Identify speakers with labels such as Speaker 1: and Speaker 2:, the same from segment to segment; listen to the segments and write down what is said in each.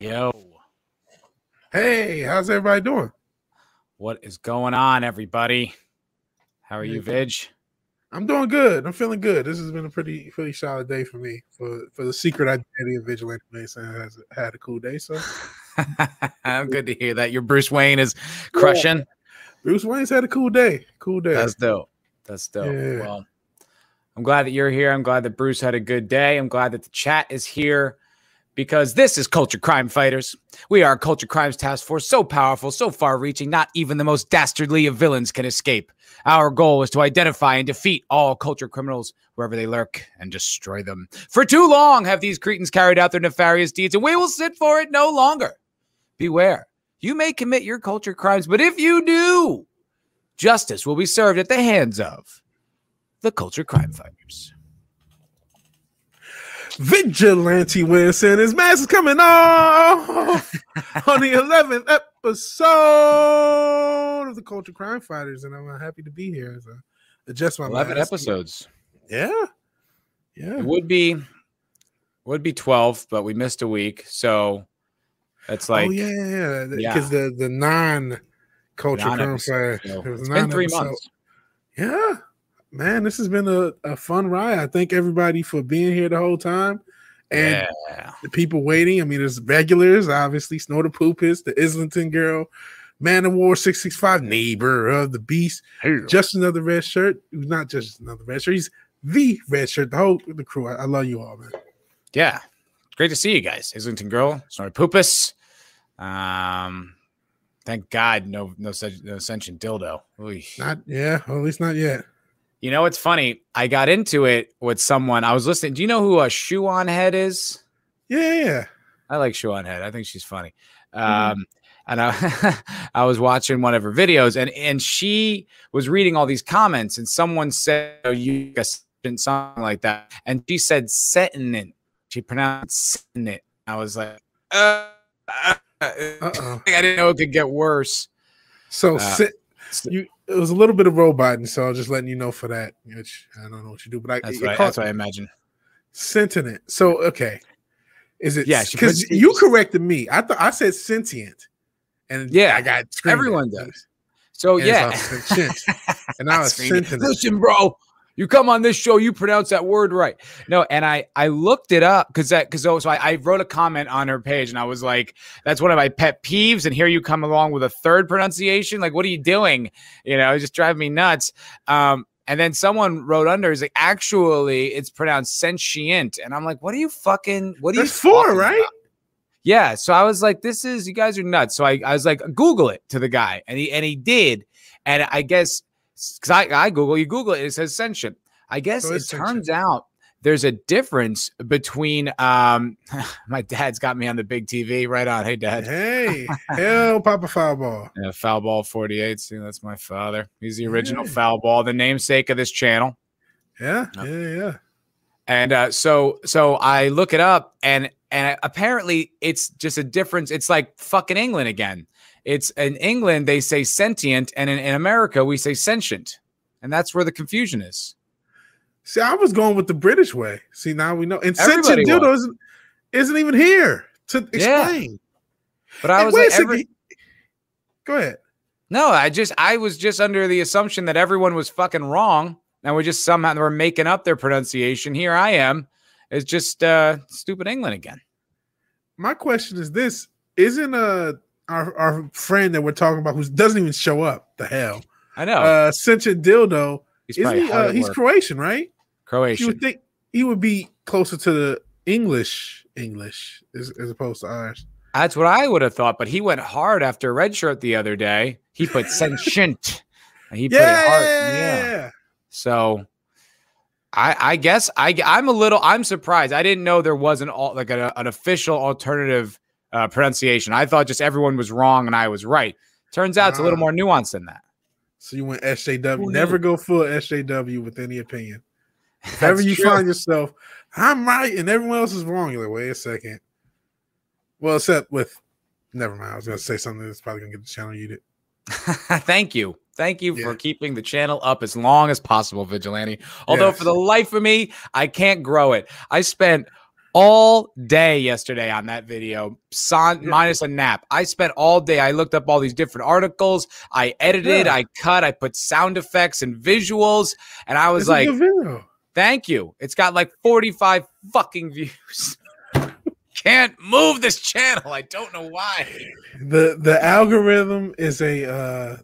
Speaker 1: Yo,
Speaker 2: Hey, how's everybody doing?
Speaker 1: what is going on, everybody? How are you, Vig?
Speaker 2: I'm doing good. I'm feeling good. This has been a pretty pretty solid day for me. For for the secret identity of Vigilante Mason has had a cool day. So
Speaker 1: I'm good to hear that. Your Bruce Wayne is crushing.
Speaker 2: Bruce Wayne's had a cool day. Cool day.
Speaker 1: That's dope. That's dope.
Speaker 2: Yeah.
Speaker 1: Well, I'm glad that you're here. I'm glad that Bruce had a good day. I'm glad that the chat is here because this is Culture Crime Fighters. We are a Culture Crimes Task Force so powerful, so far reaching, not even the most dastardly of villains can escape. Our goal is to identify and defeat all culture criminals wherever they lurk and destroy them. For too long have these cretins carried out their nefarious deeds, and we will sit for it no longer. Beware, you may commit your culture crimes, but if you do, justice will be served at the hands of the Culture Crime Fighters.
Speaker 2: Vigilante Winston. His mask is coming off on the 11th episode of the Culture Crime Fighters, and I'm happy to be here. So adjust my
Speaker 1: 11
Speaker 2: mask.
Speaker 1: episodes.
Speaker 2: Yeah, yeah.
Speaker 1: It would be would be 12, but we missed a week. So it's oh, like
Speaker 2: oh yeah, yeah,
Speaker 1: Yeah.
Speaker 2: because the the non culture crime
Speaker 1: non-episode, so
Speaker 2: it was
Speaker 1: it's been three months.
Speaker 2: Yeah, man, this has been a, a fun ride. I thank everybody for being here the whole time. And
Speaker 1: yeah.
Speaker 2: the people waiting. I mean, there's regulars, obviously, Snow the Poopist, the Islington girl, Man of War 665, neighbor of the beast, just another red shirt. Who's not just another red shirt, he's the red shirt, the whole the crew. I, I love you all, man.
Speaker 1: Yeah. Great to see you guys. Islington Girl, Snorri Poopus. Um thank God no no such no ascension dildo.
Speaker 2: Not yeah, well, at least not yet.
Speaker 1: You know what's funny? I got into it with someone. I was listening. Do you know who a shoe on head is?
Speaker 2: Yeah, yeah.
Speaker 1: I like Shoe on Head. I think she's funny.
Speaker 2: Mhm.
Speaker 1: Um, and I, I was watching one of her videos, and and she was reading all these comments, and someone said, "Oh, you something like that," and she said "setinent." She pronounced "setinent." I was like, uh, uh, I didn't know it could get worse.
Speaker 2: So
Speaker 1: Uh,
Speaker 2: sit, you it was a little bit of roboting, so I'm just letting you know for that. Which I don't know what you do, but I
Speaker 1: That's what, I, that's what I imagine.
Speaker 2: sentient. So okay, is it?
Speaker 1: Yeah,
Speaker 2: because you corrected me. I thought I said sentient, and
Speaker 1: Yeah,
Speaker 2: I got
Speaker 1: everyone does. So
Speaker 2: And
Speaker 1: yeah,
Speaker 2: and now it's
Speaker 1: Screaming,
Speaker 2: sentient.
Speaker 1: Listen, bro, you come on this show, you pronounce that word right. No, and I I looked it up because that because so I, I wrote a comment on her page and I was like, that's one of my pet peeves. And here you come along with a third pronunciation. Like, what are you doing? You know, it just drive me nuts. Um, and then someone wrote under, is like, actually, it's pronounced sentient. And I'm like, what are you fucking what are
Speaker 2: That's
Speaker 1: you
Speaker 2: four,
Speaker 1: talking
Speaker 2: right?
Speaker 1: about? Yeah. So I was like, this is you guys are nuts. So I, I was like, Google it to the guy, and he and he did. And I guess because I, I Google, you Google it, it says sentient. I guess
Speaker 2: So
Speaker 1: it turns out there's a difference between um my dad's got me on the big TV right on. Hey dad.
Speaker 2: Hey, hell, Papa Foul Ball.
Speaker 1: Yeah, foul ball 48. See, that's my father. He's the original
Speaker 2: Yeah.
Speaker 1: foul ball, the namesake of this channel.
Speaker 2: Yeah, yeah, yeah.
Speaker 1: And uh, so so I look it up and and apparently it's just a difference. It's like fucking England again. It's in England they say sentient, and in, in America we say sentient, and that's where the confusion is.
Speaker 2: See, I was going with the British way. See, now we know. And
Speaker 1: Everybody
Speaker 2: sentient isn't, isn't even here to
Speaker 1: Yeah.
Speaker 2: explain.
Speaker 1: But I was like, every-
Speaker 2: Go ahead.
Speaker 1: no, I just I was just under the assumption that everyone was fucking wrong, and we just somehow were making up their pronunciation. Here I am. It's just uh, stupid England again.
Speaker 2: My question is this: Isn't uh our, our friend that we're talking about who doesn't even show up? The hell,
Speaker 1: I know
Speaker 2: uh, sentient dildo.
Speaker 1: he's
Speaker 2: Isn't he? Uh, he's. Croatian, right?
Speaker 1: Croatian.
Speaker 2: You would think he would be closer to the English English as, as opposed to ours.
Speaker 1: That's what I would have thought, but he went hard after red shirt the other day. He put sentient. he put it hard. Yeah.
Speaker 2: Yeah.
Speaker 1: So I I guess I I'm a little I'm surprised. I didn't know there was an all like a, an official alternative uh, pronunciation. I thought just everyone was wrong and I was right. Turns out it's a little more nuanced than that.
Speaker 2: So you went SJW.
Speaker 1: Who
Speaker 2: Never go full SJW with any opinion. If ever you
Speaker 1: true.
Speaker 2: find yourself, I'm right and everyone else is wrong, you're like, wait a second. Well, except with, never mind. I was going to say something that's probably going to get the channel you did.
Speaker 1: Thank you. Thank you for keeping the channel up as long as possible, Vigilante. Although
Speaker 2: Yes.
Speaker 1: for the life of me, I can't grow it. I spent all day yesterday on that video, son,
Speaker 2: Yeah.
Speaker 1: minus a nap. I spent all day. I looked up all these different articles. I edited,
Speaker 2: Yeah.
Speaker 1: I cut, I put sound effects and visuals, and I was
Speaker 2: It's
Speaker 1: like, "Thank you." It's got like forty-five fucking views. Can't move this channel. I don't know why.
Speaker 2: the the algorithm is a uh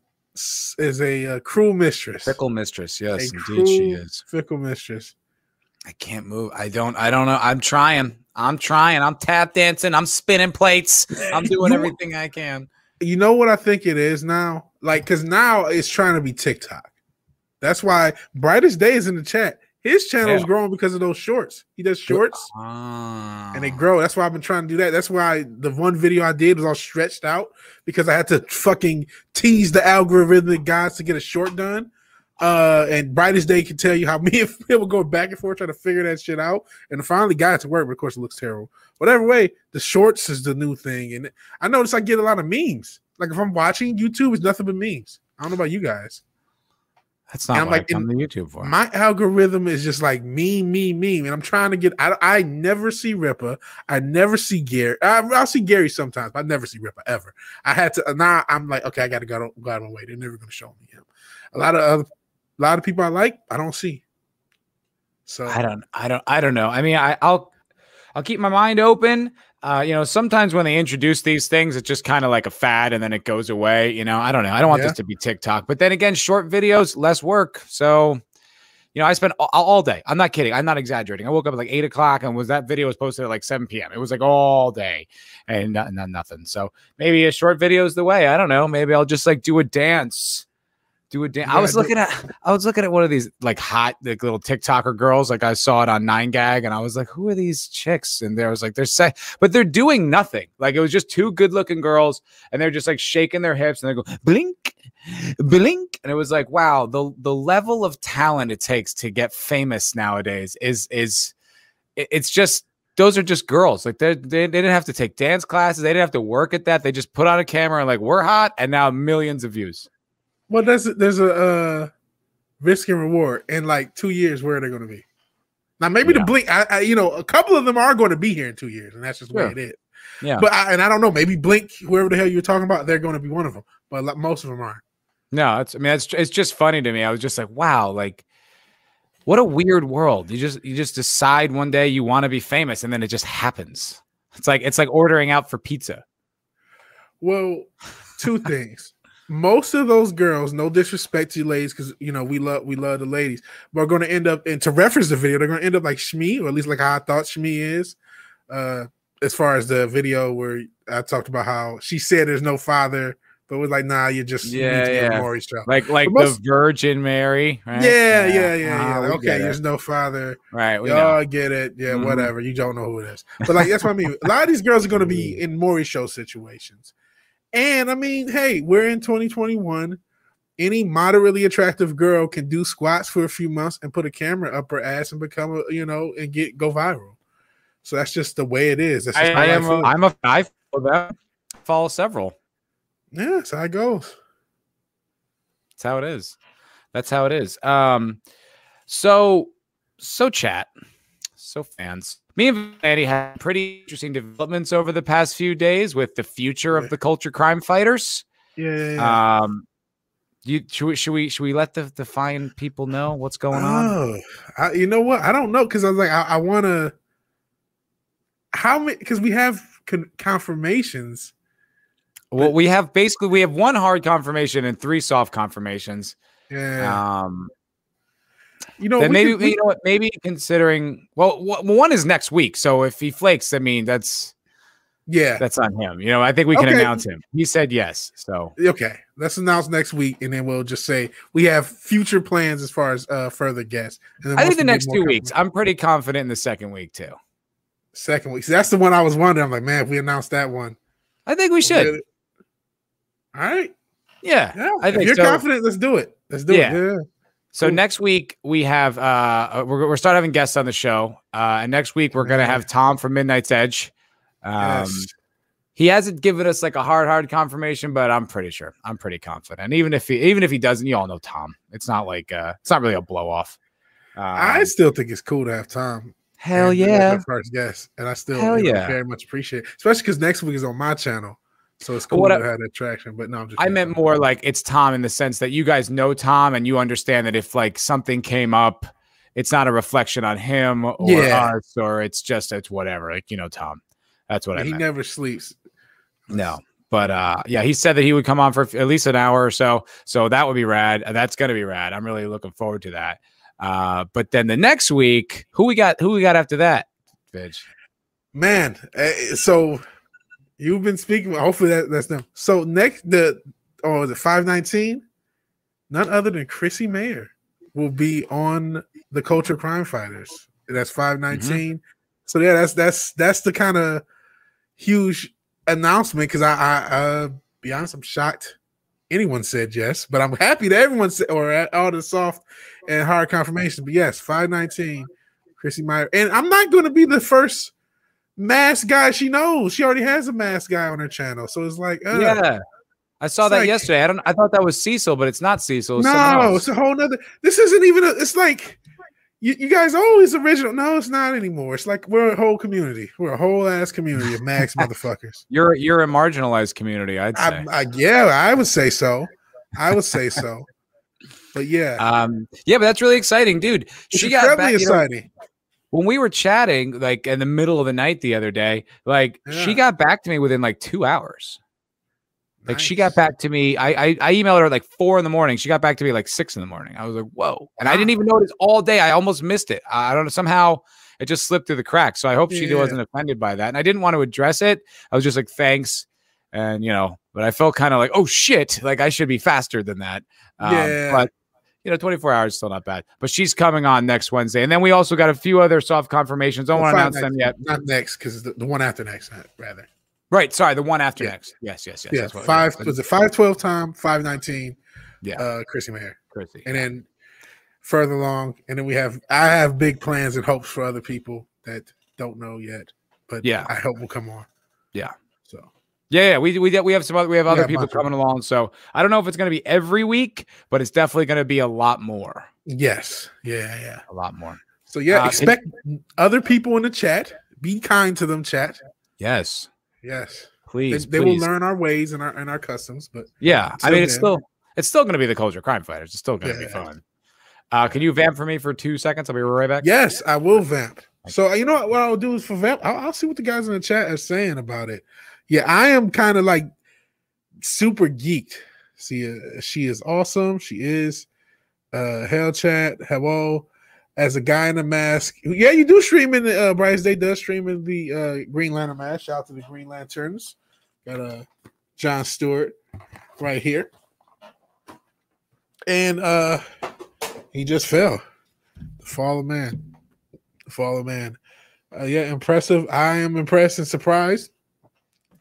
Speaker 2: is a, uh cruel mistress.
Speaker 1: Fickle mistress,
Speaker 2: a
Speaker 1: yes, indeed
Speaker 2: cruel,
Speaker 1: she is.
Speaker 2: fickle mistress.
Speaker 1: I can't move. I don't. I don't know. I'm trying. I'm trying. I'm tap dancing. I'm spinning plates. I'm doing
Speaker 2: You-
Speaker 1: everything I can.
Speaker 2: You know what I think it is now? Like, cause now it's trying to be TikTok. That's why Brightest Day is in the chat. His channel is growing because of those shorts. He does shorts
Speaker 1: Ah.
Speaker 2: and they grow. That's why I've been trying to do that. That's why the one video I did was all stretched out because I had to fucking tease the algorithmic guys to get a short done. Uh, and Brightest Day can tell you how me and Phil were going back and forth trying to figure that shit out. And finally got it to work, but of course it looks terrible. Whatever way, the shorts is the new thing. And I notice I get a lot of memes. Like if I'm watching YouTube, it's nothing but memes. I don't know about you guys.
Speaker 1: That's not
Speaker 2: And I'm
Speaker 1: what
Speaker 2: like,
Speaker 1: I come to YouTube for.
Speaker 2: My algorithm is just like meme, meme, meme, and I'm trying to get. I, I never see Ripper. I never see Gary. I, I'll see Gary sometimes. But I never see Ripper ever. I had to. Now I'm like, okay, I got to go, go out of my way. They're never going to show me him. A lot of other, a lot of people I like, I don't see. So
Speaker 1: I don't. I don't. I don't know. I mean, I, I'll. I'll keep my mind open. Uh, you know, sometimes when they introduce these things, it's just kind of like a fad and then it goes away. You know, I don't know. I don't want
Speaker 2: Yeah.
Speaker 1: this to be TikTok. But then again, short videos, less work. So, you know, I spent all, all day. I'm not kidding. I'm not exaggerating. I woke up at like eight o'clock and was that video was posted at like 7 p.m. It was like all day and not, not nothing. So maybe a short video is the way. I don't know. Maybe I'll just like do a dance. Do a dance. I was looking at I was looking at one of these like hot like little TikToker girls. Like I saw it on Nine Gag, and I was like, "Who are these chicks?" And there was like, "They're say, but they're doing nothing. Like it was just two good looking girls, and they're just like shaking their hips, and they go blink, blink, and it was like, wow, the the level of talent it takes to get famous nowadays is is it's just those are just girls. Like they they didn't have to take dance classes, they didn't have to work at that. They just put on a camera and like we're hot, and now millions of views.
Speaker 2: Well, there's a, there's a uh, risk and reward. In like two years, where are they going to be? Now, maybe
Speaker 1: Yeah.
Speaker 2: the blink. I, I, you know, a couple of them are going to be here in two years, and that's just the way it is.
Speaker 1: Yeah.
Speaker 2: But I, and I don't know. Maybe Blink, whoever the hell you're talking about, they're going to be one of them. But like, most of them aren't.
Speaker 1: No, it's I mean it's it's just funny to me. I was just like, wow, like what a weird world. You just you just decide one day you want to be famous and then it just happens. It's like it's like ordering out for pizza.
Speaker 2: Well, two things. Most of those girls, no disrespect to you ladies, because you know we love we love the ladies, but are going to end up and to reference the video, they're going to end up like Shmi, or at least like how I thought Shmi is. Uh, as far as the video where I talked about how she said there's no father, but was like, nah, you're just you need
Speaker 1: Yeah, yeah.
Speaker 2: Maury's child.
Speaker 1: Like like
Speaker 2: most-
Speaker 1: the Virgin Mary, right?
Speaker 2: Yeah, yeah, yeah, yeah.
Speaker 1: Ah,
Speaker 2: Like, okay, there's no father.
Speaker 1: right. We
Speaker 2: Oh,
Speaker 1: know.
Speaker 2: Get it. Yeah,
Speaker 1: Mhm.
Speaker 2: whatever. You don't know who it is. But like that's what I mean. A lot of these girls are going to be in Maury show situations. And I mean, hey, we're in 2021. Any moderately attractive girl can do squats for a few months and put a camera up her ass and become a, you know, and get go viral. So that's just the way it is. That's
Speaker 1: I, I am a. I'm a I follow them. Follow several.
Speaker 2: yeah, that's how it goes.
Speaker 1: That's how it is. That's how it is. Um, so so chat, so fans. Me and Andy had pretty interesting developments over the past few days with the future of the culture crime fighters.
Speaker 2: Yeah, yeah, yeah.
Speaker 1: Um, you should we should we should we let the the fine people know what's going on?
Speaker 2: Oh, I, you know what? I don't know because I was like, I, I want to. How many? Because we have con- confirmations.
Speaker 1: Well, we have basically we have one hard confirmation and three soft confirmations.
Speaker 2: Yeah,
Speaker 1: Um,
Speaker 2: you know,
Speaker 1: then maybe
Speaker 2: could- we-
Speaker 1: you know what? Maybe considering well, one is next week. So if he flakes, I mean that's
Speaker 2: yeah.
Speaker 1: that's on him. You know, I think we can
Speaker 2: Okay.
Speaker 1: announce him. He said yes. So
Speaker 2: Okay, let's announce next week, and then we'll just say we have future plans as far as uh further guests.
Speaker 1: I think the next two weeks. I'm pretty confident in the second week too.
Speaker 2: second week. See, that's the one I was wondering. I'm like, man, if we announce that one,
Speaker 1: I think we should.
Speaker 2: All right,
Speaker 1: Yeah.
Speaker 2: yeah.
Speaker 1: I
Speaker 2: if
Speaker 1: think
Speaker 2: you're
Speaker 1: so.
Speaker 2: confident, let's do it. Let's do
Speaker 1: Yeah.
Speaker 2: it. Yeah.
Speaker 1: So
Speaker 2: Cool.
Speaker 1: next week we have uh we're we're start having guests on the show. Uh and next week we're gonna have Tom from Midnight's Edge. Um
Speaker 2: yes.
Speaker 1: he hasn't given us like a hard hard confirmation, but I'm pretty sure. I'm pretty confident. And even if he even if he doesn't, you all know Tom. It's not like uh it's not really a blow off. Um,
Speaker 2: I still think it's cool to have Tom.
Speaker 1: Hell yeah.
Speaker 2: our First guest, and I still
Speaker 1: Hell
Speaker 2: you know,
Speaker 1: yeah.
Speaker 2: very much appreciate, it. especially because next week is on my channel, so it's cool
Speaker 1: what
Speaker 2: to
Speaker 1: I-
Speaker 2: have that traction. But no, I'm just.
Speaker 1: I meant more like it's Tom in the sense that you guys know Tom and you understand that if like something came up, it's not a reflection on him or
Speaker 2: Yeah.
Speaker 1: us, or it's just it's whatever. Like you know, Tom. That's what I
Speaker 2: he
Speaker 1: meant.
Speaker 2: never sleeps.
Speaker 1: No. But uh yeah, he said that he would come on for at least an hour or so. So that would be rad. That's gonna be rad. I'm really looking forward to that. Uh but then the next week, who we got who we got after that? Bitch.
Speaker 2: Man, eh, so you've been speaking. Hopefully that, that's them. So next the oh the five nineteen, none other than Chrissie Mayr will be on the Culture Crime Fighters. That's five
Speaker 1: Mm-hmm.
Speaker 2: So yeah, that's that's that's the kind of huge announcement because I, I uh be honest, I'm shocked anyone said yes, but I'm happy that everyone said or at all the soft and hard confirmation. But yes, five nineteen, Chrissie Mayr, and I'm not going to be the first mask guy she knows. She already has a mask guy on her channel, so it's like, uh,
Speaker 1: yeah. I saw that
Speaker 2: like-
Speaker 1: yesterday. I don't I thought that was Cecil, but it's not Cecil. It's
Speaker 2: no, it's a whole nother. This isn't even. A, it's like. You, you guys always original. No, it's not anymore. It's like we're a whole community. We're a whole ass community of Max motherfuckers.
Speaker 1: You're you're a marginalized community, I'd say.
Speaker 2: I, I, yeah, I would say so. I would say so. But yeah,
Speaker 1: um yeah, but that's really exciting, dude.
Speaker 2: it's
Speaker 1: She got
Speaker 2: incredibly
Speaker 1: back, you know,
Speaker 2: exciting.
Speaker 1: When we were chatting like in the middle of the night the other day, like she got back to me within like two hours. Like she got back to me. I, I I emailed her like four in the morning. She got back to me like six in the morning. I was like, whoa. And I didn't even notice all day. I almost missed it. I I don't know. Somehow it just slipped through the cracks. So I hope she
Speaker 2: Yeah.
Speaker 1: wasn't offended by that. And I didn't want to address it. I was just like, thanks. And you know, but I felt kind of like, oh shit, like I should be faster than that. Um,
Speaker 2: Yeah.
Speaker 1: But you know, 24 hours is still not bad. But she's coming on next Wednesday. And then we also got a few other soft confirmations. Don't
Speaker 2: Well,
Speaker 1: want to announce them yet.
Speaker 2: Not next, because the, the one after next, rather.
Speaker 1: Right. Sorry. The one after
Speaker 2: Yeah.
Speaker 1: next. Yes, yes, yes.
Speaker 2: Yeah,
Speaker 1: that's what-
Speaker 2: five
Speaker 1: yeah,
Speaker 2: was it five twelve time, five nineteen.
Speaker 1: Yeah.
Speaker 2: uh, Chrissie Mayr,
Speaker 1: Chrissie.
Speaker 2: and then further along, and then we have I have big plans and hopes for other people that don't know yet, but
Speaker 1: Yeah.
Speaker 2: I hope will come on.
Speaker 1: Yeah. Yeah, yeah, we we we have some other we have other
Speaker 2: Yeah,
Speaker 1: people coming along. So I don't know if it's going to be every week, but it's definitely going to be a lot more,
Speaker 2: yes, yeah, yeah.
Speaker 1: a lot more.
Speaker 2: So yeah,
Speaker 1: Uh,
Speaker 2: expect other people in the chat. Be kind to them, chat.
Speaker 1: Yes,
Speaker 2: Yes,
Speaker 1: please,
Speaker 2: they will
Speaker 1: please.
Speaker 2: learn our ways and our and our customs. But
Speaker 1: Yeah, I mean it's still it's still going to be the culture crime fighters. It's still going to be
Speaker 2: Yeah.
Speaker 1: fun. Uh, can you vamp for me for two seconds? I'll be right back.
Speaker 2: yes, I will vamp. So you know what, what I'll do is for vamp. I'll, I'll see what the guys in the chat are saying about it. Yeah, I am kind of like super geeked. See, uh, she is awesome. She is. Uh, hell chat. Hello. As a guy in a mask, yeah, you do stream in the uh, Brightest Day does stream in the uh, Green Lantern mask. Shout out to the Green Lanterns. Got uh, John Stewart right here, and uh, he just fell. The fall of man. The fall of man. Uh, yeah, impressive. I am impressed and surprised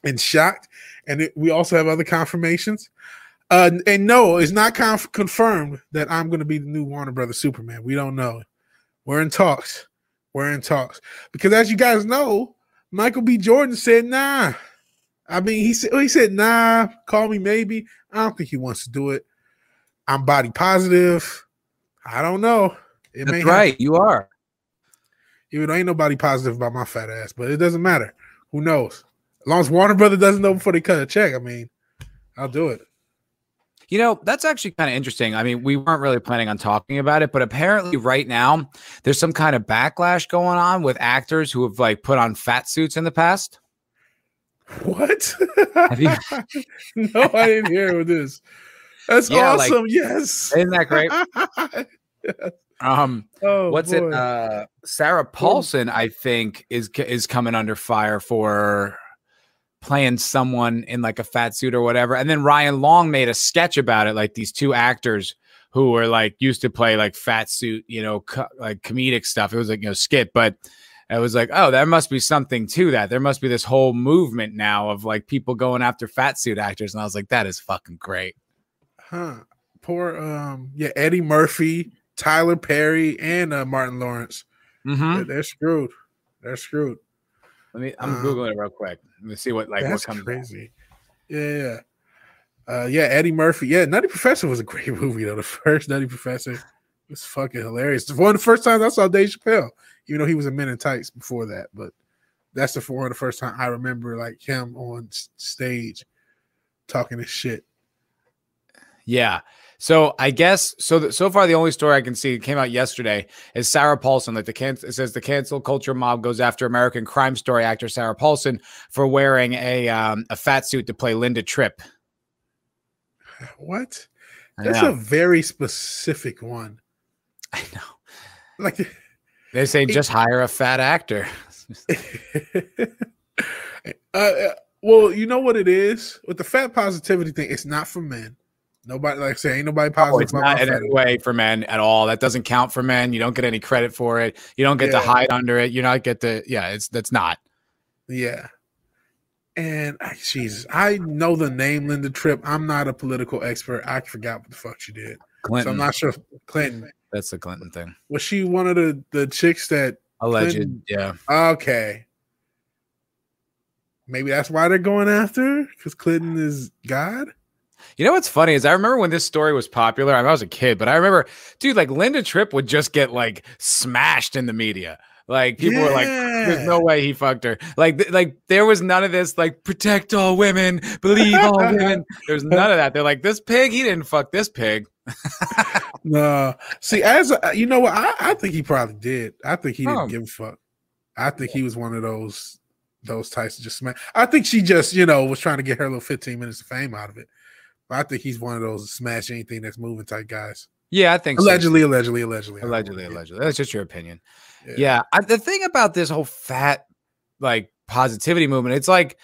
Speaker 2: and shocked. And it, we also have other confirmations. Uh, and no, it's not conf- confirmed that I'm going to be the new Warner Brother Superman. We don't know. We're in talks. We're in talks because, as you guys know, Michael B. Jordan said, "Nah." I mean, he said, he said, "Nah." Call me maybe. I don't think he wants to do it. I'm body positive. I don't know. It
Speaker 1: That's
Speaker 2: happen.
Speaker 1: right. You are.
Speaker 2: Even though ain't nobody positive about my fat ass, but it doesn't matter. Who knows? As long as Warner Brother doesn't know before they cut a check, I mean, I'll do it.
Speaker 1: You know, that's actually kind of interesting. I mean, we weren't really planning on talking about it, but apparently right now there's some kind of backlash going on with actors who have like put on fat suits in the past.
Speaker 2: What?
Speaker 1: You-
Speaker 2: no, I didn't hear this. That's
Speaker 1: Yeah, like-
Speaker 2: awesome. yes.
Speaker 1: Isn't that great? Um,
Speaker 2: oh,
Speaker 1: what's
Speaker 2: boy.
Speaker 1: it? Uh, Sarah Paulson, I think, is is coming under fire for playing someone in like a fat suit or whatever. And then Ryan Long made a sketch about it, like these two actors who were like used to play like fat suit, you know, co- like comedic stuff. It was like you know skit, but it was like, oh, there must be something to that. There must be this whole movement now of like people going after fat suit actors, and I was like, that is fucking great.
Speaker 2: huh? Poor, um, yeah, Eddie Murphy, Tyler Perry, and uh, Martin Lawrence.
Speaker 1: Mm-hmm.
Speaker 2: They're, they're screwed. They're screwed.
Speaker 1: Let me. I'm
Speaker 2: Um,
Speaker 1: googling it real quick. Let me see what like what comes.
Speaker 2: crazy. Yeah, yeah. Uh, yeah, Eddie Murphy. Yeah, Nutty Professor was a great movie though. The first Nutty Professor, was fucking hilarious. One of the first times I saw Dave Chappelle, even though he was a Men in Tights before that, but that's the one of the first time I remember like him on stage talking his shit.
Speaker 1: Yeah. So I guess so. The, so far, the only story I can see came out yesterday is Sarah Paulson. Like the can it says the cancel culture mob goes after American Crime Story actor Sarah Paulson for wearing a um, a fat suit to play Linda Tripp.
Speaker 2: What? That's a very specific one.
Speaker 1: I know.
Speaker 2: Like
Speaker 1: they say, just hire a fat actor.
Speaker 2: uh, uh, well, you know what it is with the fat positivity thing. It's not for men. Nobody like I say ain't nobody positive. Oh,
Speaker 1: it's not in any way for men at all. That doesn't count for men. You don't get any credit for it. You don't get yeah. to hide under it. You not get to yeah. It's that's not.
Speaker 2: Yeah. And Jesus, I know the name Linda Tripp. I'm not a political expert. I forgot what the fuck she did. Clinton. So I'm not sure. Clinton.
Speaker 1: That's the Clinton thing.
Speaker 2: Was she one of the the chicks that
Speaker 1: alleged? Clinton? Yeah.
Speaker 2: Okay. Maybe that's why they're going after because Clinton is God.
Speaker 1: You know what's funny is I remember when this story was popular. I, mean, I was a kid, but I remember, dude, like Linda Tripp would just get like smashed in the media. Like people yeah. were like, "There's no way he fucked her." Like, th- like there was none of this. Like, protect all women, believe all women. There's none of that. They're like, "This pig, he didn't fuck this pig."
Speaker 2: no, see, as a, you know what, I, I, think he probably did. I think he didn't oh. give a fuck. I think he was one of those those types of just smash. I think she just, you know, was trying to get her little 15 minutes of fame out of it. But I think he's one of those smash anything that's moving type guys.
Speaker 1: Yeah, I think
Speaker 2: allegedly, so. allegedly, allegedly,
Speaker 1: allegedly, allegedly. That's just your opinion. Yeah, yeah I, the thing about this whole fat like positivity movement, it's like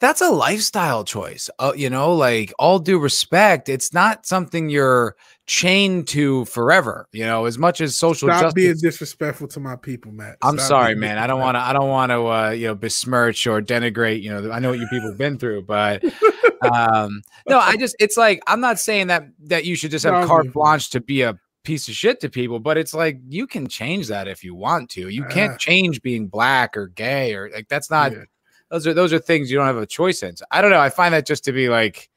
Speaker 1: that's a lifestyle choice. Uh, you know, like all due respect, it's not something you're chained to forever. You know, as much as social
Speaker 2: Stop
Speaker 1: justice.
Speaker 2: being disrespectful to my people, Matt.
Speaker 1: Stop I'm sorry, man. I don't want to. I don't want to. Uh, you know, besmirch or denigrate. You know, I know what you people have been through, but um, no, I just. It's like I'm not saying that that you should just have carte blanche to be a piece of shit to people, but it's like you can change that if you want to. You can't change being black or gay or like that's not. Yeah. Those are those are things you don't have a choice in. So I don't know. I find that just to be like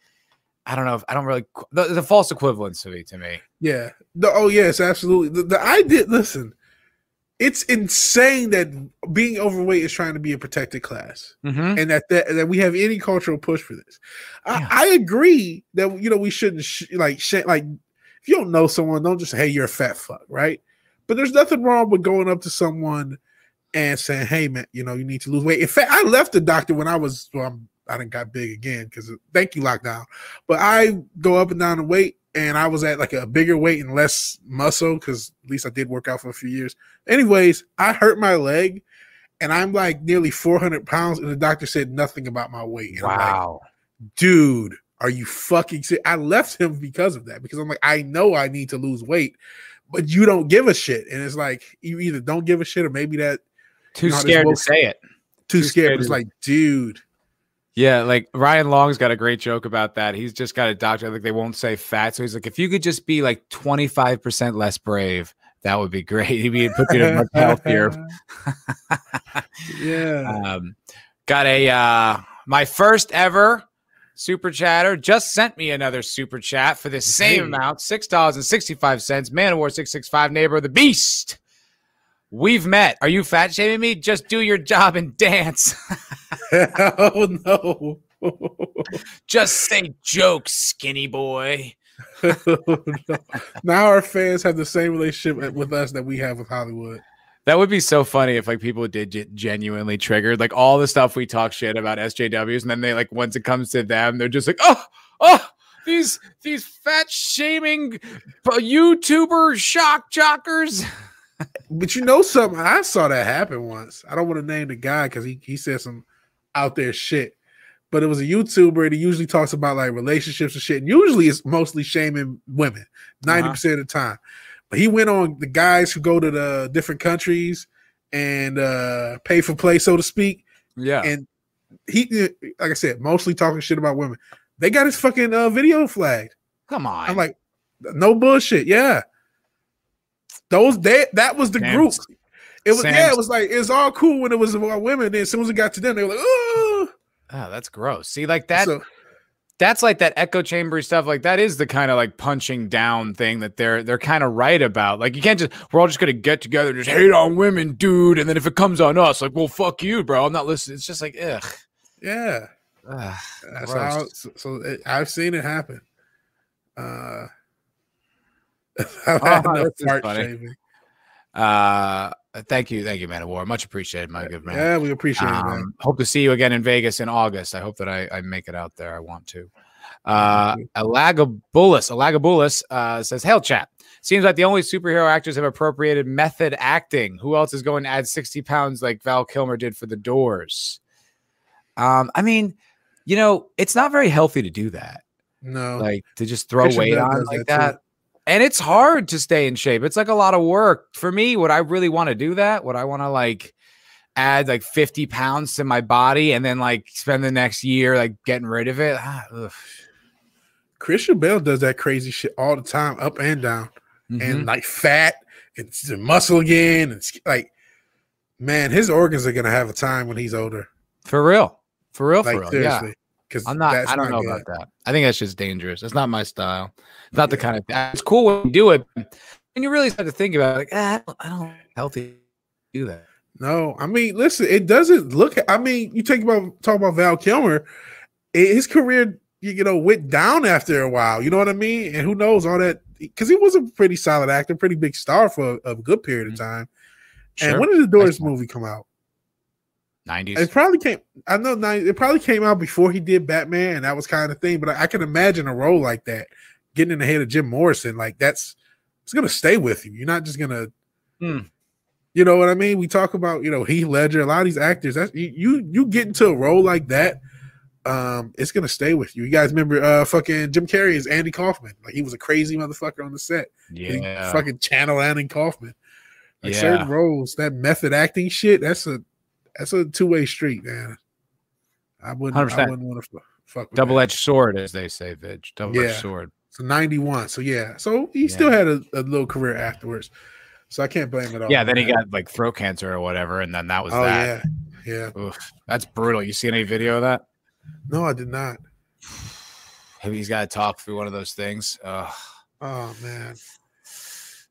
Speaker 1: I don't know if I don't really the, the false equivalence to me to me.
Speaker 2: Yeah. The, oh yes, absolutely. The, the I did listen. It's insane that being overweight is trying to be a protected class, mm-hmm. and that, that that we have any cultural push for this. Yeah. I, I, agree that you know we shouldn't sh- like sh- like if you don't know someone, don't just say, hey you're a fat fuck, right? But there's nothing wrong with going up to someone and saying, "Hey, man, you know, you need to lose weight." In fact, I left the doctor when I was well, I'm I didn't got big again because thank you lockdown. But I go up and down the weight, and I was at like a bigger weight and less muscle because at least I did work out for a few years. Anyways, I hurt my leg, and I'm like nearly 400 pounds, and the doctor said nothing about my weight. And
Speaker 1: wow,
Speaker 2: like, dude, are you fucking? Sick? I left him because of that because I'm like, I know I need to lose weight, but you don't give a shit, and it's like you either don't give a shit or maybe that
Speaker 1: too scared to say it.
Speaker 2: Too, too scared. scared. It's like, dude
Speaker 1: yeah, like Ryan Long's got a great joke about that. He's just got a doctor, like they won't say fat. So he's like, if you could just be like 25% less brave, that would be great. He'd be put you much healthier.
Speaker 2: yeah.
Speaker 1: Um, got a uh my first ever super chatter just sent me another super chat for the same hey. amount, six dollars and sixty-five cents. Man of War 665, neighbor of the beast. We've met. Are you fat shaming me? Just do your job and dance.
Speaker 2: oh no.
Speaker 1: Just say jokes, skinny boy.
Speaker 2: Oh, no. Now our fans have the same relationship with us that we have with Hollywood.
Speaker 1: That would be so funny if like people did get genuinely triggered, like all the stuff we talk shit about SJWs, and then they like once it comes to them, they're just like, oh, oh, these these fat shaming uh, YouTuber shock jockers
Speaker 2: but you know something? I saw that happen once. I don't want to name the guy because he, he said some out there shit. But it was a YouTuber and he usually talks about like relationships and shit. And usually it's mostly shaming women, 90% uh-huh. of the time. But he went on the guys who go to the different countries and uh pay for play, so to speak.
Speaker 1: Yeah.
Speaker 2: And he like I said, mostly talking shit about women. They got his fucking uh, video flagged.
Speaker 1: Come on.
Speaker 2: I'm like, no bullshit. Yeah. Those they, that was the Sam's, group. It was Sam's, yeah, it was like it's all cool when it was about women. Then as soon as it got to them, they were like, oh,
Speaker 1: oh, that's gross. See, like that. So, that's like that echo chamber stuff. Like that is the kind of like punching down thing that they're they're kind of right about. Like you can't just we're all just gonna get together and just hate on women, dude. And then if it comes on us, like, well, fuck you, bro. I'm not listening. It's just like, ugh.
Speaker 2: Yeah.
Speaker 1: Ugh,
Speaker 2: That's
Speaker 1: gross.
Speaker 2: how, so, so it, I've seen it happen. Uh, I've had
Speaker 1: Oh,
Speaker 2: enough fart shaming.
Speaker 1: Uh, thank you, thank you, man of war. Much appreciated, my good man.
Speaker 2: Yeah, we appreciate it, man.
Speaker 1: Um, hope to see you again in Vegas in August. I hope that I, I make it out there. I want to. Uh, Alagabulus, Alagabulus uh, says, Hail chat. Seems like the only superhero actors have appropriated method acting. Who else is going to add 60 pounds like Val Kilmer did for the doors? Um, I mean, you know, it's not very healthy to do that.
Speaker 2: No,
Speaker 1: Like to just throw
Speaker 2: Christian
Speaker 1: weight on like that. And it's hard to stay in shape. It's like a lot of work. For me, would I really want to do that? Would I want to like add like 50 pounds to my body and then like spend the next year like getting rid of it? Ah.
Speaker 2: Christian Bale does that crazy shit all the time, up and down,
Speaker 1: Mhm.
Speaker 2: and like fat and muscle again, and like, man, his organs are gonna have a time when he's older.
Speaker 1: for real. For real, for
Speaker 2: Like
Speaker 1: real. Yeah.
Speaker 2: Because
Speaker 1: I'm not, I don't know about that. I think that's just dangerous. It's not my style. It's not the kind of it's cool when you do it. And you really start to think about it, like, ah, I don't, I don't healthy do that.
Speaker 2: No, I mean, listen, it doesn't look. I mean, you take about talk about Val Kilmer, his career, you know, went down after a while. You know what I mean? And who knows all that because he was a pretty solid actor, pretty big star for a, a good period of time.
Speaker 1: Sure.
Speaker 2: And when did the Doors movie come out?
Speaker 1: 90s.
Speaker 2: It probably came. I know nine- it probably came out before he did Batman, and that was kind of thing. But I, I can imagine a role like that, getting in the head of Jim Morrison, like that's it's gonna stay with you. You're not just gonna,
Speaker 1: Hmm.
Speaker 2: you know what I mean? We talk about you know Heath Ledger, a lot of these actors. That's you you, you get into a role like that, um, it's gonna stay with you. You guys remember uh fucking Jim Carrey as Andy Kaufman? Like he was a crazy motherfucker on the set. He
Speaker 1: Yeah.
Speaker 2: fucking channel Andy Kaufman. Like
Speaker 1: Yeah.
Speaker 2: certain roles, that method acting shit, that's a that's a two way street, man. I wouldn't, I
Speaker 1: 100%.
Speaker 2: wouldn't want to fuck with
Speaker 1: Double edged sword, as they say, Vidge. Double edged
Speaker 2: Yeah.
Speaker 1: sword.
Speaker 2: So ninety one. So yeah, so he still had a, a little career afterwards. So I can't blame it all.
Speaker 1: Yeah, then he got like throat cancer or whatever, and then that was
Speaker 2: Oh
Speaker 1: that.
Speaker 2: yeah, yeah.
Speaker 1: Oof, that's brutal. You see any video of that?
Speaker 2: No, I did not.
Speaker 1: Maybe He's got to talk through one of those things. Ugh.
Speaker 2: Oh man.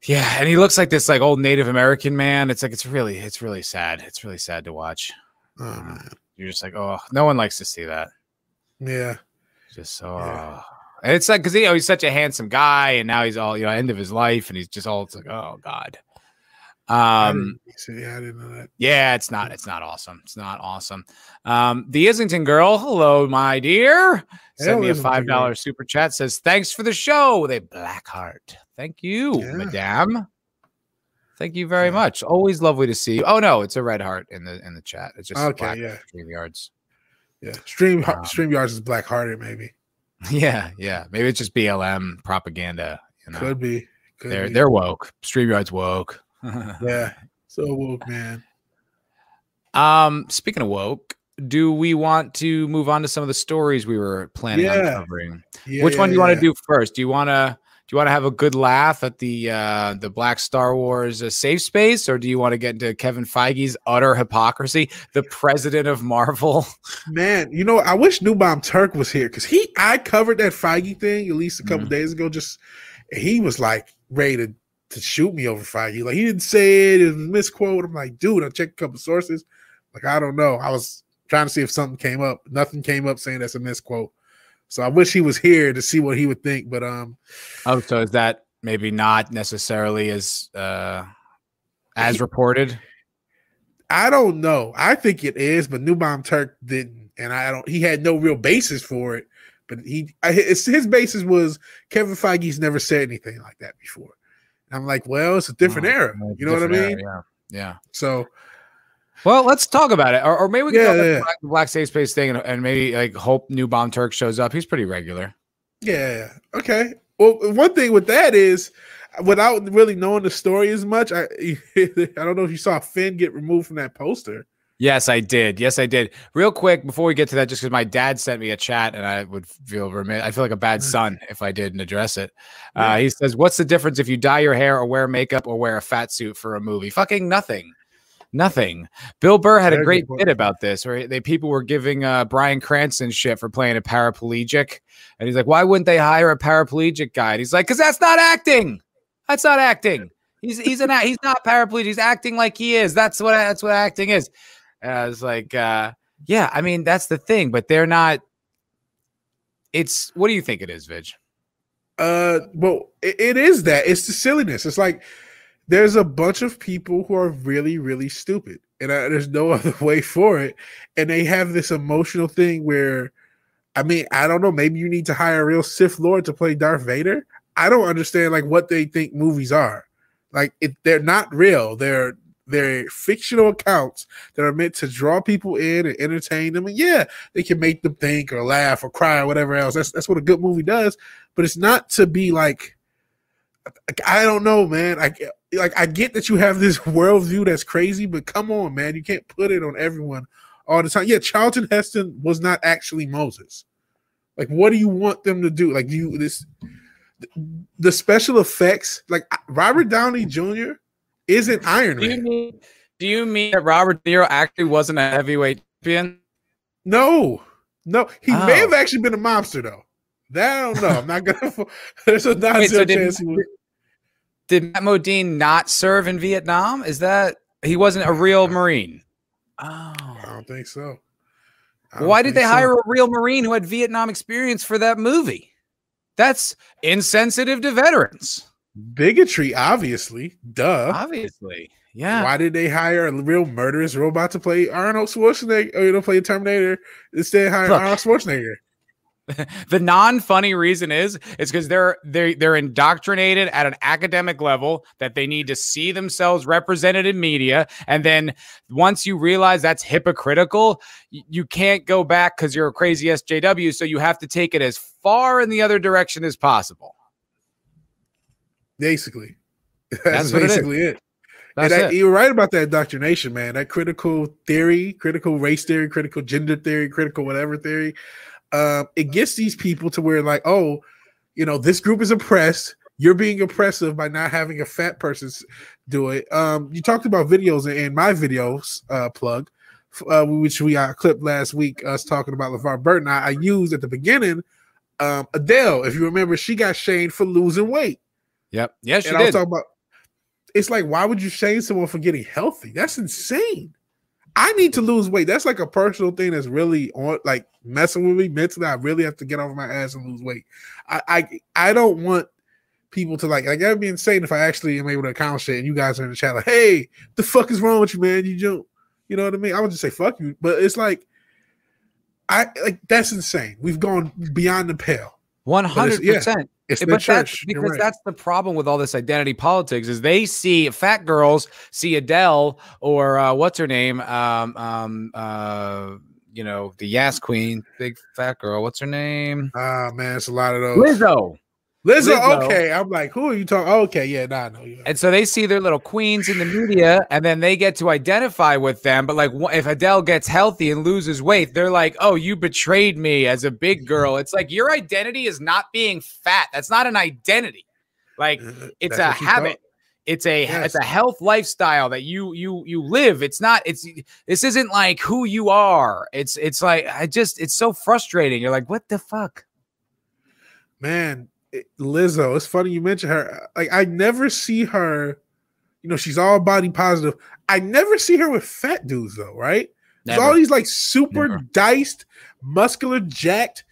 Speaker 1: Yeah, and he looks like this like old Native American man. It's like it's really it's really sad. It's really sad to watch.
Speaker 2: Oh man.
Speaker 1: You're just like, oh, no one likes to see that.
Speaker 2: Yeah.
Speaker 1: Just so.
Speaker 2: Yeah.
Speaker 1: And it's like because you know he's such a handsome guy, and now he's all you know end of his life, and he's just all it's like, oh god. Um,
Speaker 2: yeah, I didn't know that.
Speaker 1: yeah, it's not. It's not awesome. It's not awesome. Um, the Islington girl, hello, my dear. Send me a five dollar super chat. Says thanks for the show with a black heart. Thank you,
Speaker 2: Yeah.
Speaker 1: madame. Thank you very
Speaker 2: Yeah.
Speaker 1: much. Always lovely to see you. Oh no, it's a red heart in the in the chat. It's just
Speaker 2: Okay,
Speaker 1: black
Speaker 2: yeah.
Speaker 1: StreamYards.
Speaker 2: Yeah. Stream
Speaker 1: Um,
Speaker 2: StreamYards is black hearted, maybe.
Speaker 1: Yeah, yeah. Maybe it's just BLM propaganda. You know,
Speaker 2: Could be. Could
Speaker 1: they're
Speaker 2: be.
Speaker 1: they're woke. StreamYards woke.
Speaker 2: yeah. So woke, man.
Speaker 1: Um, speaking of woke, do we want to move on to some of the stories we were planning on covering?
Speaker 2: Yeah,
Speaker 1: Which
Speaker 2: yeah,
Speaker 1: one do you want to do first? Do you want to you want to have a good laugh at the uh the Black Star Wars uh, safe space, or do you want to get into Kevin Feige's utter hypocrisy, the president of Marvel?
Speaker 2: Man, you know, I wish New Bomb Turk was here because he I covered that Feige thing at least a couple
Speaker 1: Mhm.
Speaker 2: days ago. Just he was like ready to, to shoot me over Feige. Like he didn't say it, it was misquote. I'm like, dude, I checked a couple sources. Like, I don't know. I was trying to see if something came up. Nothing came up saying that's a misquote. So I wish he was here to see what he would think. But um
Speaker 1: Oh, so is that maybe not necessarily as uh as reported?
Speaker 2: I don't know. I think it is, but New Bomb Turk didn't, and I don't. He had no real basis for it. But he, I, his, his basis was Kevin Feige's never said anything like that before. And I'm like, well, it's a different
Speaker 1: Oh,
Speaker 2: era. You know what I mean?
Speaker 1: era, Yeah. Yeah.
Speaker 2: So
Speaker 1: Well, let's talk about it, or, or maybe we can
Speaker 2: Yeah,
Speaker 1: talk about
Speaker 2: yeah.
Speaker 1: the Black, Black Safe Space thing, and, and maybe like hope New Bomb Turk shows up. He's pretty regular.
Speaker 2: yeah, okay. Well, one thing with that is, without really knowing the story as much, I I don't know if you saw Finn get removed from that poster.
Speaker 1: Yes, I did. Yes, I did. Real quick before we get to that, just because my dad sent me a chat, and I would feel remiss. I feel like a bad son if I didn't address it. Uh,
Speaker 2: Yeah.
Speaker 1: he says, "What's the difference if you dye your hair or wear makeup or wear a fat suit for a movie? Fucking nothing. Nothing. Bill Burr had
Speaker 2: Very
Speaker 1: a great bit about this, where they people were giving uh, Bryan Cranston shit for playing a paraplegic, and he's like, "Why wouldn't they hire a paraplegic guy?" And he's like, "Cause that's not acting. That's not acting. He's he's an act- he's not paraplegic. He's acting like he is. That's what that's what acting is." And I was like, uh, "Yeah, I mean that's the thing, but they're not." It's what do you think it is, Vidge?
Speaker 2: Uh, well, it, it is that. It's the silliness. It's like there's a bunch of people who are really, really stupid, and I, there's no other way for it. And they have this emotional thing where, I mean, I don't know. Maybe you need to hire a real Sith Lord to play Darth Vader. I don't understand like what they think movies are. Like, they're not real. They're they're fictional accounts that are meant to draw people in and entertain them. And yeah, they can make them think or laugh or cry or whatever else. That's that's what a good movie does. But it's not to be like, I don't know, man. I like I get that you have this worldview that's crazy, but come on, man, you can't put it on everyone all the time. Yeah, Charlton Heston was not actually Moses. Like, what do you want them to do? Like, do you this the special effects? Like Robert Downey Jr. isn't Iron
Speaker 1: Do you
Speaker 2: Man.
Speaker 1: mean, do you mean that Robert De Niro actually wasn't a heavyweight champion?
Speaker 2: No, no, he may
Speaker 1: Oh.
Speaker 2: have actually been a mobster though. That I don't know. I'm not gonna. There's a not
Speaker 1: Wait, so
Speaker 2: zero
Speaker 1: did-
Speaker 2: chance he was.
Speaker 1: Did Matt Modine not serve in Vietnam? Is that he wasn't a real Marine? Oh.
Speaker 2: I don't think so. Don't
Speaker 1: Why did they
Speaker 2: so.
Speaker 1: hire a real Marine who had Vietnam experience for that movie? That's insensitive to veterans.
Speaker 2: bigotry? Obviously, duh.
Speaker 1: Obviously. Yeah.
Speaker 2: Why did they hire a real murderous robot to play Arnold Schwarzenegger or you know play Terminator instead of hire
Speaker 1: Look.
Speaker 2: Arnold Schwarzenegger?
Speaker 1: The non-funny reason is it's because they're they're they're indoctrinated at an academic level that they need to see themselves represented in media, and then once you realize that's hypocritical, you can't go back because you're a crazy SJW. So you have to take it as far in the other direction as possible.
Speaker 2: Basically, that's,
Speaker 1: That's what it is.
Speaker 2: basically it.
Speaker 1: That's
Speaker 2: and I,
Speaker 1: it.
Speaker 2: you're right about that indoctrination, man. That critical theory, critical race theory, critical gender theory, critical whatever theory. Um, it gets these people to where like, oh, you know, this group is oppressed. You're being oppressive by not having a fat person do it. Um, you talked about videos in- my videos uh, plug, uh, which we uh, clipped last week. Us talking about LeVar Burton. I, I used at the beginning. Um, Adele, if you remember, she got shamed for losing weight.
Speaker 1: Yep. Yes,
Speaker 2: And
Speaker 1: you
Speaker 2: I was talking about it's like, why would you shame someone for getting healthy? That's insane. I need to lose weight. That's like a personal thing that's really on like messing with me mentally. I really have to get off my ass and lose weight. I I, I don't want people to like like that'd be insane if I actually am able to accomplish it and you guys are in the chat like, hey, the fuck is wrong with you, man? You don't you know what I mean? I would just say fuck you, but it's like I like that's insane. We've gone beyond the pale.
Speaker 1: One
Speaker 2: it's-
Speaker 1: hundred percent.
Speaker 2: It's the
Speaker 1: but that's because
Speaker 2: right.
Speaker 1: that's the problem with all this identity politics is they see fat girls see Adele or uh, what's her name um um uh you know the Yas Queen big fat girl what's her name
Speaker 2: Ah man, it's a lot of those.
Speaker 1: Lizzo
Speaker 2: Lizzo,
Speaker 1: Lizzo.
Speaker 2: okay. I'm like, who are you talking? Okay, yeah, nah, no, yeah.
Speaker 1: and so they see their little queens in the media and then they get to identify with them but like if Adele gets healthy and loses weight they're like oh you betrayed me as a big girl it's like your identity is not being fat that's not an identity like uh, it's
Speaker 2: That's
Speaker 1: a habit
Speaker 2: thought.
Speaker 1: it's a
Speaker 2: Yes.
Speaker 1: it's a health lifestyle that you you you live it's not it's this isn't like who you are it's it's like i just it's so frustrating you're like what the fuck
Speaker 2: Man, Lizzo. It's funny you mentioned her. Like, I never see her. You know, she's all body positive. I never see her with fat dudes though, right? There's all these like super
Speaker 1: Never.
Speaker 2: diced, muscular, jacked,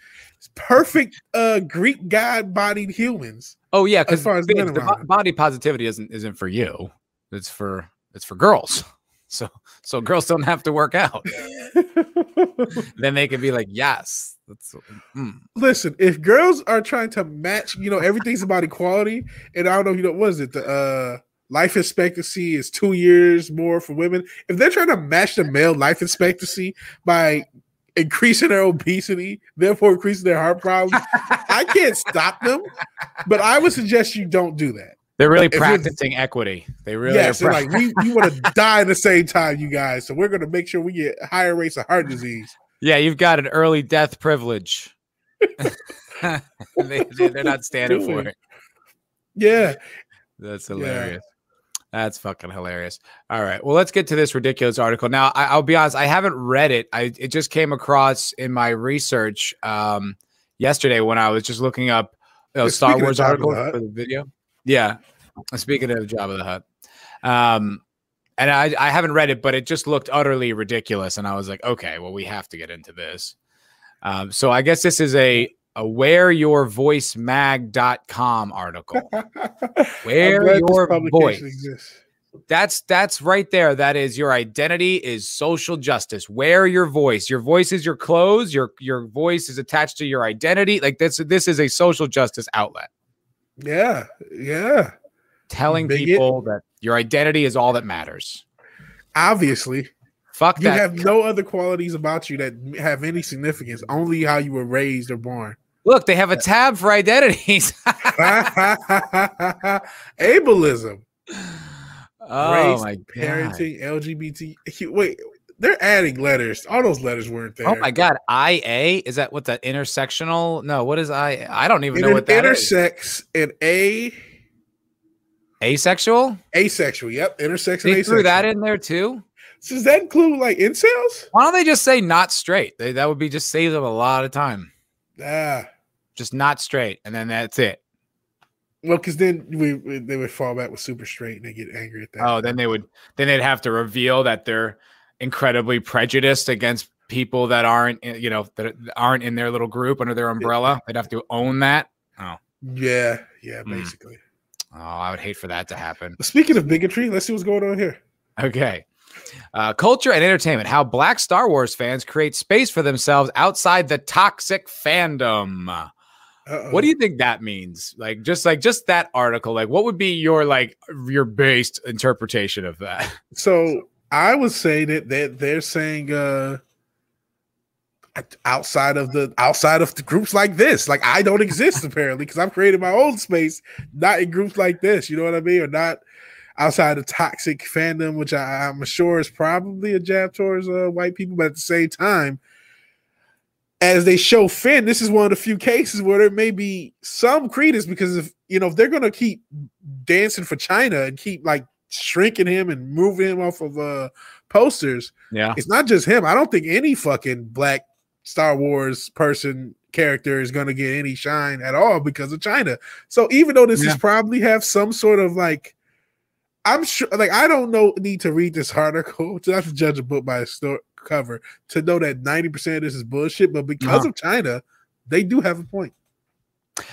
Speaker 2: perfect uh Greek god bodied humans.
Speaker 1: oh yeah because
Speaker 2: far as
Speaker 1: the
Speaker 2: around
Speaker 1: body positivity isn't isn't for you it's for it's for girls so so girls don't have to work out then they can be like yes that's mm.
Speaker 2: Listen, if girls are trying to match, you know, everything's about equality, and I don't know, you know, what is it? The uh life expectancy is two years more for women. If they're trying to match the male life expectancy by increasing their obesity, therefore increasing their heart problems, I can't stop them. But I would suggest you don't do that.
Speaker 1: They're really practicing equity they really
Speaker 2: yes,
Speaker 1: are
Speaker 2: like we, we want to die at the same time, you guys. So we're gonna make sure we get higher rates of heart disease.
Speaker 1: Yeah, you've got an early death privilege. they, they're not standing for it.
Speaker 2: Yeah.
Speaker 1: That's
Speaker 2: Yeah.
Speaker 1: hilarious. That's fucking hilarious. All right. Well, let's get to this ridiculous article. Now, I, will be honest, I haven't read it. I it just came across in my research um, yesterday when I was just looking up you know, Star Wars article for the video. Yeah. Speaking out the job of Jabba the Hutt. Um, and I, I haven't read it, but it just looked utterly ridiculous. And I was like, okay, well, we have to get into this. Um, so I guess this is a a wearyourvoicemag.com article. Wear your voice. Exists. That's that's right there. That is your identity is social justice. Wear your voice. Your voice is your clothes. Your your voice is attached to your identity. Like this this is a social justice outlet.
Speaker 2: Yeah. Yeah.
Speaker 1: Telling Bigot. people that your identity is all that matters.
Speaker 2: Obviously.
Speaker 1: Fuck that.
Speaker 2: you that. have no other qualities about you that have any significance. Only how you were raised or born.
Speaker 1: Look, they have a tab for identities.
Speaker 2: Ableism.
Speaker 1: Oh Race, my god.
Speaker 2: Parenting, LGBT. Wait, they're adding letters. All those letters weren't there.
Speaker 1: Oh my god. IA? Is that what the intersectional? No, what is I? I don't even know what that
Speaker 2: intersex is. and A
Speaker 1: asexual?
Speaker 2: Asexual, yep. Intersex
Speaker 1: they
Speaker 2: and
Speaker 1: threw that in there too.
Speaker 2: So does that include like incels?
Speaker 1: Why don't they just say not straight? They, that would be just save them a lot of time.
Speaker 2: Ah,
Speaker 1: just not straight, and then that's it.
Speaker 2: Well, because then we, we, they would fall back with super straight, and they get angry at that.
Speaker 1: Oh, then they would then they'd have to reveal that they're incredibly prejudiced against people that aren't you know that aren't in their little group under their umbrella. They'd have to own that. Oh,
Speaker 2: yeah, yeah, hmm. basically.
Speaker 1: Mm. Oh, I would hate for that to happen.
Speaker 2: Speaking of bigotry, let's see what's going on here.
Speaker 1: Okay. Uh, culture and entertainment. How black Star Wars fans create space for themselves outside the toxic fandom. Uh-oh. What do you think that means? Like just like just that article. Like what would be your like your based interpretation of that?
Speaker 2: So I would say that that they're saying uh outside of the outside of the groups like this. Like I don't exist apparently because I've created my own space, not in groups like this. You know what I mean? Or not outside of toxic fandom, which I, am sure is probably a jab towards uh, white people, but at the same time, as they show Finn, this is one of the few cases where there may be some credence because if you know if they're gonna keep dancing for China and keep like shrinking him and moving him off of uh posters,
Speaker 1: yeah,
Speaker 2: it's not just him. I don't think any fucking black Star Wars person character is gonna get any shine at all because of China. So even though this yeah. is probably have some sort of like I'm sure, like, I don't know, need to read this article to not to judge a book by its store cover to know that 90% of this is bullshit. But because uh-huh. of China, they do have a point.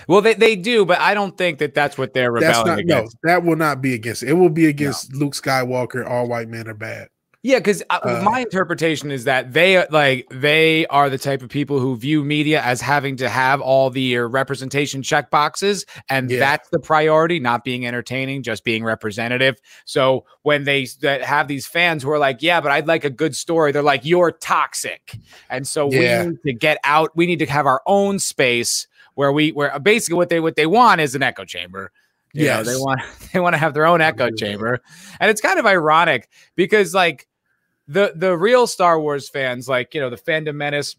Speaker 1: Well, they, they do, but I don't think that that's what they're rebelling not, against.
Speaker 2: No, that will not be against it. Will be against no. Luke Skywalker. All white men are bad.
Speaker 1: Yeah, because uh, my interpretation is that they like they are the type of people who view media as having to have all the representation check boxes, and yeah. that's the priority, not being entertaining, just being representative. So when they that have these fans who are like, "Yeah, but I'd like a good story," they're like, "You're toxic," and so yeah. we need to get out. We need to have our own space where we where uh, basically what they what they want is an echo chamber. Yeah, they want they want to have their own echo chamber, and it's kind of ironic because like the the real Star Wars fans, like you know, the fandom menace,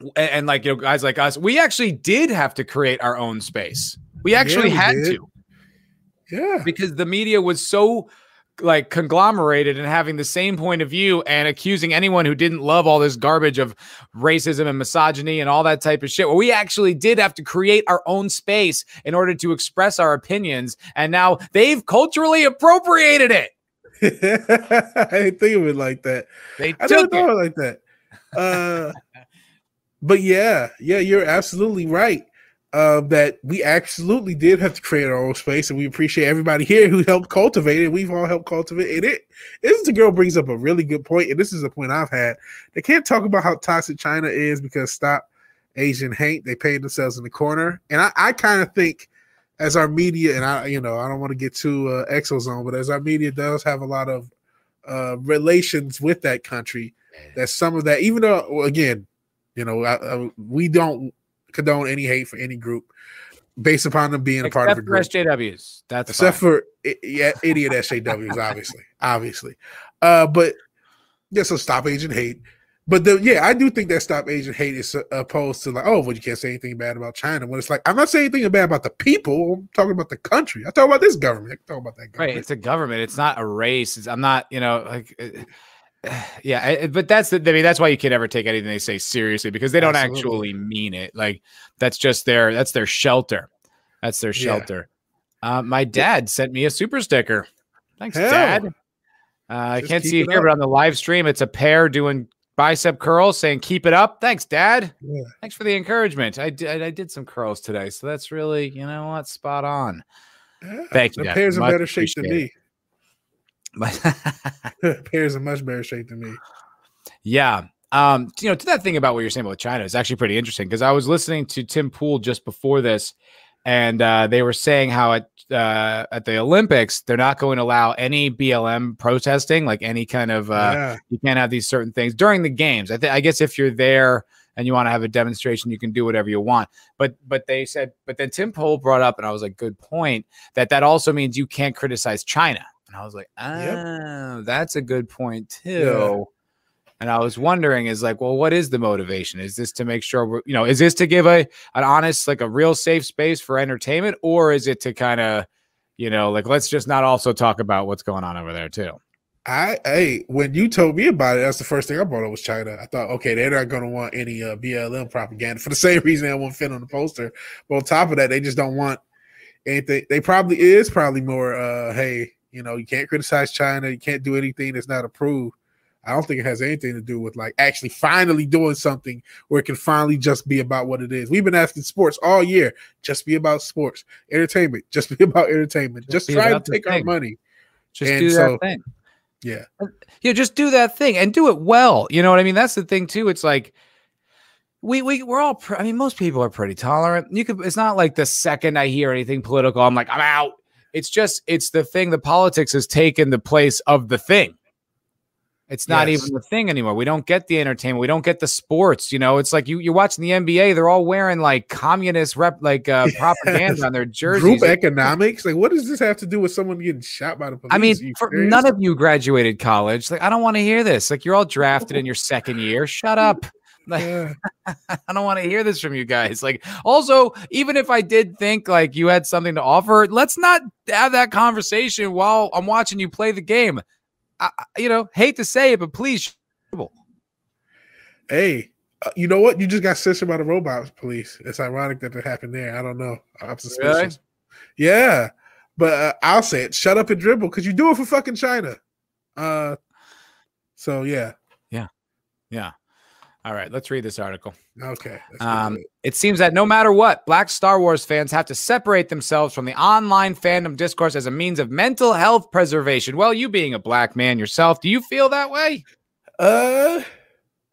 Speaker 1: and, and, like you know, guys like us, we actually did have to create our own space. We actually yeah, we had did. to.
Speaker 2: Yeah.
Speaker 1: Because the media was so like conglomerated and having the same point of view and accusing anyone who didn't love all this garbage of racism and misogyny and all that type of shit. Well, we actually did have to create our own space in order to express our opinions. And now they've culturally appropriated it.
Speaker 2: I didn't think of it like that.
Speaker 1: They
Speaker 2: I didn't know it like that. Uh, but yeah, yeah, you're absolutely right. Uh, that we absolutely did have to create our own space, and we appreciate everybody here who helped cultivate it. We've all helped cultivate it. it this the girl brings up a really good point, and this is a point I've had. They can't talk about how toxic China is because stop Asian hate. They paint themselves in the corner, and I, I kind of think as our media, and I, you know, I don't want to get too uh, exozone, but as our media does have a lot of uh, relations with that country, that some of that, even though, again, you know, I, I, we don't condone any hate for any group based upon them being
Speaker 1: Except
Speaker 2: a part of a
Speaker 1: group. SJWs, that's
Speaker 2: except fine. for yeah, idiot SJWs, obviously, obviously. Uh, but yeah, so stop Asian hate. But the, yeah, I do think that stop Asian hate is opposed to like, oh, well, you can't say anything bad about China. When it's like, I'm not saying anything bad about the people. I'm talking about the country. I talk about this government. I talk about that
Speaker 1: government. Right. It's a government. It's not a race. It's, I'm not, you know, like, uh, yeah. But that's the, I mean, that's why you can never take anything they say seriously because they don't Absolutely. actually mean it. Like, that's just their, that's their shelter. That's their shelter. Yeah. Uh, my dad sent me a super sticker. Thanks, Hell. Dad. Uh, I can't see it here, up. but on the live stream, it's a pair doing bicep curls saying keep it up thanks dad yeah. thanks for the encouragement I did, I did some curls today so that's really you know what spot on yeah, thank you
Speaker 2: the pair's in better shape than me pair's in much better shape than me
Speaker 1: yeah um you know to that thing about what you're saying about china is actually pretty interesting because i was listening to tim pool just before this and uh, they were saying how at uh, at the Olympics they're not going to allow any BLM protesting, like any kind of uh, yeah. you can't have these certain things during the games. I, th- I guess if you're there and you want to have a demonstration, you can do whatever you want. But but they said, but then Tim Pool brought up, and I was like, good point. That that also means you can't criticize China. And I was like, oh, yep. that's a good point too. Yeah. And I was wondering, is like, well, what is the motivation? Is this to make sure we're, you know, is this to give a an honest, like a real safe space for entertainment, or is it to kind of, you know, like let's just not also talk about what's going on over there too?
Speaker 2: I hey, when you told me about it, that's the first thing I brought up was China. I thought, okay, they're not going to want any uh, BLM propaganda for the same reason they won't fit on the poster. But on top of that, they just don't want anything. They probably is probably more, uh, hey, you know, you can't criticize China, you can't do anything that's not approved. I don't think it has anything to do with like actually finally doing something where it can finally just be about what it is. We've been asking sports all year, just be about sports, entertainment, just be about entertainment, just, just try to take our money.
Speaker 1: Just and do so, that thing.
Speaker 2: Yeah.
Speaker 1: Yeah, just do that thing and do it well. You know what I mean? That's the thing too. It's like we we we're all I mean most people are pretty tolerant. You could it's not like the second I hear anything political I'm like I'm out. It's just it's the thing the politics has taken the place of the thing. It's not yes. even the thing anymore. We don't get the entertainment. We don't get the sports. You know, it's like you you're watching the NBA. They're all wearing like communist rep like uh, propaganda on their jerseys.
Speaker 2: Group economics. Like, what does this have to do with someone getting shot by the police?
Speaker 1: I mean, for, none of you graduated college. Like, I don't want to hear this. Like, you're all drafted in your second year. Shut up. Like, I don't want to hear this from you guys. Like, also, even if I did think like you had something to offer, let's not have that conversation while I'm watching you play the game. I, you know, hate to say it, but please.
Speaker 2: Hey, uh, you know what? You just got censored by the robots police. It's ironic that it happened there. I don't know. I'm suspicious. Really? Yeah, but uh, I'll say it. Shut up and dribble because you do it for fucking China. Uh, so yeah,
Speaker 1: yeah, yeah. All right, let's read this article.
Speaker 2: Okay.
Speaker 1: Um, it seems that no matter what, black Star Wars fans have to separate themselves from the online fandom discourse as a means of mental health preservation. Well, you being a black man yourself, do you feel that way?
Speaker 2: Uh,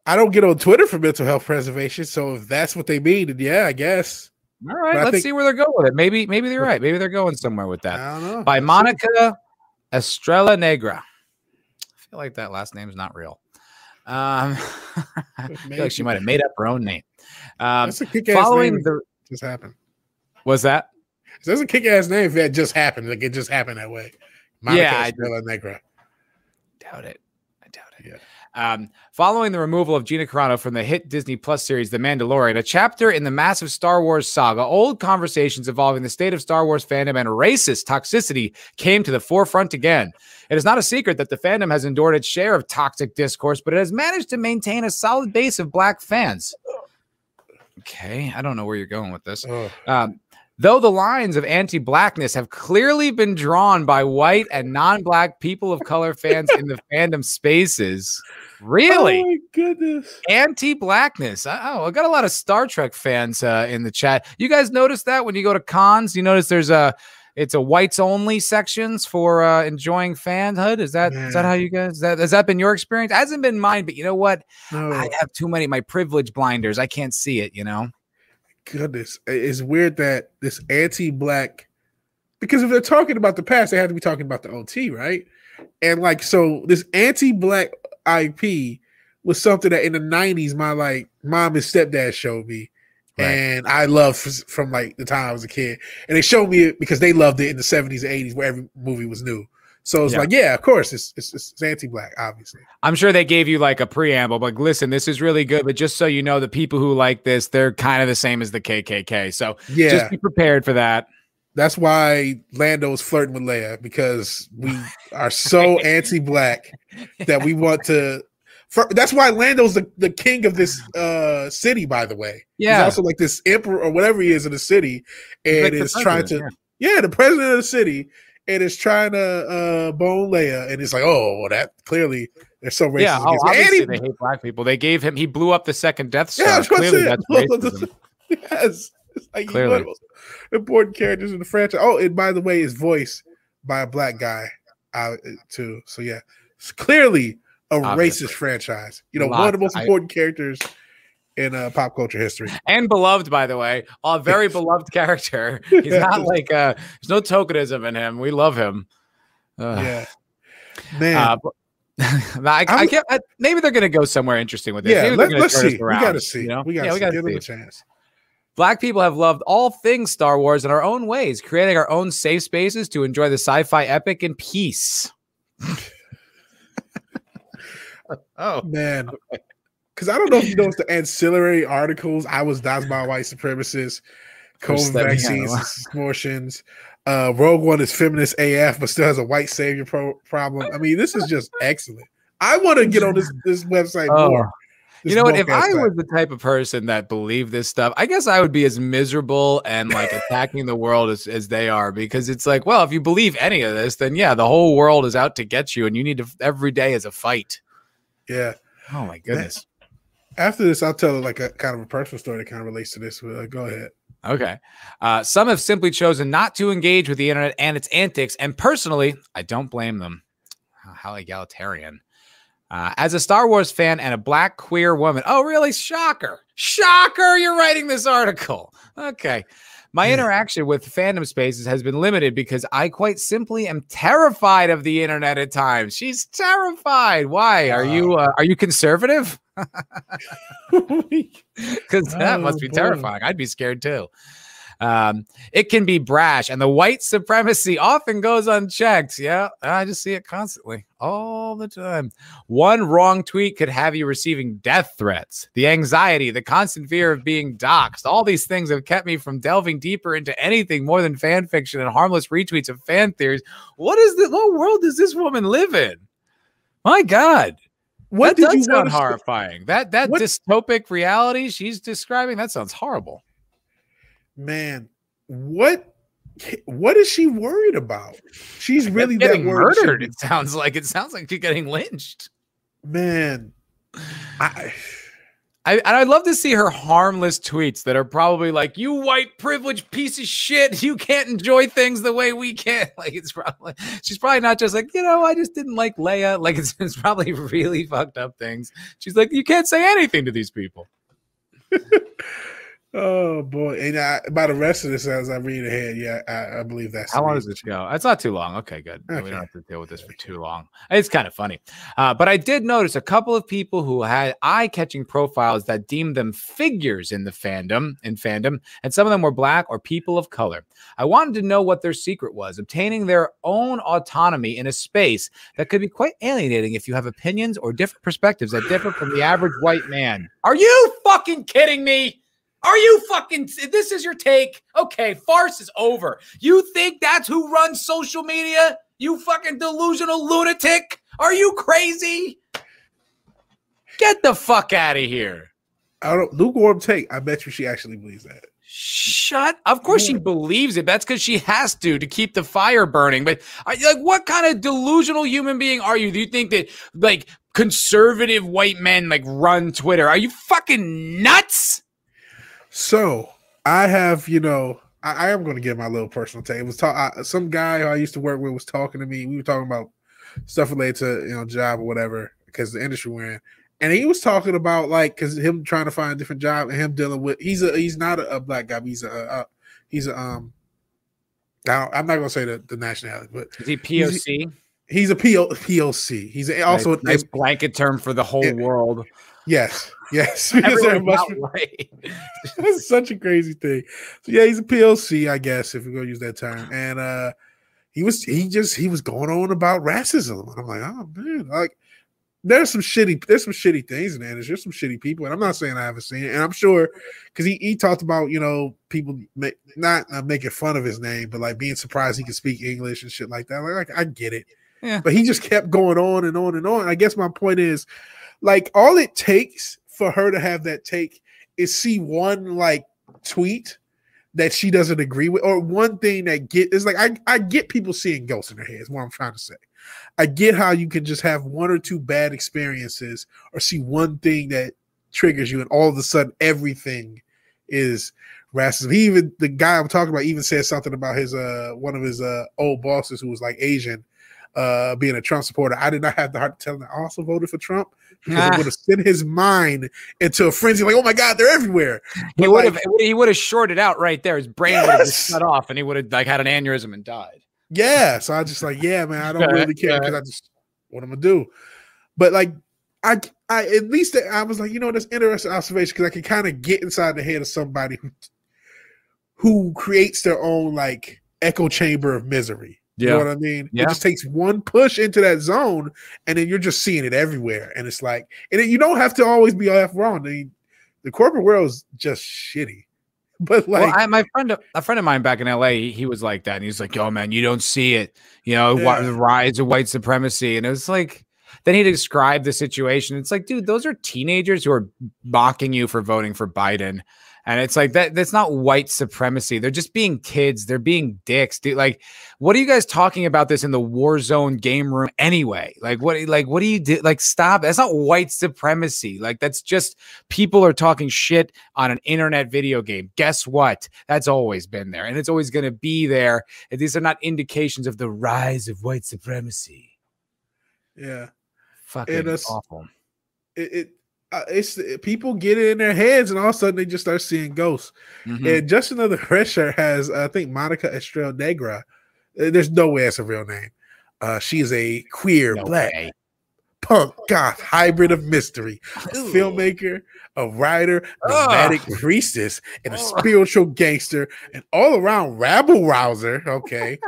Speaker 2: I don't get on Twitter for mental health preservation, so if that's what they mean, then yeah, I guess.
Speaker 1: All right, let's think- see where they're going with it. Maybe, maybe they're right. Maybe they're going somewhere with that.
Speaker 2: I don't know.
Speaker 1: By Monica Estrella Negra. I feel like that last name is not real. Um, I feel like she might have made up her own name. Um, That's a kick-ass following name.
Speaker 2: the just happened.
Speaker 1: Was that?
Speaker 2: That's a kick-ass name if that just happened. Like it just happened that way.
Speaker 1: Monica yeah,
Speaker 2: Estrella Negra.
Speaker 1: Doubt it. I doubt it. Yeah. Um, following the removal of Gina Carano from the hit Disney Plus series The Mandalorian, a chapter in the massive Star Wars saga, old conversations involving the state of Star Wars fandom and racist toxicity came to the forefront again. It is not a secret that the fandom has endured its share of toxic discourse, but it has managed to maintain a solid base of black fans. Okay, I don't know where you're going with this. Um, Though the lines of anti blackness have clearly been drawn by white and non black people of color fans in the fandom spaces. Really?
Speaker 2: Oh my goodness.
Speaker 1: Anti blackness. Oh, I got a lot of Star Trek fans uh, in the chat. You guys notice that when you go to cons, you notice there's a it's a whites only sections for uh, enjoying fanhood. Is that is that how you guys that has that been your experience? It hasn't been mine, but you know what? No. I have too many my privilege blinders. I can't see it, you know
Speaker 2: goodness, it's weird that this anti-black because if they're talking about the past, they have to be talking about the OT, right? And like so, this anti-black IP was something that in the '90s, my like mom and stepdad showed me, right. and I loved from like the time I was a kid. And they showed me it because they loved it in the '70s and '80s, where every movie was new. So it's
Speaker 1: Yeah.
Speaker 2: like, yeah, of course, it's, it's it's anti-black, obviously.
Speaker 1: I'm sure they gave you like a preamble, like, listen, this is really good, but just so you know, the people who like this, they're kind of the same as the KKK. So
Speaker 2: Yeah,
Speaker 1: just be prepared for that.
Speaker 2: that's why Lando's flirting with Leia because we are so anti-black that we want to. For, that's why Lando's the, the king of this uh city, by the way.
Speaker 1: Yeah.
Speaker 2: He's also like this emperor or whatever he is in the city, and
Speaker 1: like
Speaker 2: is trying to
Speaker 1: president,
Speaker 2: yeah, the president of the city, and is trying to uh bone Leia, and it's like, oh, well, that clearly they're so racist.
Speaker 1: Yeah, oh,
Speaker 2: against me. And
Speaker 1: obviously
Speaker 2: he-
Speaker 1: they hate black people. They gave him, he blew up the second Death Star.
Speaker 2: Yeah, I was gonna
Speaker 1: Clearly, that's racism.
Speaker 2: yes, it's like
Speaker 1: Clearly.
Speaker 2: one of the most important characters in the franchise. Oh, and by the way, is voiced by a black guy uh, too. So yeah, it's clearly a
Speaker 1: Obviously.
Speaker 2: racist franchise. You know, one of the most
Speaker 1: I-
Speaker 2: important characters in uh, pop culture history.
Speaker 1: and beloved, by the way, a very beloved character. He's not like uh there's no tokenism in him. We love him. Ugh.
Speaker 2: Yeah, man.
Speaker 1: Uh, but- I, I
Speaker 2: I'm-
Speaker 1: get, I, maybe they're going to go somewhere interesting with this.
Speaker 2: yeah,
Speaker 1: Maybe they're
Speaker 2: let,
Speaker 1: gonna
Speaker 2: us
Speaker 1: turn us
Speaker 2: see. We got to see.
Speaker 1: you know?
Speaker 2: We got
Speaker 1: yeah,
Speaker 2: to give them
Speaker 1: see.
Speaker 2: a chance.
Speaker 1: Black people have loved all things Star Wars in our own ways, creating our own safe spaces to enjoy the sci-fi epic in peace. oh,
Speaker 2: Man, because I don't know if you noticed the ancillary articles. I was doxed by white supremacists. COVID vaccines, abortions. Uh, Rogue One is feminist AF, but still has a white savior pro- problem. I mean, this is just excellent. I want to get on this this website
Speaker 1: Oh.
Speaker 2: more.
Speaker 1: you know what? If I was the type of person that believed this stuff, I guess I would be as miserable and like attacking the world as, as they are because it's like, well, if you believe any of this, then yeah, the whole world is out to get you and you need to every day is a fight.
Speaker 2: yeah.
Speaker 1: Oh my goodness.
Speaker 2: After this, I'll tell like a kind of a personal story that kind of relates to this. Uh, go ahead.
Speaker 1: Okay. Uh, some have simply chosen not to engage with the internet and its antics. And personally, I don't blame them. How egalitarian. Uh, as a Star Wars fan and a black queer woman. Oh, really? Shocker. Shocker. You're writing this article. Okay. My
Speaker 2: Yeah.
Speaker 1: interaction with fandom spaces has been limited because I quite simply am terrified of the internet at times. She's terrified. Why? Are you uh, are you conservative? because that must
Speaker 2: Oh,
Speaker 1: be
Speaker 2: boy.
Speaker 1: terrifying. I'd be scared too. Um, it can be brash, and the white supremacy often goes unchecked. Yeah, I just see it constantly, all the time. One wrong tweet could have you receiving death threats. The anxiety, the constant fear of being doxxed, all these things have kept me from delving deeper into anything more than fan fiction and harmless retweets of fan theories. What is the what world does this woman live in? My God
Speaker 2: What
Speaker 1: that
Speaker 2: did
Speaker 1: does
Speaker 2: you
Speaker 1: sound horrifying. That that
Speaker 2: What-
Speaker 1: dystopic reality she's describing that sounds horrible.
Speaker 2: Man, what what is she worried about? She's really that
Speaker 1: getting murdered. It sounds like it sounds like she's getting lynched.
Speaker 2: Man, I
Speaker 1: I and I'd love to see her harmless tweets that are probably like, "You white privileged piece of shit, you can't enjoy things the way we can." Like it's probably she's probably not just like you know I just didn't like Leia. Like it's, it's probably really fucked up things. She's like, you can't say anything to these people.
Speaker 2: oh boy. And I, by the rest of this, as I read ahead, yeah, I, I believe that's
Speaker 1: How long does this go? It's not too long. Okay, good. We don't have to deal with this for too long. It's kind of funny. Uh, but I did notice a couple of people who had eye-catching profiles that deemed them figures in the fandom, in fandom, and some of them were black or people of color. I wanted to know what their secret was, obtaining their own autonomy in a space that could be quite alienating if you have opinions or different perspectives that differ from the average white man. Are you fucking kidding me? Are you fucking this is your take? Okay, farce is over. You think that's who runs social media? You fucking delusional lunatic? Are you crazy? Get the fuck out of here.
Speaker 2: I don't lukewarm take. I bet you she actually believes that.
Speaker 1: Shut. Of course she believes it. That's because she has to to keep the fire burning. But like, what kind of delusional human being are you? Do you think that like conservative white men like run Twitter? Are you fucking nuts?
Speaker 2: So I have, you know, I, I am going to give my little personal take. It was talk, I, some guy who I used to work with was talking to me. We were talking about stuff related to you know job or whatever because the industry we're in, and he was talking about like because him trying to find a different job and him dealing with he's a he's not a, a black guy. But he's a, a he's a um. Now I'm not gonna say the, the nationality, but
Speaker 1: Is he POC?
Speaker 2: he's a PO, POC. He's a, also
Speaker 1: nice, nice blanket term for the whole
Speaker 2: Yeah.
Speaker 1: world.
Speaker 2: Yes, yes. Because there must
Speaker 1: that.
Speaker 2: That's such a crazy thing. So yeah, he's a PLC, I guess, if we're gonna use that term. And uh he was he just he was going on about racism, and I'm like, oh man, like there's some shitty there's some shitty things in there. There's some shitty people, and I'm not saying I haven't seen it, and I'm sure because he, he talked about you know people make, not uh, making fun of his name, but like being surprised he could speak English and shit like that. Like, like I get it, yeah. But he just kept going on and on and on. I guess my point is, like, all it takes for her to have that take is see one like tweet that she doesn't agree with, or one thing that get is like I, I get people seeing ghosts in their heads. What I'm trying to say. I get how you can just have one or two bad experiences or see one thing that triggers you, and all of a sudden everything is racism. He even the guy I'm talking about even said something about his uh one of his uh old bosses who was like Asian, uh being a Trump supporter. I did not have the heart to tell him I also voted for Trump because ah. it would have sent his mind into a frenzy, like, oh my god, they're everywhere.
Speaker 1: But he would have like, he would have shorted out right there. His brain yes. would have just shut off and he would have like had an aneurysm and died.
Speaker 2: Yeah. So I just like, yeah, man, I don't really care because I just what I'm gonna do. But like I, I at least I was like, you know, that's interesting observation because I can kind of get inside the head of somebody who, who creates their own like echo chamber of misery. You know what I mean? Yeah. It just takes one push into that zone, and then you're just seeing it everywhere. And it's like, and it, you don't have to always be off wrong. I mean, the corporate world is just shitty. But like,
Speaker 1: well, I, my friend, a friend of mine back in LA, he, he was like that, and he's like, "Yo, man, you don't see it. You know, yeah. the rise of white supremacy." And it was like, then he described the situation. It's like, dude, those are teenagers who are mocking you for voting for Biden. And it's like that that's not white supremacy. They're just being kids. They're being dicks. Dude. Like, what are you guys talking about this in the war zone game room anyway? Like, what like what do you do? Like, stop. That's not white supremacy. Like, that's just people are talking shit on an internet video game. Guess what? That's always been there. And it's always gonna be there. And these are not indications of the rise of white supremacy.
Speaker 2: Yeah.
Speaker 1: Fucking awful.
Speaker 2: It, it it's people get it in their heads, and all of a sudden they just start seeing ghosts. Mm-hmm. And just another red shirt has, I think, Monica Estrella Negra. Uh, there's no way that's a real name. Uh, she is a queer no black way. punk goth hybrid of mystery, a filmmaker, a writer, nomadic priestess, and a spiritual gangster, and all around rabble rouser. Okay,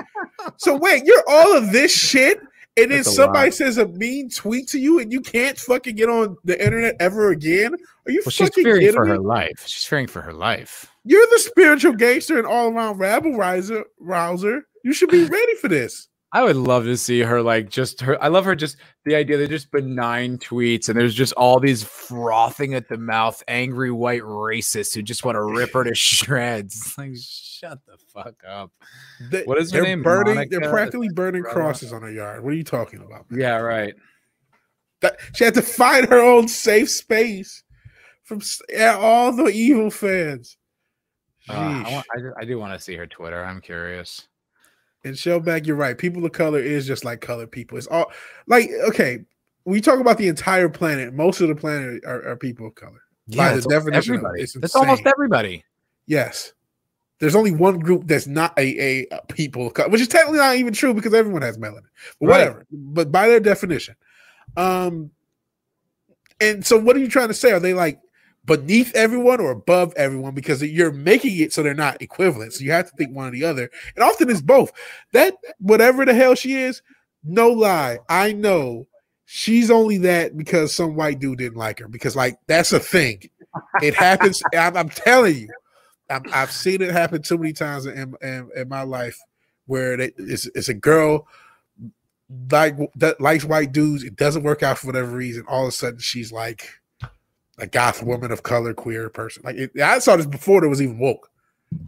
Speaker 2: so wait, you're all of this shit and then somebody lot. says a mean tweet to you, and you can't fucking get on the internet ever again. Are you well, fucking she's fearing
Speaker 1: for
Speaker 2: me?
Speaker 1: her life. She's fearing for her life.
Speaker 2: You're the spiritual gangster and all around rabble rouser. Rouser. You should be ready for this.
Speaker 1: I would love to see her like just her. I love her just the idea they're just benign tweets and there's just all these frothing at the mouth, angry white racists who just want to rip her to shreds. like, shut the fuck up.
Speaker 2: They, what is her name? Burning. Monica? They're practically burning crosses on her yard. What are you talking about?
Speaker 1: Man? Yeah, right.
Speaker 2: That she had to find her own safe space from all the evil fans.
Speaker 1: Uh, I, want, I, I do want to see her Twitter. I'm curious.
Speaker 2: And Shellback, you're right. People of color is just like colored people. It's all like okay. We talk about the entire planet. Most of the planet are, are people of color.
Speaker 1: Yeah, by the definition, everybody. It, it's almost everybody.
Speaker 2: Yes, there's only one group that's not a, a, people of color, which is technically not even true because everyone has melanin. But right. whatever. But by their definition, um, and so what are you trying to say? Are they like beneath everyone or above everyone because you're making it so they're not equivalent. So you have to think one or the other. And often it's both. That whatever the hell she is, no lie, I know she's only that because some white dude didn't like her because like that's a thing. It happens. I'm, I'm, telling you, i have seen it happen too many times in, in, in my life where it's, it's a girl like that likes white dudes. It doesn't work out for whatever reason. All of a sudden, she's like a goth woman of color, queer person. Like it, I saw this before there was even woke.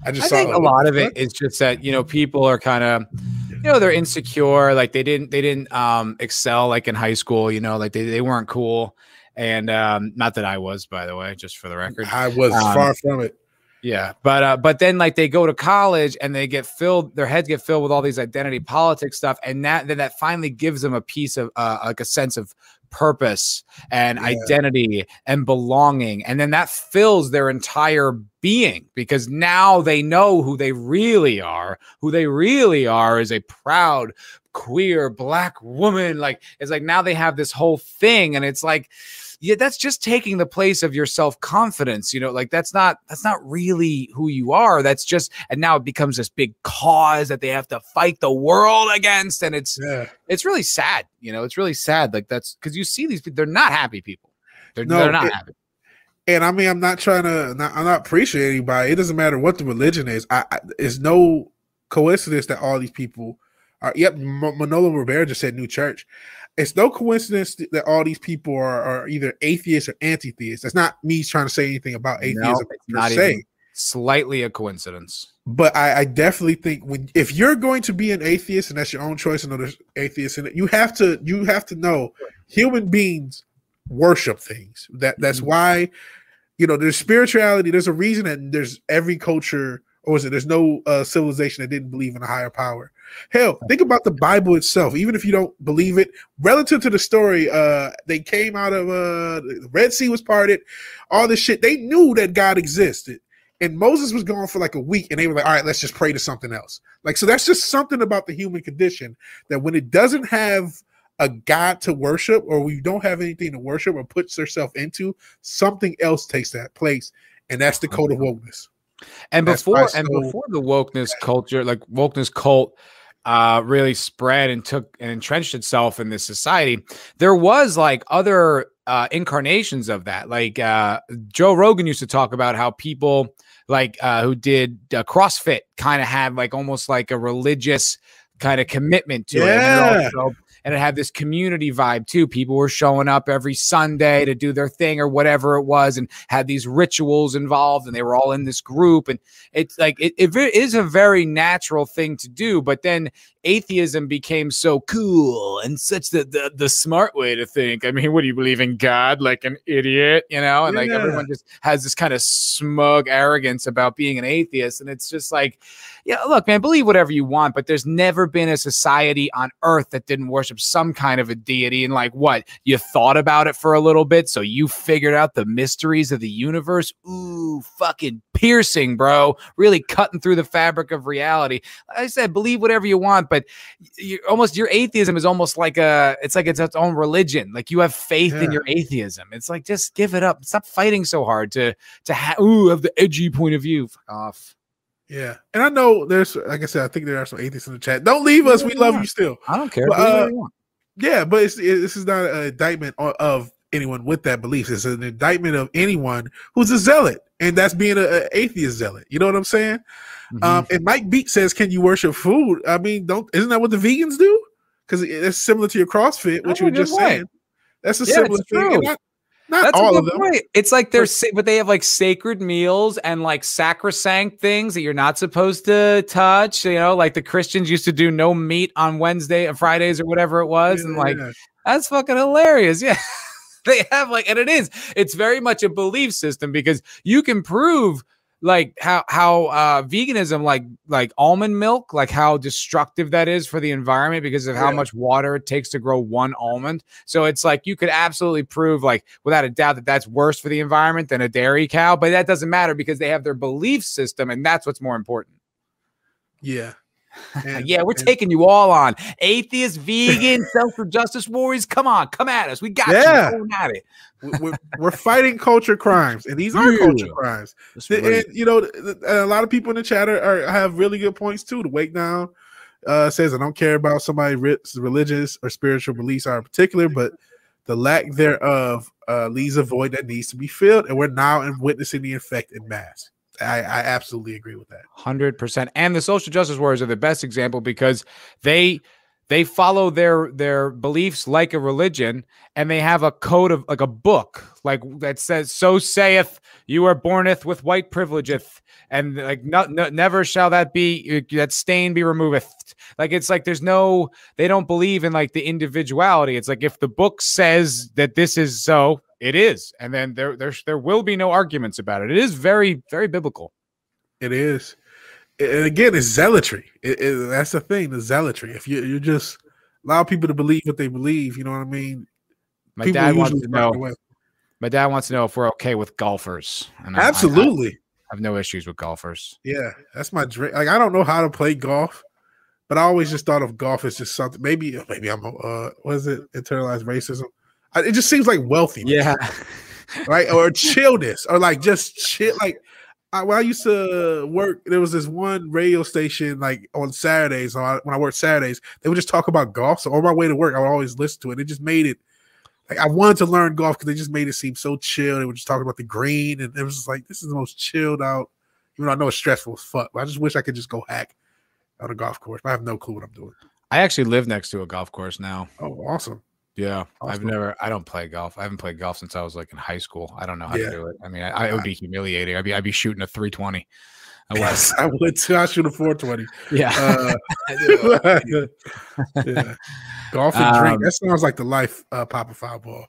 Speaker 2: I just I
Speaker 1: think a lot of it is just that you know people are kind of you know they're insecure, like they didn't they didn't um excel like in high school, you know, like they, they weren't cool. And um not that I was, by the way, just for the record.
Speaker 2: I was um, far from it.
Speaker 1: Yeah, but uh, but then like they go to college and they get filled, their heads get filled with all these identity politics stuff, and that then that finally gives them a piece of uh, like a sense of purpose and yeah. identity and belonging. And then that fills their entire being because now they know who they really are. Who they really are is a proud queer black woman. Like it's like now they have this whole thing, and it's like, yeah, that's just taking the place of your self confidence. You know, like that's not that's not really who you are. That's just and now it becomes this big cause that they have to fight the world against, and it's yeah. it's really sad. You know, it's really sad. Like that's because you see these people, they're not happy people. They're, no, they're not it, happy.
Speaker 2: And I mean, I'm not trying to. Not, I'm not appreciating anybody. It doesn't matter what the religion is. I, I it's no coincidence that all these people are. Yep, Manolo Rivera just said new church. It's no coincidence that all these people are, are either atheists or anti-theists. That's not me trying to say anything about atheism no, per se.
Speaker 1: Slightly a coincidence.
Speaker 2: But I, I, definitely think when if you're going to be an atheist and that's your own choice, and there's atheists in it, you have to you have to know human beings worship things. That that's mm-hmm. why you know there's spirituality. There's a reason that there's every culture or is it there's no uh, civilization that didn't believe in a higher power. Hell, think about the Bible itself. Even if you don't believe it, relative to the story, uh, they came out of uh, the Red Sea was parted, all this shit. They knew that God existed. And Moses was gone for like a week, and they were like, all right, let's just pray to something else. Like, so that's just something about the human condition that when it doesn't have a God to worship, or we don't have anything to worship or puts herself into, something else takes that place. And that's the code of wokeness.
Speaker 1: And that's before and before the wokeness culture, like wokeness cult uh, really spread and took and entrenched itself in this society, there was like other uh, incarnations of that. Like uh, Joe Rogan used to talk about how people like uh, who did uh, CrossFit kind of had like almost like a religious kind of commitment to yeah. it. And also and it had this community vibe too. People were showing up every Sunday to do their thing or whatever it was, and had these rituals involved, and they were all in this group. And it's like it, it is a very natural thing to do. But then atheism became so cool and such the, the the smart way to think. I mean, what do you believe in God like an idiot, you know? And yeah. like everyone just has this kind of smug arrogance about being an atheist, and it's just like, yeah, look, man, believe whatever you want, but there's never been a society on earth that didn't worship some kind of a deity. And like, what you thought about it for a little bit, so you figured out the mysteries of the universe. Ooh, fucking piercing, bro. Really cutting through the fabric of reality. Like I said, believe whatever you want, but you almost your atheism is almost like a it's like it's its own religion. Like you have faith yeah. in your atheism. It's like just give it up. Stop fighting so hard to to have ooh have the edgy point of view. Fuck off.
Speaker 2: Yeah, and I know there's, like I said, I think there are some atheists in the chat. Don't leave us. We love you still.
Speaker 1: I don't care.
Speaker 2: But, uh, yeah, but it's, it, this is not an indictment of anyone with that belief. It's an indictment of anyone who's a zealot and that's being an atheist zealot. You know what I'm saying? Mm-hmm. Um, and Mike Beat says, "Can you worship food?" I mean, don't isn't that what the vegans do? Because it's similar to your CrossFit, which you were just way. saying. That's a yeah, similar thing. Not, not That's all of them. Point.
Speaker 1: It's like they're, but they have like sacred meals and like sacrosanct things that you're not supposed to touch. You know, like the Christians used to do no meat on Wednesday and Fridays or whatever it was, yeah, and like yeah. that's fucking hilarious. Yeah. they have like, and it is, it's very much a belief system because you can prove like how how uh veganism like like almond milk like how destructive that is for the environment because of how yeah. much water it takes to grow one almond so it's like you could absolutely prove like without a doubt that that's worse for the environment than a dairy cow but that doesn't matter because they have their belief system and that's what's more important
Speaker 2: yeah
Speaker 1: and, yeah, we're and, taking you all on. Atheist, vegan, social justice warriors. Come on, come at us. We got yeah. you. at it.
Speaker 2: We're, we're, fighting culture crimes, and these are yeah. culture crimes. And you know, a lot of people in the chat are, are have really good points too. The wake down uh, says, "I don't care about somebody's religious or spiritual beliefs are in particular, but the lack thereof uh, leaves a void that needs to be filled, and we're now witnessing the effect in mass." I, I absolutely agree with that.
Speaker 1: Hundred percent. And the social justice warriors are the best example because they they follow their their beliefs like a religion and they have a code of like a book like that says so saith you are borneth with white privilegeth and like no, no, never shall that be that stain be removed like it's like there's no they don't believe in like the individuality it's like if the book says that this is so it is, and then there there there will be no arguments about it. It is very very biblical.
Speaker 2: It is, and again, it's zealotry. It, it, that's the thing, the zealotry. If you you just allow people to believe what they believe, you know what I mean.
Speaker 1: My people dad wants to know. My dad wants to know if we're okay with golfers.
Speaker 2: And Absolutely.
Speaker 1: I, I have no issues with golfers.
Speaker 2: Yeah, that's my dream. Like I don't know how to play golf, but I always just thought of golf as just something. Maybe maybe I'm uh was it internalized racism? I, it just seems like wealthy.
Speaker 1: Yeah.
Speaker 2: right? Or chillness, or like just chill. Like I, when I used to work, there was this one radio station like on Saturdays. So I, when I worked Saturdays, they would just talk about golf. So on my way to work, I would always listen to it. It just made it like I wanted to learn golf because they just made it seem so chill. They were just talking about the green, and it was just like this is the most chilled out. Even though I know it's stressful as fuck, but I just wish I could just go hack on a golf course. But I have no clue what I'm doing.
Speaker 1: I actually live next to a golf course now.
Speaker 2: Oh, awesome!
Speaker 1: Yeah,
Speaker 2: Awesome.
Speaker 1: I've never. I don't play golf. I haven't played golf since I was like in high school. I don't know how
Speaker 2: Yeah.
Speaker 1: to do it. I mean, I, I it would be humiliating. I'd be I'd be shooting a three twenty. I was.
Speaker 2: I would too. I shoot a 420.
Speaker 1: Yeah.
Speaker 2: Uh, yeah. Golf and drink.
Speaker 1: Um,
Speaker 2: That sounds like the life uh, Papa Foul Ball.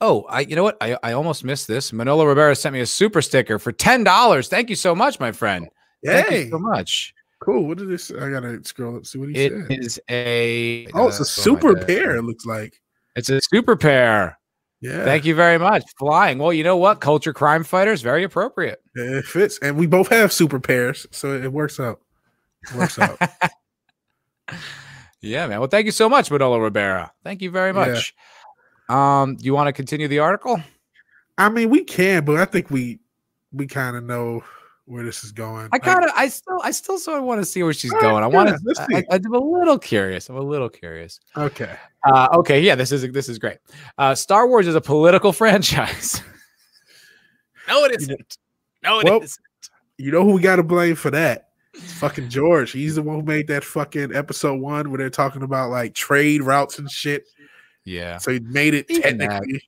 Speaker 1: Oh, I you know what? I, I almost missed this. Manolo Rivera sent me a super sticker for ten dollars. Thank you so much, my friend. Thank you so much.
Speaker 2: cool. What is this? I gotta scroll up see what he
Speaker 1: It
Speaker 2: said.
Speaker 1: is a
Speaker 2: oh, it's a
Speaker 1: uh,
Speaker 2: super pair. It looks like.
Speaker 1: It's a super pair.
Speaker 2: Yeah,
Speaker 1: Thank you very much. Flying. Well, you know what? Culture crime fighters, very appropriate.
Speaker 2: It fits, and we both have super pairs, so it works out. It works out.
Speaker 1: yeah, man. Well, thank you so much, Manolo Rivera. Thank you very
Speaker 2: Yeah.
Speaker 1: much. Um, do you want to continue the article?
Speaker 2: I mean, we can, but I think we we kind of know where this is going.
Speaker 1: I kind of, I still, I still sort of want to see where she's
Speaker 2: All right,
Speaker 1: going. I want to.
Speaker 2: see.
Speaker 1: I, I'm a little curious. I'm a little curious.
Speaker 2: okay.
Speaker 1: Uh, okay, yeah, this is this is great. Uh, Star Wars is a political franchise. no, it isn't. No, it
Speaker 2: Well,
Speaker 1: not
Speaker 2: You know who we got to blame for that? It's fucking George. He's the one who made that fucking episode one where they're talking about like trade routes and shit.
Speaker 1: Yeah,
Speaker 2: So he made it
Speaker 1: Even that.
Speaker 2: technically.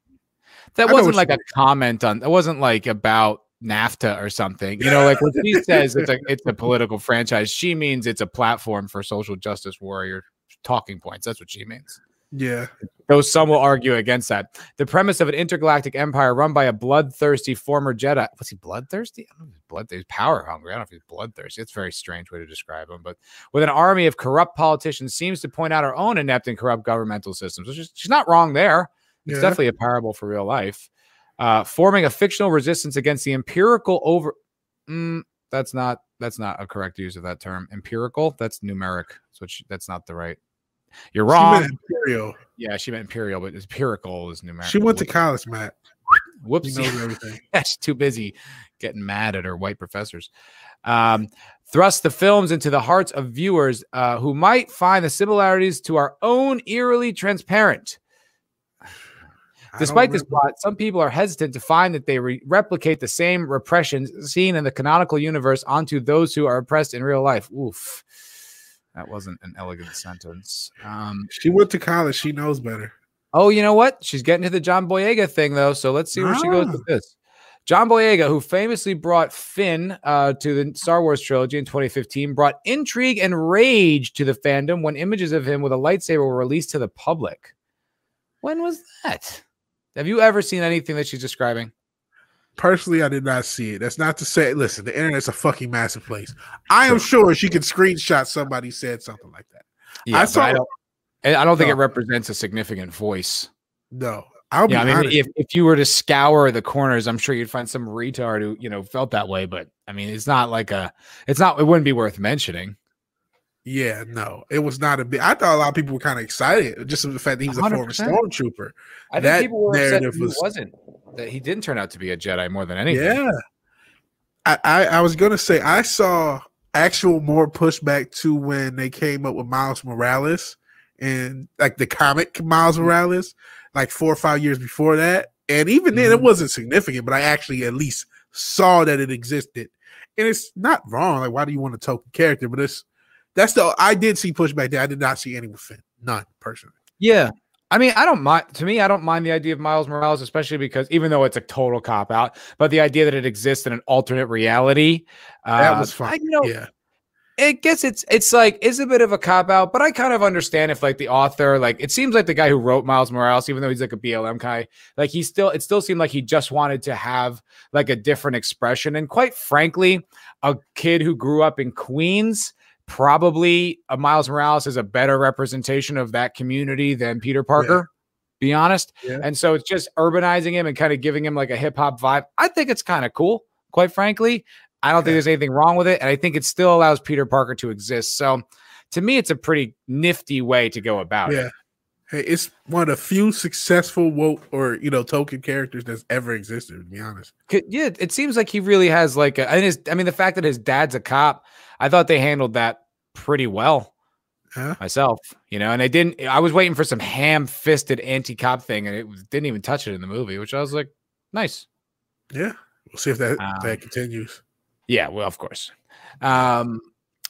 Speaker 1: that
Speaker 2: I know
Speaker 1: wasn't like a comment on. That wasn't like about NAFTA or something. You know, like when she says it's a it's a political franchise, she means it's a platform for social justice warrior talking points. That's what she means.
Speaker 2: Yeah.
Speaker 1: Though some will argue against that. The premise of an intergalactic empire run by a bloodthirsty former Jedi. Was he bloodthirsty? I don't know if he's bloodthirsty. Power hungry. I don't know if he's bloodthirsty. It's a very strange way to describe him. But with an army of corrupt politicians, seems to point out our own inept and corrupt governmental systems. Which is, she's not wrong there. It's
Speaker 2: Yeah.
Speaker 1: definitely a parable for real life. Uh, forming a fictional resistance against the empirical over. Mm, that's not that's not a correct use of that term. Empirical. That's numeric. So that's not the right. You're
Speaker 2: She
Speaker 1: wrong.
Speaker 2: meant Imperial.
Speaker 1: Yeah, she meant imperial, but empirical is numerical.
Speaker 2: She went to college, Matt.
Speaker 1: Whoops.
Speaker 2: knows everything.
Speaker 1: She's too busy getting mad at her white professors. Um, thrust the films into the hearts of viewers uh, who might find the similarities to our own eerily transparent. Despite this plot, some people are hesitant to find that they re- replicate the same repressions seen in the canonical universe onto those who are oppressed in real life. Oof. That wasn't an elegant sentence. Um,
Speaker 2: she went to college. She knows better.
Speaker 1: Oh, you know what? She's getting to the John Boyega thing though, so let's see where she goes
Speaker 2: Ah.
Speaker 1: with this. John Boyega, who famously brought Finn uh, to the Star Wars trilogy in 2015, brought intrigue and rage to the fandom when images of him with a lightsaber were released to the public. When was that? Have you ever seen anything that she's describing?
Speaker 2: Personally, I did not see it. That's not to say, listen, the internet's a fucking massive place. I am sure she could screenshot somebody said something like that.
Speaker 1: Yeah,
Speaker 2: I saw.
Speaker 1: I don't, I don't think it represents a significant voice.
Speaker 2: no, I'll
Speaker 1: Yeah, I mean, if, if you were to scour the corners, I'm sure you'd find some retard who, you know, felt that way. But I mean, it's not like a, it's not, it wouldn't be worth mentioning.
Speaker 2: Yeah, no, it was not a big. I thought a lot of people were kind of excited just the fact that he was a former stormtrooper.
Speaker 1: I think
Speaker 2: That
Speaker 1: people were upset that
Speaker 2: narrative
Speaker 1: he
Speaker 2: was-
Speaker 1: wasn't, that he didn't turn out to be a Jedi more than anything.
Speaker 2: Yeah. I, I, I was gonna say I saw actual more pushback to when they came up with Miles Morales and like the comic Miles
Speaker 1: Mm-hmm.
Speaker 2: Morales, like four or five years before that. And even then it
Speaker 1: Mhm.
Speaker 2: wasn't significant, but I actually at least saw that it existed. And it's not wrong. Like, why do you want a token character? But it's that's the I did see pushback there. I did not see any with Finn. None personally.
Speaker 1: Yeah. I mean, I don't mind. To me, I don't mind the idea of Miles Morales, especially because even though it's a total cop out, but the idea that it exists in an alternate reality, uh,
Speaker 2: That was fun.
Speaker 1: I, you know,
Speaker 2: yeah.
Speaker 1: it gets it's it's like it's a bit of a cop out, but I kind of understand if like the author, like it seems like the guy who wrote Miles Morales, even though he's like a BLM guy, like he still it still seemed like he just wanted to have like a different expression. And quite frankly, a kid who grew up in Queens, probably a Miles Morales is a better representation of that community than Peter Parker. Be honest.
Speaker 2: Yeah.
Speaker 1: And so it's just urbanizing him and kind of giving him like a hip hop vibe. I think it's kind of cool, quite frankly. I don't think there's anything wrong with it. And I think it still allows Peter Parker to exist. So to me, it's a pretty nifty way to go about
Speaker 2: yeah.
Speaker 1: it.
Speaker 2: It's one of the few successful woke or you know token characters that's ever existed. To be honest,
Speaker 1: yeah, it seems like he really has like a. And his, I mean, the fact that his dad's a cop, I thought they handled that pretty well.
Speaker 2: Huh?
Speaker 1: Myself, you know, and they didn't. I was waiting for some ham-fisted anti-cop thing, and it didn't even touch it in the movie, which I was like, nice.
Speaker 2: Yeah, we'll see if that
Speaker 1: Um,
Speaker 2: that continues.
Speaker 1: Yeah, well, of course. Um,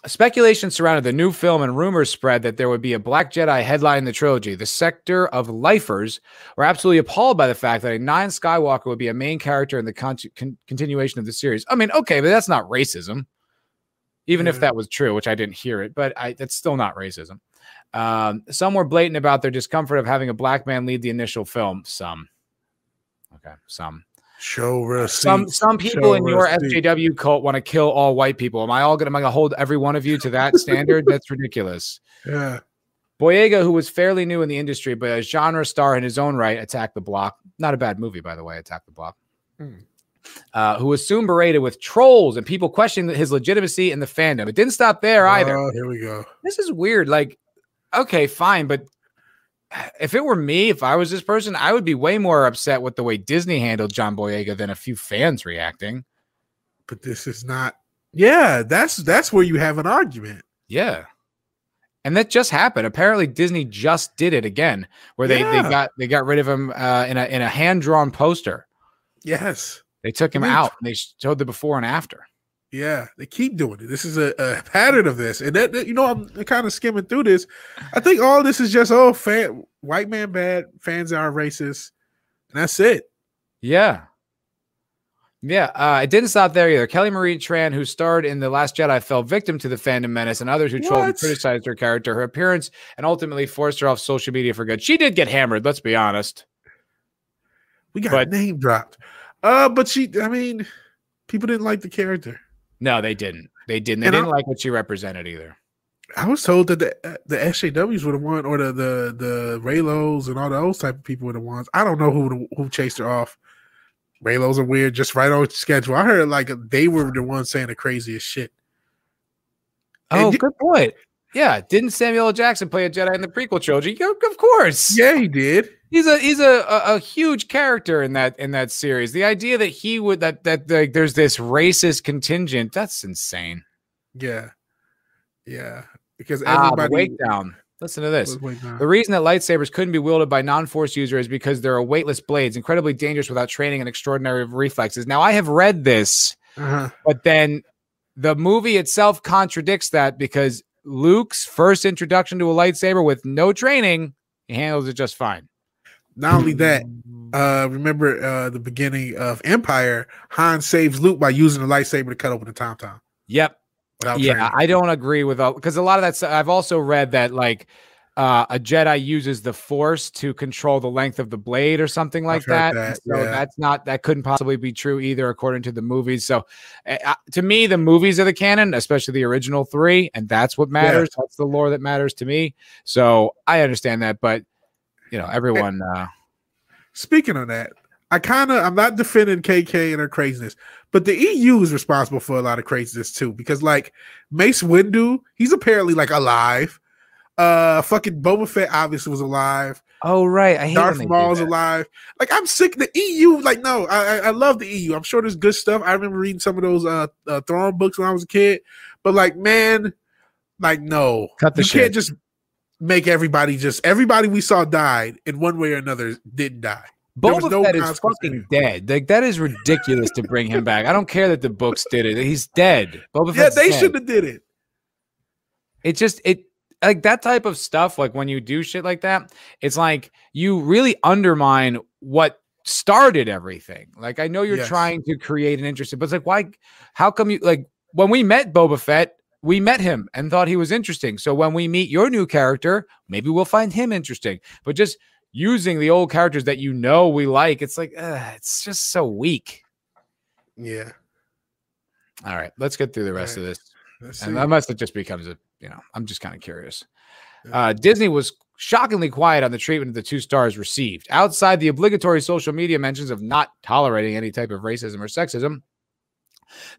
Speaker 1: speculation surrounded the new film and rumors spread that there would be a Black Jedi headline the trilogy. The sector of lifers were absolutely appalled by the fact that a nine Skywalker would be a main character in the con- con- continuation of the series. I mean, okay, but that's not racism. Even if that was true, which I didn't hear it, but I, that's still not racism. Um, some were blatant about their discomfort of having a black man lead the initial film. Some, okay, some.
Speaker 2: Show receipts.
Speaker 1: Some some people
Speaker 2: Show
Speaker 1: in your
Speaker 2: receipts.
Speaker 1: SJW cult want to kill all white people. Am I all I gonna hold every one of you to that standard? That's ridiculous.
Speaker 2: Yeah,
Speaker 1: Boyega, who was fairly new in the industry, but a genre star in his own right, attacked the block. Not a bad movie, by the way. Attack the block.
Speaker 2: Hmm.
Speaker 1: Uh, who was soon berated with trolls and people questioning his legitimacy in the fandom. It didn't stop there either.
Speaker 2: Oh, here we go.
Speaker 1: This is weird. Like, okay, fine, but if it were me, if I was this person, I would be way more upset with the way Disney handled John Boyega than a few fans reacting.
Speaker 2: But this is not. Yeah, that's that's where you have an argument.
Speaker 1: Yeah. And that just happened. Apparently, Disney just did it again, where they, they got they got rid of him uh, in a in a hand drawn poster.
Speaker 2: Yes.
Speaker 1: They took him
Speaker 2: Weird.
Speaker 1: out. And they showed the before and after.
Speaker 2: Yeah, they keep doing it. This is a, a pattern of this, and that, that- you know I'm kind of skimming through this. I think all this is just oh, fan, white man bad, fans are racist, and that's it.
Speaker 1: Yeah. Yeah, uh, it didn't stop there either. Kelly Marie Tran, who starred in The Last Jedi, fell victim to the fandom menace, and others who trolled and criticized her character, her appearance, and ultimately forced her off social media for good. She did get hammered, let's be honest.
Speaker 2: We got
Speaker 1: But-
Speaker 2: name dropped. Uh, but she, I mean, people didn't like the character.
Speaker 1: No, they didn't. They didn't. They
Speaker 2: And
Speaker 1: didn't like what she represented either.
Speaker 2: I was told that the uh, the SJWs were the one, or the the the Reylos and all those type of people were the ones. I don't know who who chased her off. Reylos are weird, just right on schedule. I heard like they were the ones saying the craziest shit.
Speaker 1: Oh,
Speaker 2: y-
Speaker 1: good point. Yeah, didn't Samuel L. Jackson play a Jedi in the prequel trilogy? Yeah, Of course.
Speaker 2: Yeah, he did.
Speaker 1: He's a he's a, a a huge character in that in that series. The idea that he would that that like there's this racist contingent that's insane.
Speaker 2: Yeah, yeah. Because everybody Ah,
Speaker 1: wake down. Listen to this.
Speaker 2: was waiting on-
Speaker 1: The reason that lightsabers couldn't be wielded by non-force users is because they're a weightless blades, incredibly dangerous without training and extraordinary reflexes. Now, I have read this,
Speaker 2: Uh-huh.
Speaker 1: but then the movie itself contradicts that because Luke's first introduction to a lightsaber with no training, he handles it just fine.
Speaker 2: Not only that, uh, remember uh, the beginning of Empire, Han saves Luke by using the lightsaber to cut open the tauntaun
Speaker 1: Yep. yeah,
Speaker 2: training.
Speaker 1: I don't agree with all because a lot of that. stuff- I've also read that like uh, a Jedi uses the Force to control the length of the blade or something like that.
Speaker 2: that,
Speaker 1: So
Speaker 2: yeah.
Speaker 1: that's not that couldn't possibly be true either, according to the movies. So uh, to me, the movies are the canon, especially the original three, and that's what matters. That's the lore that matters to me. So I understand that, but you know, everyone. Uh,
Speaker 2: Speaking of that, I kind of I'm not defending KK and her craziness, but the EU is responsible for a lot of craziness too. Because like Mace Windu, he's apparently like alive. Uh, fucking Boba Fett obviously was alive.
Speaker 1: oh right, I hate
Speaker 2: Darth Maul's alive. Like I'm sick. The EU, like no, I, I love the EU. I'm sure there's good stuff. I remember reading some of those uh, uh Thrawn books when I was a kid. But like, man, like no,
Speaker 1: Cut the
Speaker 2: you
Speaker 1: shit.
Speaker 2: can't just make everybody just everybody we saw died in one way or another didn't die.
Speaker 1: Boba
Speaker 2: no
Speaker 1: Fett is fucking dead. Like that is ridiculous to bring him back. I don't care that the books did it. He's dead. Boba
Speaker 2: Yeah,
Speaker 1: Fett's
Speaker 2: they should have did it.
Speaker 1: It just it like that type of stuff. Like when you do shit like that, it's like you really undermine what started everything. Like I know you're
Speaker 2: Yes.
Speaker 1: trying to create an interest, but it's like why? How come you like when we met Boba Fett? We met him and thought he was interesting. So when we meet your new character, maybe we'll find him interesting. But just using the old characters that you know we like, it's like uh, it's just so weak.
Speaker 2: Yeah.
Speaker 1: All right, let's get through the rest of this. And unless it just becomes a, you know, I'm just kind of curious. Uh, Disney was shockingly quiet on the treatment of the two stars received. Outside the obligatory social media mentions of not tolerating any type of racism or sexism,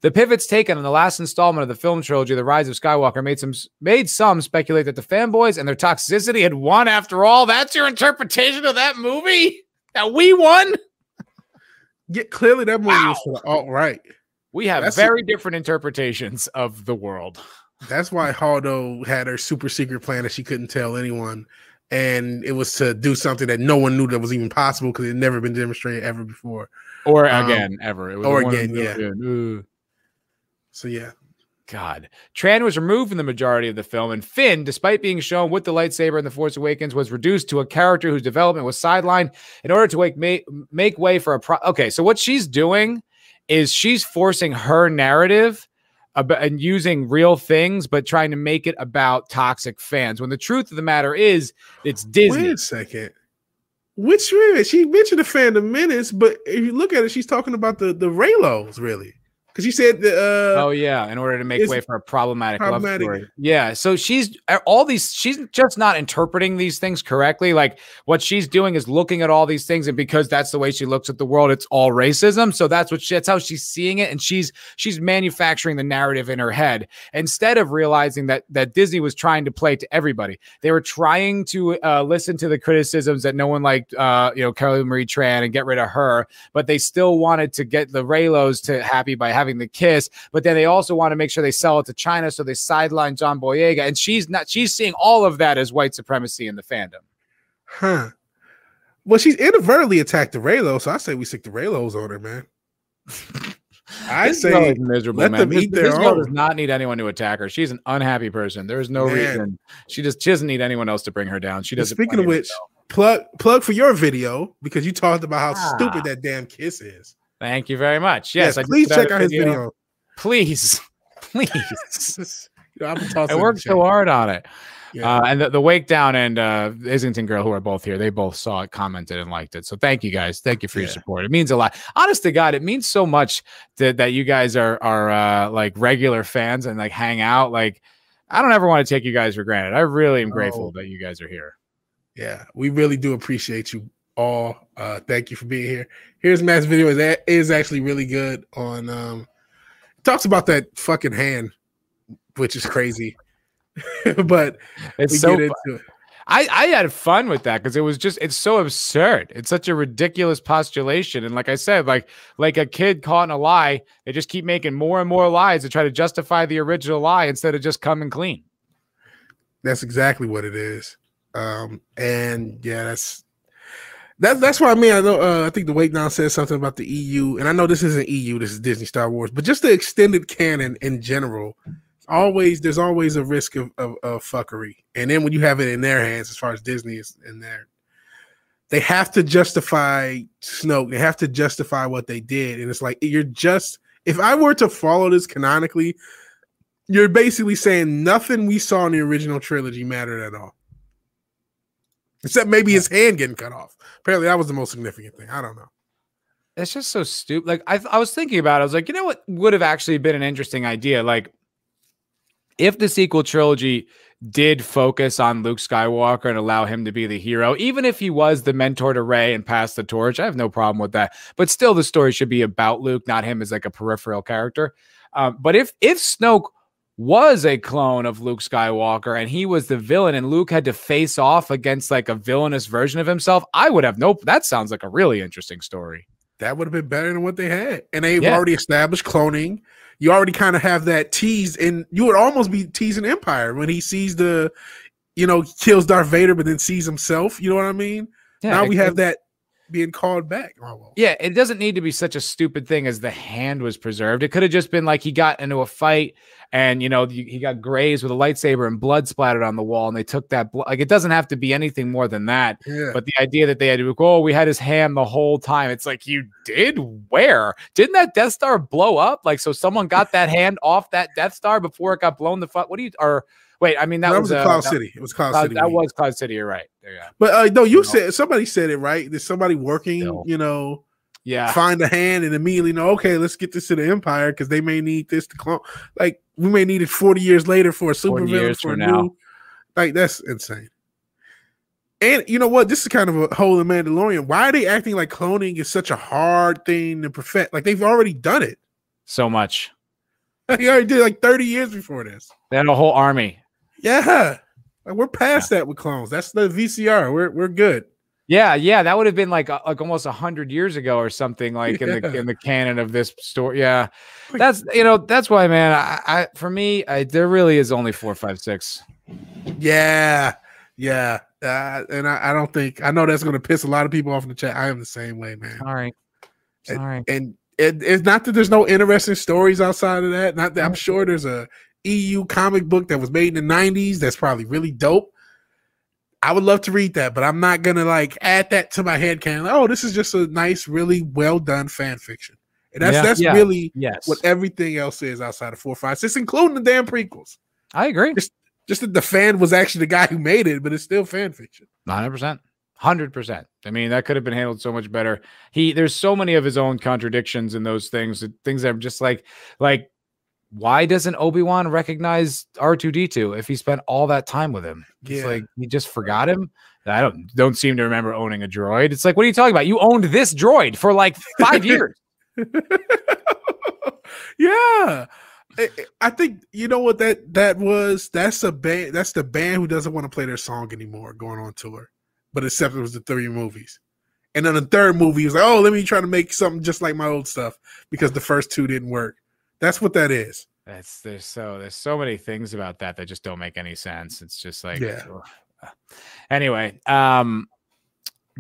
Speaker 1: The pivots taken in the last installment of the film trilogy, The Rise of Skywalker, made some made some speculate that the fanboys and their toxicity had won after all. That's your interpretation of that movie? That we won?
Speaker 2: Yeah, clearly that movie wow. was for the alt right.
Speaker 1: We have That's very a- different interpretations of the world.
Speaker 2: That's why Holdo had her super secret plan that she couldn't tell anyone. And it was to do something that no one knew that was even possible because it had never been demonstrated ever before.
Speaker 1: Or um, again, ever.
Speaker 2: It was or again, yeah. So yeah.
Speaker 1: God. Tran was removed from the majority of the film, and Finn, despite being shown with the lightsaber in The Force Awakens, was reduced to a character whose development was sidelined in order to make, make, make way for a pro. Okay, so what she's doing is she's forcing her narrative about, and using real things, but trying to make it about toxic fans. When the truth of the matter is, it's Disney.
Speaker 2: Wait a second. Which really she mentioned the fandom menace, but if you look at it, she's talking about the the Reylos, really because you said uh,
Speaker 1: oh yeah in order to make way for a problematic, problematic, love story. Yeah so she's all these she's just not interpreting these things correctly. Like what she's doing is looking at all these things and because that's the way she looks at the world it's all racism. So that's what she, that's how she's seeing it and she's she's manufacturing the narrative in her head instead of realizing that that disney was trying to play to everybody. They were trying to uh, listen to the criticisms that no one liked uh, you know Kelly Marie Tran and get rid of her but they still wanted to get the Reylos to happy by having having the kiss, but then they also want to make sure they sell it to China, so they sideline John Boyega, and she's not. She's seeing all of that as white supremacy in the fandom.
Speaker 2: Huh. Well, she's inadvertently attacked the Reylo, so I say we stick the Reylos on her, man. I
Speaker 1: this say miserable, let man. them eat this, their girl does not need anyone to attack her. She's an unhappy person. There's no man. reason. She just she doesn't need anyone else to bring her down. She doesn't.
Speaker 2: Speaking of which, herself. plug plug for your video because you talked about how ah. stupid that damn kiss is.
Speaker 1: Thank you very much. Yes,
Speaker 2: yes please check out his video.
Speaker 1: Please, please. you know, I worked so hard on it. Yeah. Uh, and the, the Wake Down and uh, Islington Girl, who are both here, they both saw it, commented, and liked it. So thank you guys. Thank you for yeah. your support. It means a lot. Honest to God, it means so much that, that you guys are are uh, like regular fans and like hang out. Like, I don't ever want to take you guys for granted. I really am grateful oh. that you guys are here.
Speaker 2: Yeah, we really do appreciate you all. Uh, thank you for being here. Here's Matt's video is is actually really good on um talks about that fucking hand, which is crazy. but
Speaker 1: it's we so get into it. I, I had fun with that because it was just it's so absurd. It's such a ridiculous postulation. And like I said, like like a kid caught in a lie, they just keep making more and more lies to try to justify the original lie instead of just coming clean.
Speaker 2: That's exactly what it is. Um, and yeah, that's that's that's what I mean. I know. Uh, I think the Wake Down says something about the EU, and I know this isn't EU. This is Disney Star Wars, but just the extended canon in general. Always, there's always a risk of, of, of fuckery, and then when you have it in their hands, as far as Disney is in there, they have to justify Snoke. They have to justify what they did, and it's like you're just. If I were to follow this canonically, you're basically saying nothing we saw in the original trilogy mattered at all. Except maybe his hand getting cut off. Apparently, that was the most significant thing. I don't know.
Speaker 1: It's just so stupid. Like I, I was thinking about, it. I was like, you know what would have actually been an interesting idea? Like, if the sequel trilogy did focus on Luke Skywalker and allow him to be the hero, even if he was the mentor to Rey and passed the torch, I have no problem with that. But still, the story should be about Luke, not him as like a peripheral character. Um, but if if Snoke was a clone of Luke Skywalker and he was the villain and Luke had to face off against like a villainous version of himself, I would have no that sounds like a really interesting story.
Speaker 2: That would have been better than what they had. And they've yeah. already established cloning. You already kind of have that tease and you would almost be teasing Empire when he sees the you know, kills Darth Vader but then sees himself, you know what I mean? Yeah, now we have that being called back.
Speaker 1: Oh. Yeah, it doesn't need to be such a stupid thing as the hand was preserved. It could have just been like he got into a fight and you know he got grazed with a lightsaber and blood splattered on the wall, and they took that blood. Like it doesn't have to be anything more than that. Yeah. But the idea that they had to go, oh, we had his hand the whole time. It's like you did where? Didn't that Death Star blow up? Like so, someone got that hand off that Death Star before it got blown the fuck. What do you or Wait, I mean that,
Speaker 2: that
Speaker 1: was,
Speaker 2: was uh, Cloud that, City. It was Cloud, Cloud City.
Speaker 1: That was Cloud City. You're right.
Speaker 2: Yeah. But uh, no, you, you said know. somebody said it right. There's somebody working. Still. You know.
Speaker 1: Yeah.
Speaker 2: Find a hand and immediately know. Okay, let's get this to the Empire because they may need this to clone. Like we may need it 40 years later for a super villain for a now. new. Like that's insane. And you know what? This is kind of a hole in Mandalorian. Why are they acting like cloning is such a hard thing to perfect? Like they've already done it.
Speaker 1: so much.
Speaker 2: he already did like 30 years before this.
Speaker 1: They had a whole army.
Speaker 2: Yeah. Like we're past yeah. that with clones. That's the VCR. We're we're good.
Speaker 1: Yeah, yeah, that would have been like like almost a hundred years ago or something, like yeah. in the in the canon of this story. Yeah, that's you know that's why, man. I, I for me, I, there really is only four, five, six.
Speaker 2: Yeah, yeah, uh, and I, I, don't think I know that's going to piss a lot of people off in the chat. I am the same way, man.
Speaker 1: All right,
Speaker 2: all right, and, and it, it's not that there's no interesting stories outside of that. Not that I'm sure there's a EU comic book that was made in the '90s that's probably really dope I would love to read that, but I'm not gonna like add that to my head canon. Oh, this is just a nice, really well done fan fiction. And that's yeah, that's yeah, really yes. what everything else is outside of four, five, six, including the damn prequels.
Speaker 1: I agree.
Speaker 2: Just, just that the fan was actually the guy who made it, but it's still fan fiction.
Speaker 1: 100 percent. Hundred percent. I mean, that could have been handled so much better. He there's so many of his own contradictions in those things. Things that are just like, like why doesn't Obi-Wan recognize R2D2 if he spent all that time with him? It's yeah. like he just forgot him. I don't don't seem to remember owning a droid. It's like, what are you talking about? You owned this droid for like five years.
Speaker 2: yeah. I think you know what that that was. That's a band. That's the band who doesn't want to play their song anymore, going on tour. But except it was the three movies, and then the third movie was like, oh, let me try to make something just like my old stuff because the first two didn't work. That's what that is.
Speaker 1: That's there's so there's so many things about that that just don't make any sense. It's just like yeah. Anyway, um,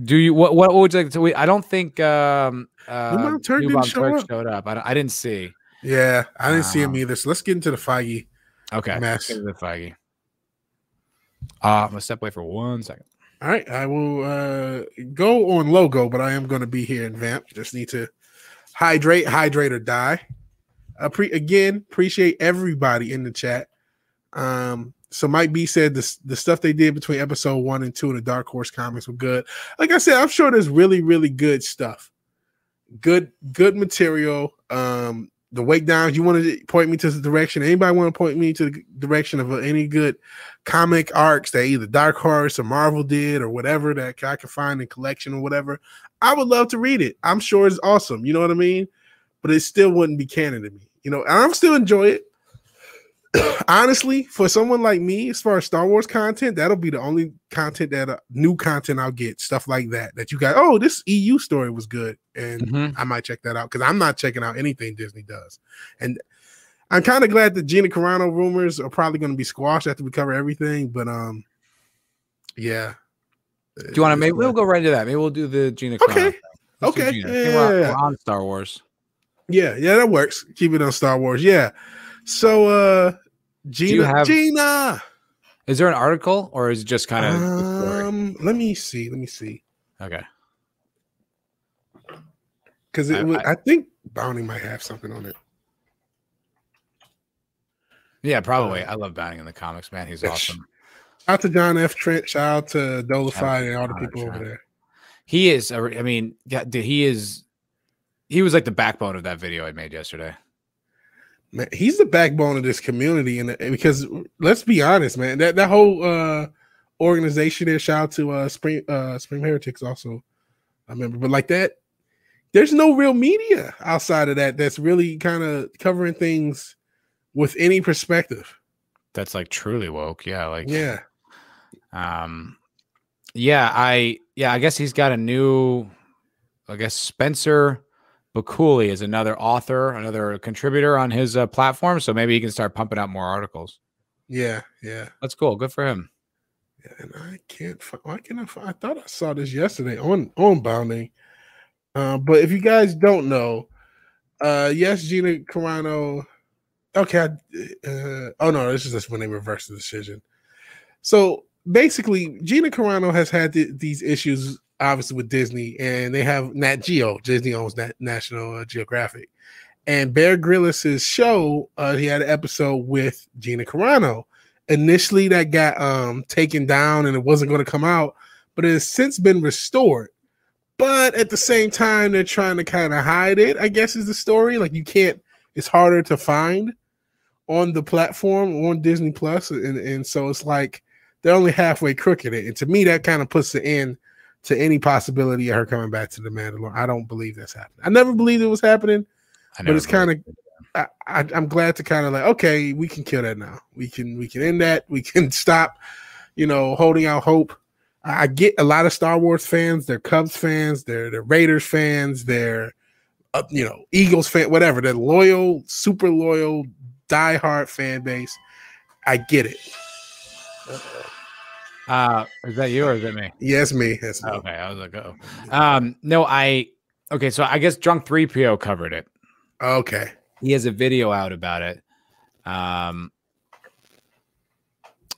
Speaker 1: do you what what would you like to? I don't think um uh, Newbomb Turk didn't show up. showed up. I, I didn't see.
Speaker 2: Yeah, I didn't um, see him um, either. So let's get into the Feige.
Speaker 1: Okay, mess. the Feige. Uh, I'm gonna step away for one second.
Speaker 2: All right, I will uh go on logo, but I am going to be here in Vamp. Just need to hydrate, hydrate or die. Appre- again, appreciate everybody in the chat. Um, so Mike B said the the stuff they did between episode one and two in the Dark Horse comics were good. Like I said, I'm sure there's really, really good stuff. Good, good material. Um, the wake downs. You want to point me to the direction? Anybody want to point me to the direction of any good comic arcs that either Dark Horse or Marvel did or whatever that I can find in collection or whatever? I would love to read it. I'm sure it's awesome. You know what I mean? But it still wouldn't be canon to me. You know, I'm still enjoy it. Honestly, for someone like me, as far as Star Wars content, that'll be the only content that uh, new content I'll get. Stuff like that that you got. Oh, this EU story was good, and mm-hmm. I might check that out because I'm not checking out anything Disney does. And I'm kind of glad that Gina Carano rumors are probably going to be squashed after we cover everything. But um, yeah.
Speaker 1: Do you want to? Maybe we'll go right into that. Maybe we'll do the Gina.
Speaker 2: Carano okay. Okay.
Speaker 1: Gina. Yeah. We're on Star Wars.
Speaker 2: Yeah, yeah, that works. Keep it on Star Wars. Yeah. So uh Gina have, Gina.
Speaker 1: Is there an article or is it just kind of
Speaker 2: um let me see. Let me see.
Speaker 1: Okay.
Speaker 2: Cause it I, was, I, I think Bounding might have something on it.
Speaker 1: Yeah, probably. Uh, I love Bounding Into Comics, man. He's awesome.
Speaker 2: Shout out to John F. Trent. Shout out to Dolified and all the people over there.
Speaker 1: He is. I mean, yeah, he is he was like the backbone of that video I made yesterday.
Speaker 2: Man, he's the backbone of this community, and because let's be honest, man, that that whole uh organization there. Shout out to uh Spring uh Spring Heretics also. I remember, but like that, there's no real media outside of that that's really kind of covering things with any perspective.
Speaker 1: That's like truly woke, yeah. Like
Speaker 2: yeah,
Speaker 1: um, yeah. I yeah. I guess he's got a new. I guess Spencer Baculi is another author, another contributor on his uh, platform. So maybe he can start pumping out more articles.
Speaker 2: Yeah, yeah,
Speaker 1: that's cool. Good for him.
Speaker 2: Yeah, and I can't. Why can't I? Find, I thought I saw this yesterday on on Bounding. Uh, but if you guys don't know, uh, yes, Gina Carano. Okay, I, uh, oh no, this is just when they reversed the decision. So basically, Gina Carano has had th- these issues obviously with Disney, and they have Nat Geo. Disney owns Nat National Geographic, and Bear Grylls' show. Uh, he had an episode with Gina Carano. Initially, that got um, taken down and it wasn't going to come out, but it has since been restored. But at the same time, they're trying to kind of hide it. I guess is the story. Like you can't. It's harder to find on the platform on Disney Plus, and and so it's like they're only halfway crooked. And to me, that kind of puts the end to any possibility of her coming back to the Mandalorian. I don't believe that's happening. I never believed it was happening, but it's kind of I, I, I'm glad to kind of like, okay, we can kill that now. We can we can end that. We can stop, you know, holding out hope. I, I get a lot of Star Wars fans. They're Cubs fans. They're they're Raiders fans. They're uh, you know Eagles fan, whatever. They're loyal, super loyal, diehard fan base. I get it.
Speaker 1: Uh, is that you or is it me?
Speaker 2: Yes, me. That's me.
Speaker 1: Okay, I was like, oh, um, no, I okay. So I guess Drunk Three PO covered it.
Speaker 2: Okay.
Speaker 1: He has a video out about it. Um,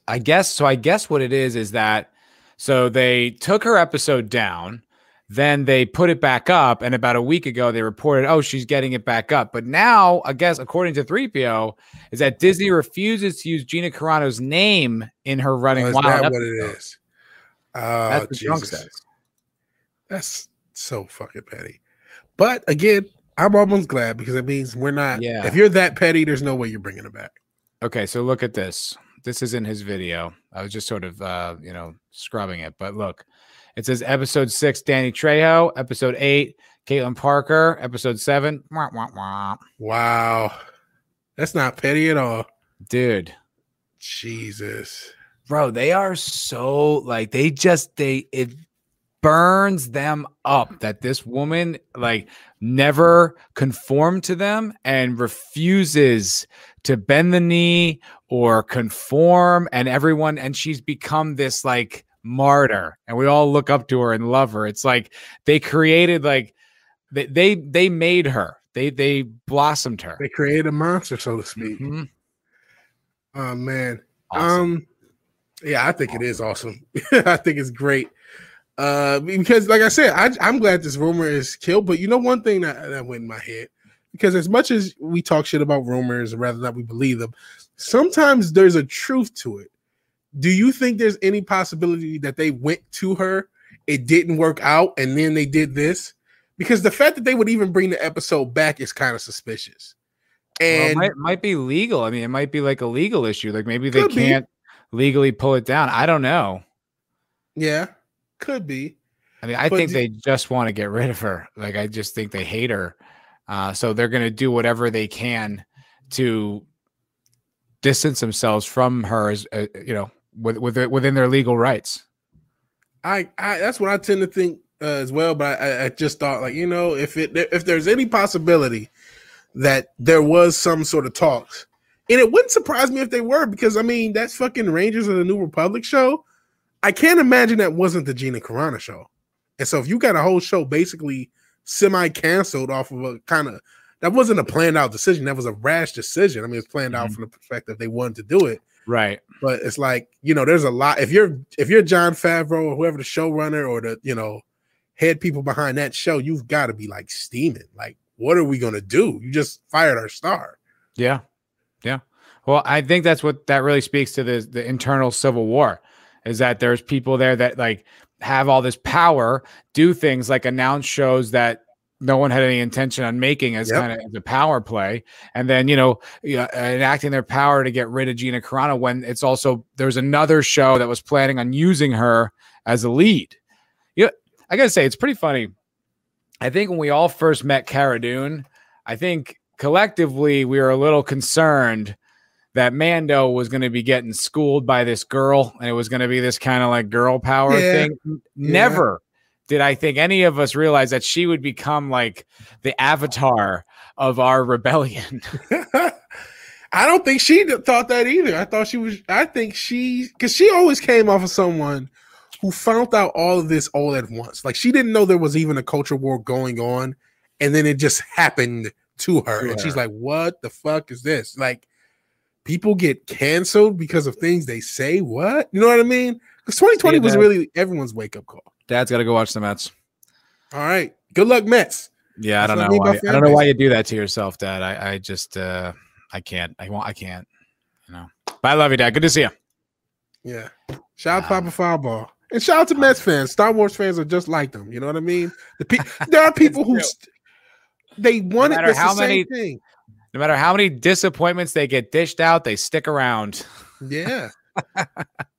Speaker 1: I guess so. I guess what it is is that so they took her episode down, then they put it back up, and about a week ago they reported, oh, she's getting it back up. But now, I guess according to 3PO, is that Disney refuses to use Gina Carano's name in her running
Speaker 2: Oh, is
Speaker 1: wild.
Speaker 2: that what it is? Oh,
Speaker 1: That's what
Speaker 2: Jesus.
Speaker 1: says.
Speaker 2: That's so fucking petty. But again, I'm almost glad because it means we're not.
Speaker 1: Yeah.
Speaker 2: If you're that petty, there's no way you're bringing it back.
Speaker 1: Okay, so look at this. This is in his video. I was just sort of, uh, you know, scrubbing it, but look, it says episode six, Danny Trejo, episode eight, Caitlin Parker, episode seven, wah, wah, wah.
Speaker 2: Wow, that's not petty at all.
Speaker 1: dude,
Speaker 2: Jesus.
Speaker 1: bro, they are so like they just they it burns them up that this woman like never conformed to them and refuses to bend the knee or conform and everyone and she's become this like martyr and we all look up to her and love her it's like they created like they they, they made her they they blossomed her
Speaker 2: They created a monster, so to speak.
Speaker 1: Mhm.
Speaker 2: Oh man.
Speaker 1: Awesome.
Speaker 2: Um, yeah, I think it is awesome. I think it's great. Uh, because like I said, I, I'm glad this rumor is killed. But you know, one thing that, that went in my head because as much as we talk shit about rumors, rather not we believe them, sometimes there's a truth to it. Do you think there's any possibility that they went to her, it didn't work out, and then they did this? Because the fact that they would even bring the episode back is kind of suspicious.
Speaker 1: Well, it
Speaker 2: And
Speaker 1: might, might be legal. I mean, it might be like a legal issue. Like maybe they can't legally pull it down. I don't know.
Speaker 2: yeah, could be.
Speaker 1: I mean, I
Speaker 2: But
Speaker 1: think
Speaker 2: do-
Speaker 1: they just want to get rid of her. Like, I just think they hate her. Uh, so they're going to do whatever they can to distance themselves from her, as uh, you know, with, with within their legal rights.
Speaker 2: I, I that's what I tend to think uh, as well. But I, I just thought like you know if it if there's any possibility that there was some sort of talks, and it wouldn't surprise me if they were because I mean that's fucking Rangers of the New Republic show. I can't imagine that wasn't the Gina Carano show, and so if you got a whole show basically semi canceled off of a kind of that wasn't a planned out decision. That was a rash decision. I mean, it's planned out
Speaker 1: Mhm.
Speaker 2: from the perspective they wanted to do it
Speaker 1: Right.
Speaker 2: but it's like you know there's a lot if you're if you're john favreau or whoever the showrunner or the you know head people behind that show you've got to be like steaming like what are we gonna do you just fired our star
Speaker 1: Yeah. Yeah. Well, I think that's what that really speaks to the the internal civil war is that there's people there that like have all this power, do things like announce shows that no one had any intention on making as
Speaker 2: Yep.
Speaker 1: kind of as a power play, and then you know, uh, enacting their power to get rid of Gina Carano when it's also there's another show that was planning on using her as a lead. You know, I gotta say it's pretty funny. I think when we all first met Cara Dune, I think collectively we were a little concerned that Mando was going to be getting schooled by this girl and it was going to be this kind of like girl power
Speaker 2: Yeah.
Speaker 1: thing. Never did I think any of us realize that she would become like the avatar of our rebellion.
Speaker 2: i don't think she thought that either. I thought she was i think she because she always came off of someone who found out all of this all at once. Like she didn't know there was even a culture war going on and then it just happened to her and she's like what the fuck is this? Like people get canceled because of things they say what? You know what i mean? Because 2020
Speaker 1: See,
Speaker 2: was really everyone's wake-up call
Speaker 1: Dad's got to go watch the Mets.
Speaker 2: all right good luck mets
Speaker 1: Yeah, I
Speaker 2: That's
Speaker 1: don't know why. I don't know why you do that to yourself, Dad. I, I just, uh, I can't. I won't. I can't. You know. But I love you, Dad. Good to see you.
Speaker 2: yeah shout out
Speaker 1: Um,
Speaker 2: papa fireball and shout out to mets fans star wars fans are just like them you know what i mean the pe- there are people who st- they want it
Speaker 1: matter how
Speaker 2: the same
Speaker 1: many-
Speaker 2: thing
Speaker 1: No matter how many disappointments they get dished out, they stick around.
Speaker 2: Yeah.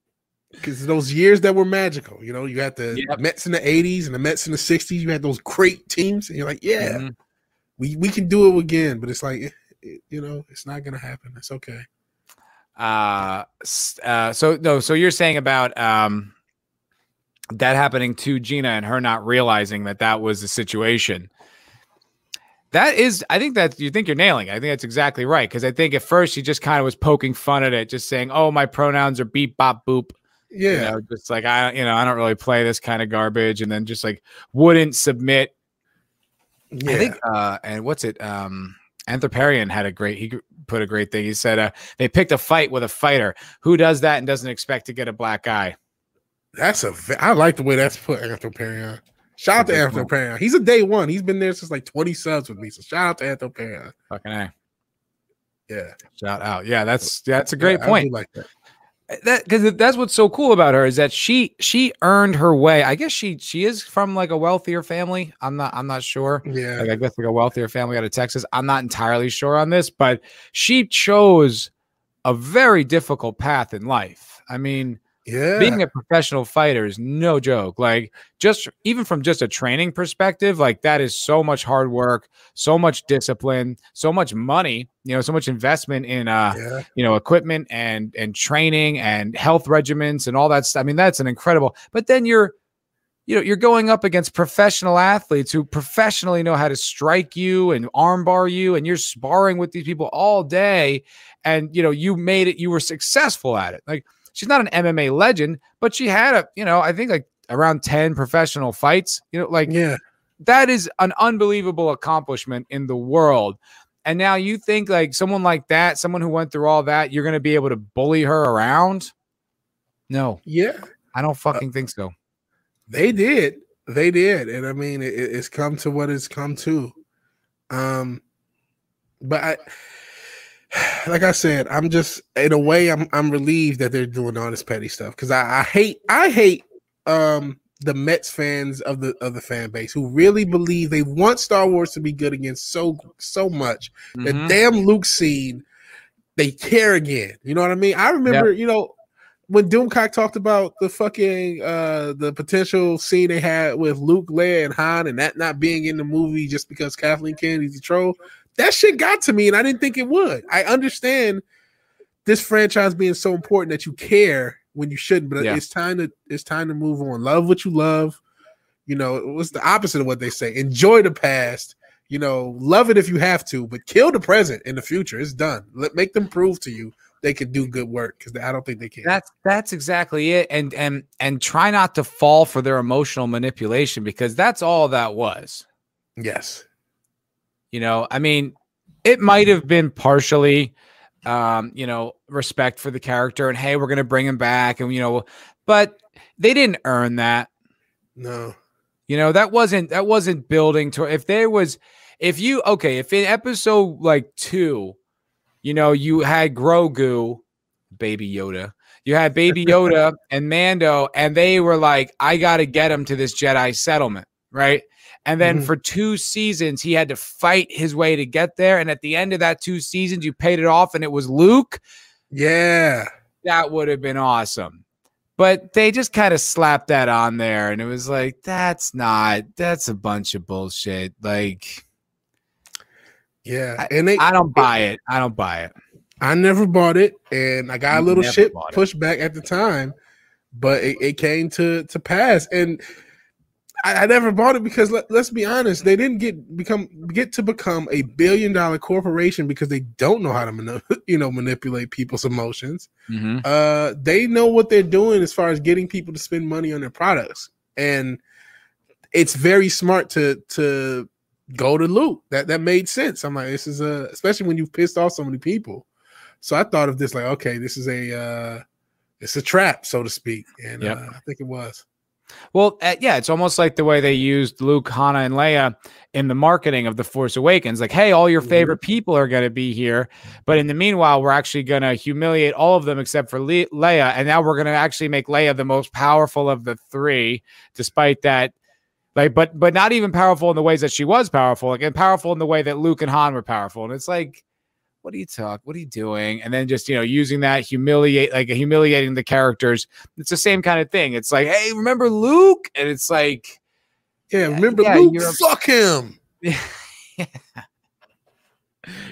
Speaker 2: Because those years that were magical, you know, you had the
Speaker 1: Yep.
Speaker 2: Mets in the 80s and the Mets in the 60s, you had those great teams, and you're like, yeah,
Speaker 1: Mhm.
Speaker 2: we, we can do it again. But it's like, it, you know, it's not gonna happen. It's okay.
Speaker 1: Uh, uh, so no, so you're saying about um that happening to Gina and her not realizing that that was the situation. That is, I think that you think you're nailing. It. I think that's exactly right because I think at first she just kind of was poking fun at it, just saying, "Oh, my pronouns are beep bop boop."
Speaker 2: Yeah,
Speaker 1: you know, just like I, you know, I don't really play this kind of garbage, and then just like wouldn't submit. Yeah. I think, uh, and what's it? Um, Anthroparian had a great. He put a great thing. He said, uh, "They picked a fight with a fighter. Who does that and doesn't expect to get a black eye?"
Speaker 2: That's a. I like the way that's put Anthroparian. Shout out to Anthroparian. He's a day one. He's been there since like 20 subs with me. So shout out to Anthroparian.
Speaker 1: Fucking A.
Speaker 2: Yeah.
Speaker 1: Shout out. Yeah, that's that's a great
Speaker 2: yeah,
Speaker 1: point.
Speaker 2: like that.
Speaker 1: That because that's what's so cool about her is that she she earned her way. I guess she she is from like a wealthier family. I'm not I'm not sure.
Speaker 2: Yeah,
Speaker 1: like I guess like a wealthier family out of Texas. I'm not entirely sure on this, but she chose a very difficult path in life. I mean,
Speaker 2: yeah.
Speaker 1: Being a professional fighter is no joke. Like just even from just a training perspective, like that is so much hard work, so much discipline, so much money, you know, so much investment in uh, yeah. you know, equipment and and training and health regimens and all that stuff. I mean, that's an incredible. But then you're you know, you're going up against professional athletes who professionally know how to strike you and armbar you, and you're sparring with these people all day. And you know, you made it, you were successful at it. Like she's not an MMA legend, but she had a, you know, I think like around 10 professional fights. You know, like
Speaker 2: yeah,
Speaker 1: that is an unbelievable accomplishment in the world. And now you think like someone like that, someone who went through all that, you're going to be able to bully her around? No.
Speaker 2: Yeah.
Speaker 1: I don't fucking uh, think so.
Speaker 2: They did. They did. And I mean, it, it's come to what it's come to. Um, but I, like I said, I'm just in a way I'm I'm relieved that they're doing all this petty stuff because I, I hate I hate um the Mets fans of the of the fan base who really believe they want Star Wars to be good again so so much. Mm-hmm. The damn Luke scene, they care again. You know what I mean? I remember, yep. you know, when Doomcock talked about the fucking uh the potential scene they had with Luke, Leia, and Han, and that not being in the movie just because Kathleen Kennedy's a troll that shit got to me, and I didn't think it would. I understand this franchise being so important that you care when you shouldn't, but yeah. it's time to it's time to move on. Love what you love. You know, it was the opposite of what they say. Enjoy the past. You know, love it if you have to, but kill the present in the future. It's done. Let make them prove to you they can do good work because I don't think they can.
Speaker 1: That's that's exactly it. And and and try not to fall for their emotional manipulation because that's all that was.
Speaker 2: Yes.
Speaker 1: You know, I mean, it might have been partially, um, you know, respect for the character and hey, we're gonna bring him back, and you know, but they didn't earn that.
Speaker 2: No,
Speaker 1: you know, that wasn't that wasn't building to. If there was, if you okay, if in episode like two, you know, you had Grogu, Baby Yoda. You had Baby Yoda and Mando, and they were like, I got to get him to this Jedi settlement, right? And then mm-hmm. for two seasons, he had to fight his way to get there. And at the end of that two seasons, you paid it off and it was Luke.
Speaker 2: Yeah.
Speaker 1: That would have been awesome. But they just kind of slapped that on there. And it was like, that's not, that's a bunch of bullshit. Like,
Speaker 2: yeah.
Speaker 1: And they, I don't buy it. I don't buy it.
Speaker 2: I never bought it. And I got a little shit pushed back at the time, but it, it came to, to pass. And, I, I, never bought it because let, us be honest, they didn't get become get to become a billion dollar corporation because they don't know how to mani- you know manipulate people's emotions. Mm-hmm. Uh, they know what they're doing as far as getting people to spend money on their products, and it's very smart to to go to Luke. That that made sense. I'm like, this is a especially when you've pissed off so many people. So I thought of this like, okay, this is a uh, it's a trap, so to speak, and yep. uh, I think it was.
Speaker 1: Well, uh, yeah, it's almost like the way they used Luke, Hannah, and Leia in the marketing of The Force Awakens. Like, hey, all your mm-hmm. favorite people are going to be here. But in the meanwhile, we're actually going to humiliate all of them except for Le- Leia. And now we're going to actually make Leia the most powerful of the three, despite that. Like, but but not even powerful in the ways that she was powerful, like and powerful in the way that Luke and Han were powerful. And it's like, what are you talk? What are you doing? And then just you know using that humiliate like humiliating the characters. It's the same kind of thing. It's like, hey, remember Luke? And it's like,
Speaker 2: yeah, remember yeah, Luke? Fuck him.
Speaker 1: yeah.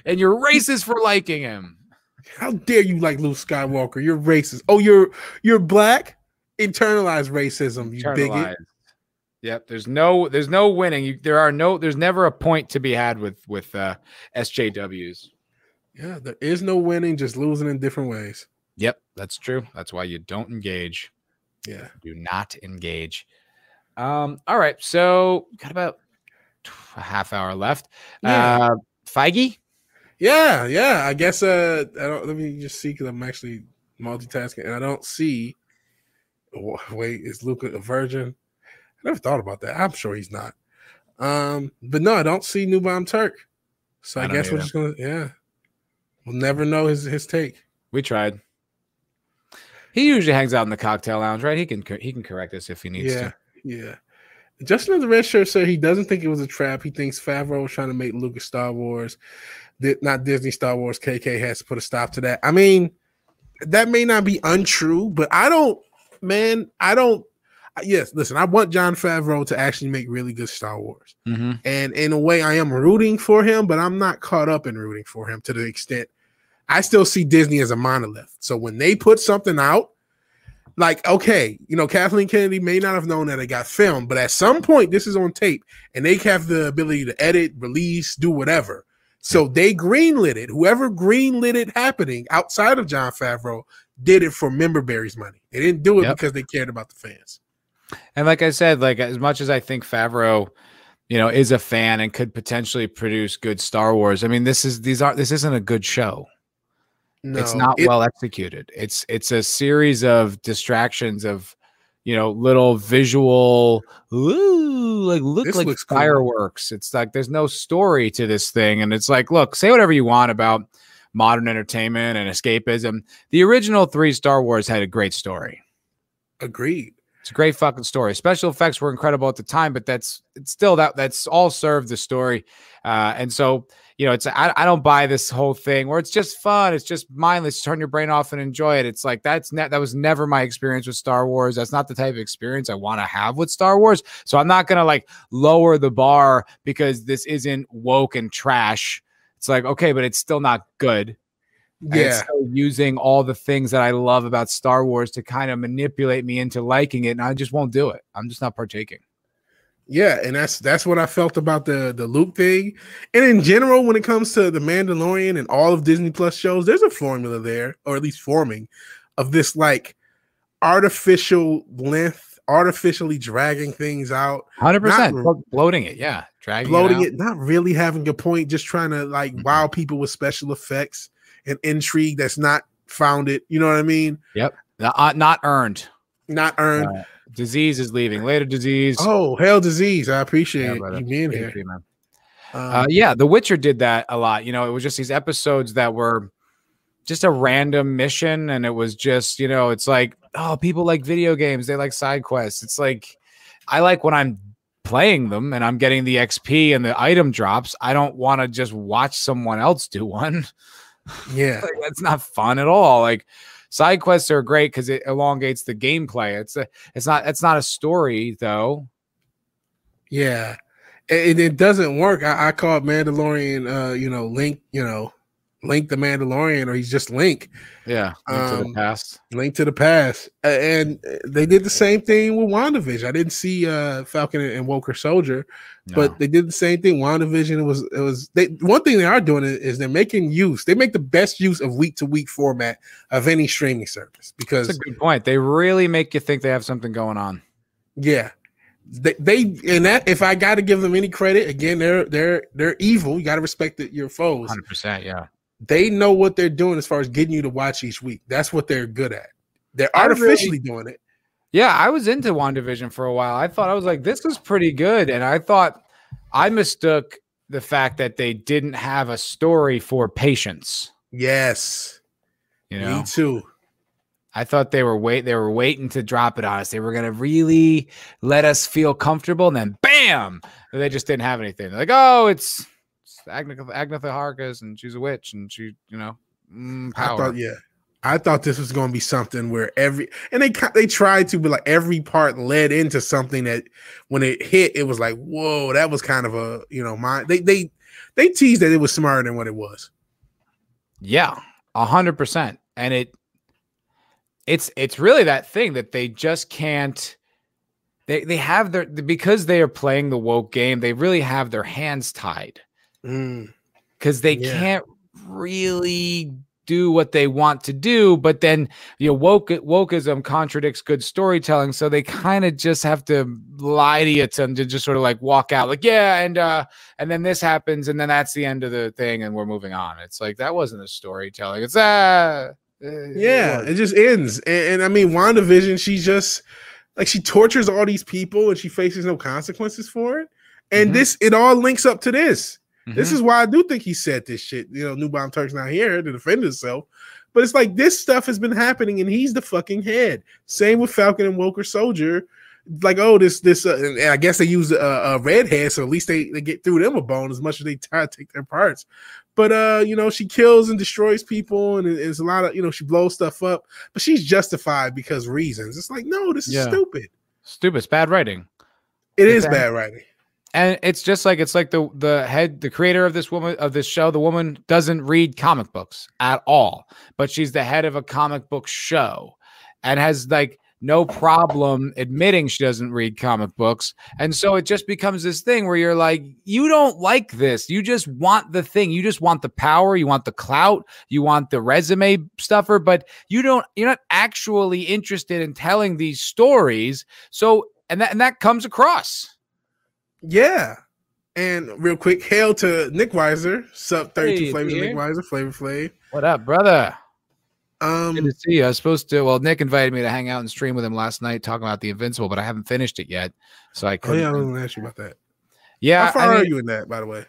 Speaker 1: and you're racist for liking him.
Speaker 2: How dare you like Luke Skywalker? You're racist. Oh, you're you're black. Internalized racism, you bigot.
Speaker 1: Yep. There's no there's no winning. You, there are no there's never a point to be had with with uh, SJWs.
Speaker 2: Yeah, there is no winning, just losing in different ways.
Speaker 1: Yep, that's true. That's why you don't engage.
Speaker 2: Yeah.
Speaker 1: Do not engage. Um, all right. So got about a half hour left. Yeah. Uh Feige?
Speaker 2: Yeah, yeah. I guess uh I don't let me just see because I'm actually multitasking and I don't see wait, is Luca a virgin? I never thought about that. I'm sure he's not. Um, but no, I don't see New Bomb Turk. So I, I guess we're just gonna yeah. We'll never know his his take.
Speaker 1: We tried. He usually hangs out in the cocktail lounge, right? He can he can correct us if he needs
Speaker 2: yeah,
Speaker 1: to.
Speaker 2: Yeah. Justin of the Red Shirt said he doesn't think it was a trap. He thinks Favreau was trying to make Lucas Star Wars, not Disney Star Wars. KK has to put a stop to that. I mean, that may not be untrue, but I don't, man, I don't. Yes, listen, I want John Favreau to actually make really good Star Wars.
Speaker 1: Mm-hmm.
Speaker 2: And in a way, I am rooting for him, but I'm not caught up in rooting for him to the extent I still see Disney as a monolith. So when they put something out, like, okay, you know, Kathleen Kennedy may not have known that it got filmed, but at some point, this is on tape and they have the ability to edit, release, do whatever. So they greenlit it. Whoever greenlit it happening outside of John Favreau did it for member berries money. They didn't do it yep. because they cared about the fans.
Speaker 1: And like I said, like as much as I think Favreau, you know, is a fan and could potentially produce good Star Wars. I mean, this is these are this isn't a good show. No, it's not it, well executed. It's it's a series of distractions of you know little visual ooh, like look like fireworks. Cool. It's like there's no story to this thing, and it's like look, say whatever you want about modern entertainment and escapism. The original three Star Wars had a great story.
Speaker 2: Agreed.
Speaker 1: It's a great fucking story. Special effects were incredible at the time, but that's it's still that that's all served the story. Uh, and so you know, it's I, I don't buy this whole thing where it's just fun, it's just mindless. Turn your brain off and enjoy it. It's like that's ne- that was never my experience with Star Wars. That's not the type of experience I want to have with Star Wars. So I'm not gonna like lower the bar because this isn't woke and trash. It's like okay, but it's still not good.
Speaker 2: Yeah,
Speaker 1: using all the things that I love about Star Wars to kind of manipulate me into liking it, and I just won't do it. I'm just not partaking.
Speaker 2: Yeah, and that's that's what I felt about the the Luke thing. And in general, when it comes to the Mandalorian and all of Disney Plus shows, there's a formula there, or at least forming, of this like artificial length, artificially dragging things out.
Speaker 1: Hundred percent bloating it, yeah,
Speaker 2: dragging bloating it, it, not really having a point, just trying to like mm-hmm. wow people with special effects and intrigue that's not founded. You know what I mean?
Speaker 1: Yep, uh, not earned,
Speaker 2: not earned.
Speaker 1: Disease is leaving. Later, disease.
Speaker 2: Oh, hell, disease. I appreciate yeah, you being here. You, man.
Speaker 1: Um, uh, yeah, The Witcher did that a lot. You know, it was just these episodes that were just a random mission, and it was just, you know, it's like, oh, people like video games. They like side quests. It's like, I like when I'm playing them and I'm getting the XP and the item drops. I don't want to just watch someone else do one.
Speaker 2: Yeah,
Speaker 1: like, that's not fun at all. Like Side quests are great because it elongates the gameplay. It's a, it's not, it's not a story though.
Speaker 2: Yeah, and it, doesn't work. I, I call it Mandalorian, uh, you know, Link, you know, Link the Mandalorian, or he's just Link.
Speaker 1: Yeah,
Speaker 2: Link um, to the um, past. Link to the past, and they did the same thing with WandaVision. I didn't see uh, Falcon and Walker Soldier, but they did the same thing. WandaVision was it was they one thing they are doing is they're making use. They make the best use of week to week format of any streaming service because
Speaker 1: that's a good point. They really make you think they have something going on.
Speaker 2: Yeah. They, they and that if I got to give them any credit again, they're they're they're evil. You got to respect the, your foes.
Speaker 1: Hundred percent, yeah.
Speaker 2: They know what they're doing as far as getting you to watch each week. That's what they're good at. They're artificially really, doing it.
Speaker 1: Yeah, I was into WandaVision for a while. I thought I was like, this is pretty good. And I thought I mistook the fact that they didn't have a story for patience.
Speaker 2: Yes.
Speaker 1: You know,
Speaker 2: me too.
Speaker 1: I thought they were wait they were waiting to drop it on us. They were gonna really let us feel comfortable, and then bam, they just didn't have anything. They're like, oh, it's, it's Agnetha, Agnetha Harkness, and she's a witch, and she, you know, mm, power.
Speaker 2: I thought, yeah, I thought this was going to be something where every and they they tried to, but like every part led into something that when it hit, it was like, whoa, that was kind of a you know my they they they teased that it was smarter than what it was.
Speaker 1: Yeah, a hundred percent. And it it's it's really that thing that they just can't they they have their because they are playing the woke game, they really have their hands tied.
Speaker 2: Mm.
Speaker 1: Because they
Speaker 2: Yeah.
Speaker 1: can't really do what they want to do, but then you know, woke wokeism contradicts good storytelling, so they kind of just have to lie to you to, to just sort of like walk out, like yeah, and uh, and then this happens, and then that's the end of the thing, and we're moving on. It's like that wasn't a storytelling. It's ah, uh,
Speaker 2: Yeah, it just ends. And, and I mean, WandaVision, she just like she tortures all these people and she faces no consequences for it. And
Speaker 1: Mhm.
Speaker 2: this, it all links up to this. This is why I do think he said this shit. You know, New Bomb Turk's not here to defend himself. But it's like this stuff has been happening and he's the fucking head. Same with Falcon and Walker Soldier. Like, oh, this, this, uh, and I guess they use a, a redhead, so at least they, they get through them a bone as much as they try to take their parts. But uh, you know, she kills and destroys people, and it- it's a lot of you know, she blows stuff up, but she's justified because reasons. It's like, no, this is
Speaker 1: Yeah.
Speaker 2: stupid.
Speaker 1: stupid, it's bad writing.
Speaker 2: It is
Speaker 1: Okay.
Speaker 2: bad writing.
Speaker 1: And it's just like it's like the the head the creator of this woman of this show the woman doesn't read comic books at all but she's the head of a comic book show and has like no problem admitting she doesn't read comic books. And so it just becomes this thing where you're like you don't like this. You just want the thing. You just want the power. You want the clout. You want the resume stuffer. But you don't you're not actually interested in telling these stories. So and that and that comes across
Speaker 2: Yeah. And real quick, hail to Nick Weiser, sub 32
Speaker 1: Hey,
Speaker 2: flavors of Nick
Speaker 1: dear.
Speaker 2: Weiser, Flavor Flav.
Speaker 1: What up, brother? Good
Speaker 2: Um,
Speaker 1: to see you. I was supposed to. Well, Nick invited me to hang out and stream with him last night, talking about the Invincible, but I haven't finished it yet, so I
Speaker 2: oh
Speaker 1: couldn't.
Speaker 2: yeah, I was gonna ask you about that.
Speaker 1: yeah,
Speaker 2: How far
Speaker 1: I
Speaker 2: are you in that, by the way?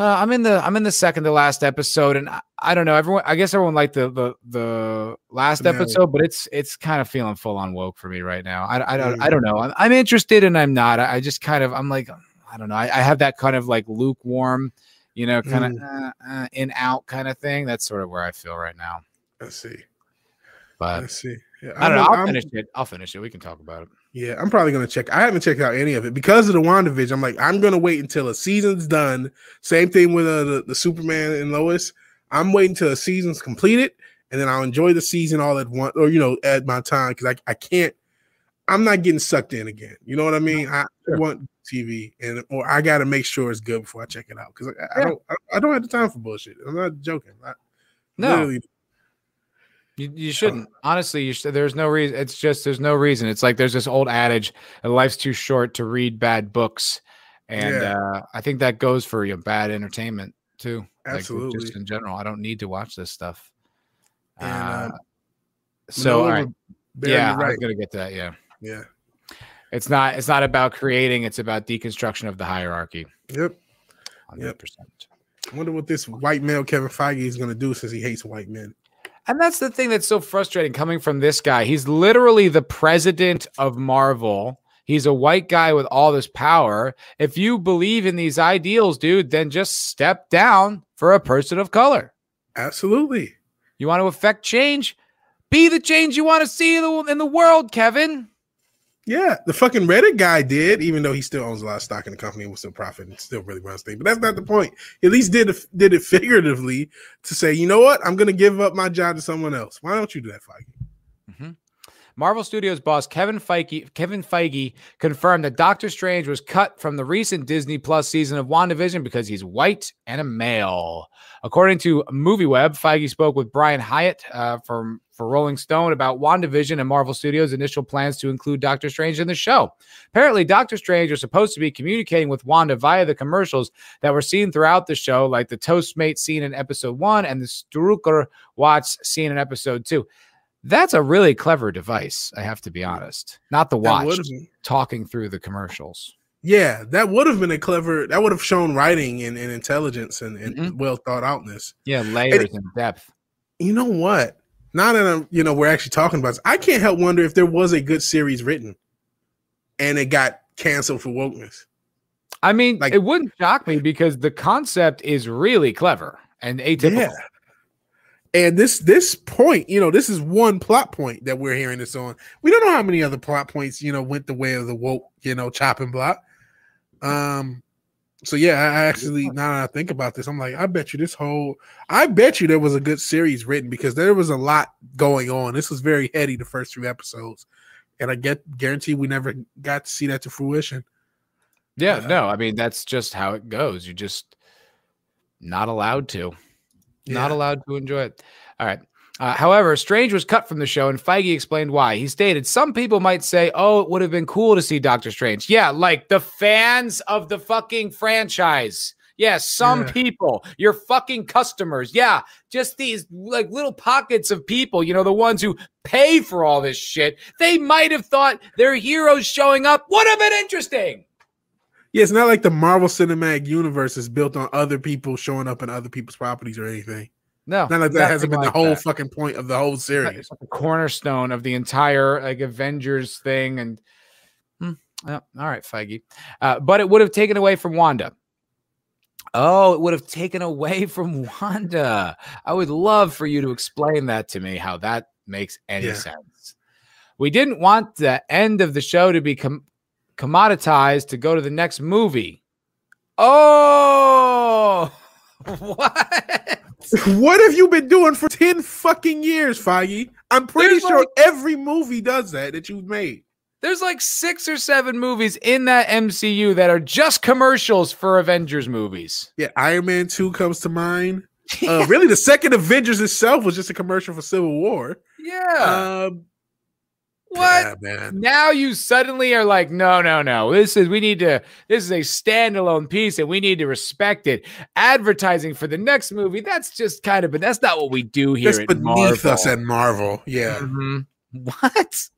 Speaker 1: uh, I'm in the I'm in the second to last episode, and I, I don't know. Everyone, I guess everyone liked the the the last
Speaker 2: Finale.
Speaker 1: episode, but it's it's kind of feeling full on woke for me right now. I I don't I don't know. I'm, I'm interested and I'm not. I, I just kind of I'm like I don't know. I, I have that kind of like lukewarm, you know, kind of
Speaker 2: Mm.
Speaker 1: uh, uh, in out kind of thing. That's sort of where I feel right now.
Speaker 2: Let's see.
Speaker 1: But
Speaker 2: Let's see. Yeah,
Speaker 1: I don't know. I'll
Speaker 2: I'm-
Speaker 1: finish it. I'll finish it. We can talk about it.
Speaker 2: Yeah, I'm probably gonna check. I haven't checked out any of it because of the WandaVision. I'm like, I'm gonna wait until a season's done. Same thing with uh, the, the Superman and Lois. I'm waiting till the season's completed, and then I'll enjoy the season all at once, or you know, at my time because I, I can't. I'm not getting sucked in again. You know what I mean? I
Speaker 1: Sure.
Speaker 2: want TV, and or I got to make sure it's good before I check it out because I, I don't. I, don't have the time for bullshit. I'm not joking. I,
Speaker 1: No, You, you shouldn't. Honestly, you should, there's no reason. It's just there's no reason. It's like there's this old adage: life's too short to read bad books, and
Speaker 2: Yeah.
Speaker 1: uh, I think that goes for you bad entertainment too. Like,
Speaker 2: Absolutely.
Speaker 1: just in general, I don't need to watch this stuff.
Speaker 2: And,
Speaker 1: uh,
Speaker 2: uh,
Speaker 1: so, all right, yeah, I was
Speaker 2: right.
Speaker 1: gonna get to that. Yeah,
Speaker 2: Yeah.
Speaker 1: it's not. It's not about creating. It's about deconstruction of the hierarchy.
Speaker 2: Yep.
Speaker 1: Hundred percent.
Speaker 2: I wonder what this white male Kevin Feige is going to do since he hates white men.
Speaker 1: And that's the thing that's so frustrating coming from this guy. He's literally the president of Marvel. He's a white guy with all this power. If you believe in these ideals, dude, then just step down for a person of color.
Speaker 2: Absolutely.
Speaker 1: You want to affect change? Be the change you want to see in the, in the world, Kevin.
Speaker 2: Yeah, the fucking Reddit guy did, even though he still owns a lot of stock in the company and was still profit and still really runs things. But that's not the point. He at least did it, did it figuratively to say, you know what, I'm going to give up my job to someone else. Why don't you do that, Feige? Mm-hmm.
Speaker 1: Marvel Studios boss Kevin Feige Kevin Feige confirmed that Doctor Strange was cut from the recent Disney Plus season of WandaVision because he's white and a male. According to MovieWeb, Feige spoke with Brian Hiatt uh, from for Rolling Stone about WandaVision and Marvel Studios' initial plans to include Doctor Strange in the show. Apparently, Doctor Strange was supposed to be communicating with Wanda via the commercials that were seen throughout the show, like the Toastmate scene in episode one and the Strucker Watts scene in episode two. That's a really clever device, I have to be honest. Not the watch talking through the commercials.
Speaker 2: yeah, that would have been a clever, that would have shown writing and, and intelligence and, and
Speaker 1: Mhm.
Speaker 2: well thought outness.
Speaker 1: Yeah, layers and depth.
Speaker 2: You know what? Now that I'm, you know, we're actually talking about this, I can't help wonder if there was a good series written and it got canceled for wokeness.
Speaker 1: I mean,
Speaker 2: Like-
Speaker 1: it wouldn't shock me because the concept is really clever and atypical.
Speaker 2: Yeah. And this this point, you know, this is one plot point that we're hearing this on. We don't know how many other plot points, you know, went the way of the woke, you know, chopping block. Um, So yeah, I actually now that I think about this, I'm like, I bet you this whole, I bet you there was a good series written because there was a lot going on. This was very heady the first few episodes, and I get guarantee we never got to see that to fruition.
Speaker 1: Yeah, uh, no, I mean that's just how it goes. You're just not allowed to, yeah. not allowed to enjoy it. All right. Uh, however, Strange was cut from the show, and Feige explained why. He stated, Some people might say, oh, it would have been cool to see Doctor Strange. Yeah, like the fans of the fucking franchise. Yeah, some yeah. people, your fucking customers. Yeah, just these like little pockets of people, you know, the ones who pay for all this shit. They might have thought their heroes showing up would have been interesting.
Speaker 2: Yeah, it's not like the Marvel Cinematic Universe is built on other people showing up in other people's properties or anything.
Speaker 1: No,
Speaker 2: none of that hasn't been like the whole that. fucking point of the whole series.
Speaker 1: It's the cornerstone of the entire like Avengers thing, and hmm, all right, Feige. Uh, but it would have taken away from Wanda. Oh, it would have taken away from Wanda. I would love for you to explain that to me. How that makes any yeah. sense. We didn't want the end of the show to be com- commoditized to go to the next movie. Oh, what?
Speaker 2: what have you been doing for 10 fucking years, Feige? I'm pretty There's sure like, every movie does that that you've made.
Speaker 1: There's like six or seven movies in that MCU that are just commercials for Avengers movies.
Speaker 2: Yeah, Iron Man 2 comes to mind. Uh, really, the second Avengers itself was just a commercial for Civil War.
Speaker 1: Yeah. Um, what? Yeah, now you suddenly are like, no, no, no. This is we need to. This is a standalone piece, and we need to respect it. Advertising for the next movie. That's just kind of, but that's not what we do here. That's beneath Marvel.
Speaker 2: us at Marvel. Yeah. Mm-hmm.
Speaker 1: What?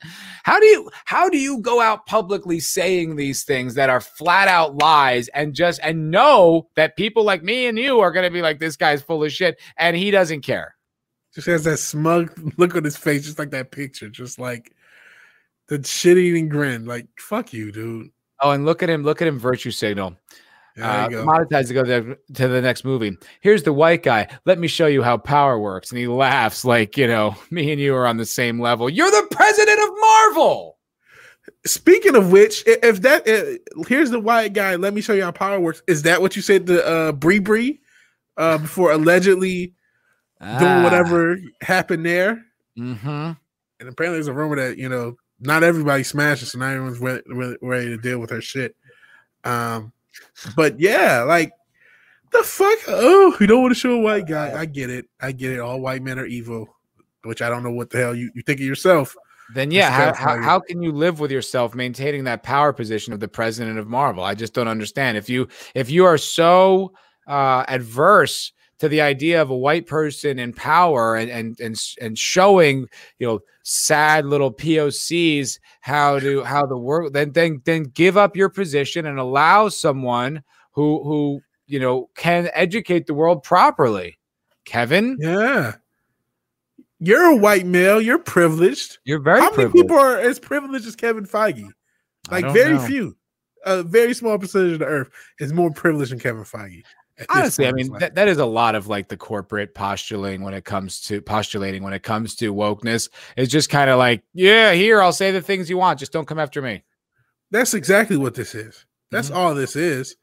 Speaker 1: How do you how do you go out publicly saying these things that are flat out lies and just and know that people like me and you are going to be like this guy's full of shit and he doesn't care.
Speaker 2: Just has that smug look on his face, just like that picture, just like the shit eating grin. Like, fuck you, dude.
Speaker 1: Oh, and look at him, look at him virtue signal. Uh, monetize to go to, to the next movie. Here's the white guy. Let me show you how power works. And he laughs like, you know, me and you are on the same level. You're the president of Marvel.
Speaker 2: Speaking of which, if that uh, here's the white guy, let me show you how power works. Is that what you said to uh Bree Bree uh before allegedly ah. doing whatever happened there?
Speaker 1: Mm-hmm.
Speaker 2: And apparently there's a rumor that, you know, not everybody smashes, so not everyone's ready, ready, ready to deal with her shit. Um, but yeah, like the fuck. Oh, you don't want to show a white guy. I get it. I get it. All white men are evil, which I don't know what the hell you, you think of yourself.
Speaker 1: Then yeah, how, how, how can you live with yourself maintaining that power position of the president of Marvel? I just don't understand. If you if you are so uh, adverse to the idea of a white person in power and and and and showing you know sad little POCs how to how the work then then then give up your position and allow someone who who you know can educate the world properly. Kevin,
Speaker 2: yeah, you're a white male. You're privileged.
Speaker 1: You're very.
Speaker 2: How
Speaker 1: privileged.
Speaker 2: many people are as privileged as Kevin Feige? Like very know. few. A very small percentage of the earth is more privileged than Kevin Feige.
Speaker 1: Honestly, I mean that, that is a lot of like the corporate postulating when it comes to postulating when it comes to wokeness. It's just kind of like, yeah, here I'll say the things you want, just don't come after me.
Speaker 2: That's exactly what this is. That's mm-hmm. all this is.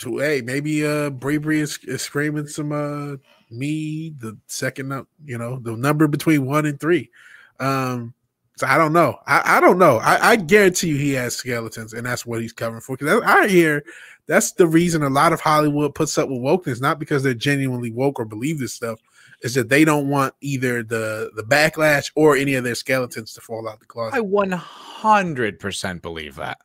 Speaker 2: To hey, maybe uh Bravery is, is screaming some uh me the second up, you know, the number between one and three. Um so I don't know. I, I don't know. I, I, guarantee you he has skeletons, and that's what he's covering for. Because I hear that's the reason a lot of Hollywood puts up with wokeness, not because they're genuinely woke or believe this stuff, is that they don't want either the the backlash or any of their skeletons to fall out the closet.
Speaker 1: I one hundred percent believe that.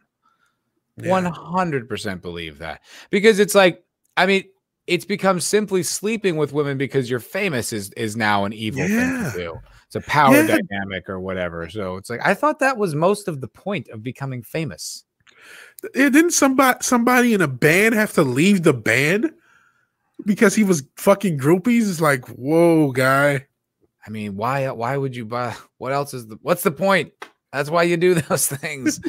Speaker 1: One hundred percent believe that because it's like, I mean, it's become simply sleeping with women because you're famous is is now an evil yeah. thing to do. It's a power yeah. dynamic or whatever. So it's like I thought that was most of the point of becoming famous.
Speaker 2: Didn't somebody somebody in a band have to leave the band because he was fucking groupies? It's like, whoa, guy.
Speaker 1: I mean, why why would you buy what else is the what's the point? That's why you do those things.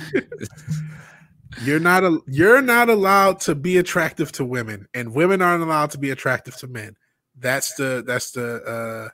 Speaker 2: you're not a you're not allowed to be attractive to women, and women aren't allowed to be attractive to men. That's the that's the uh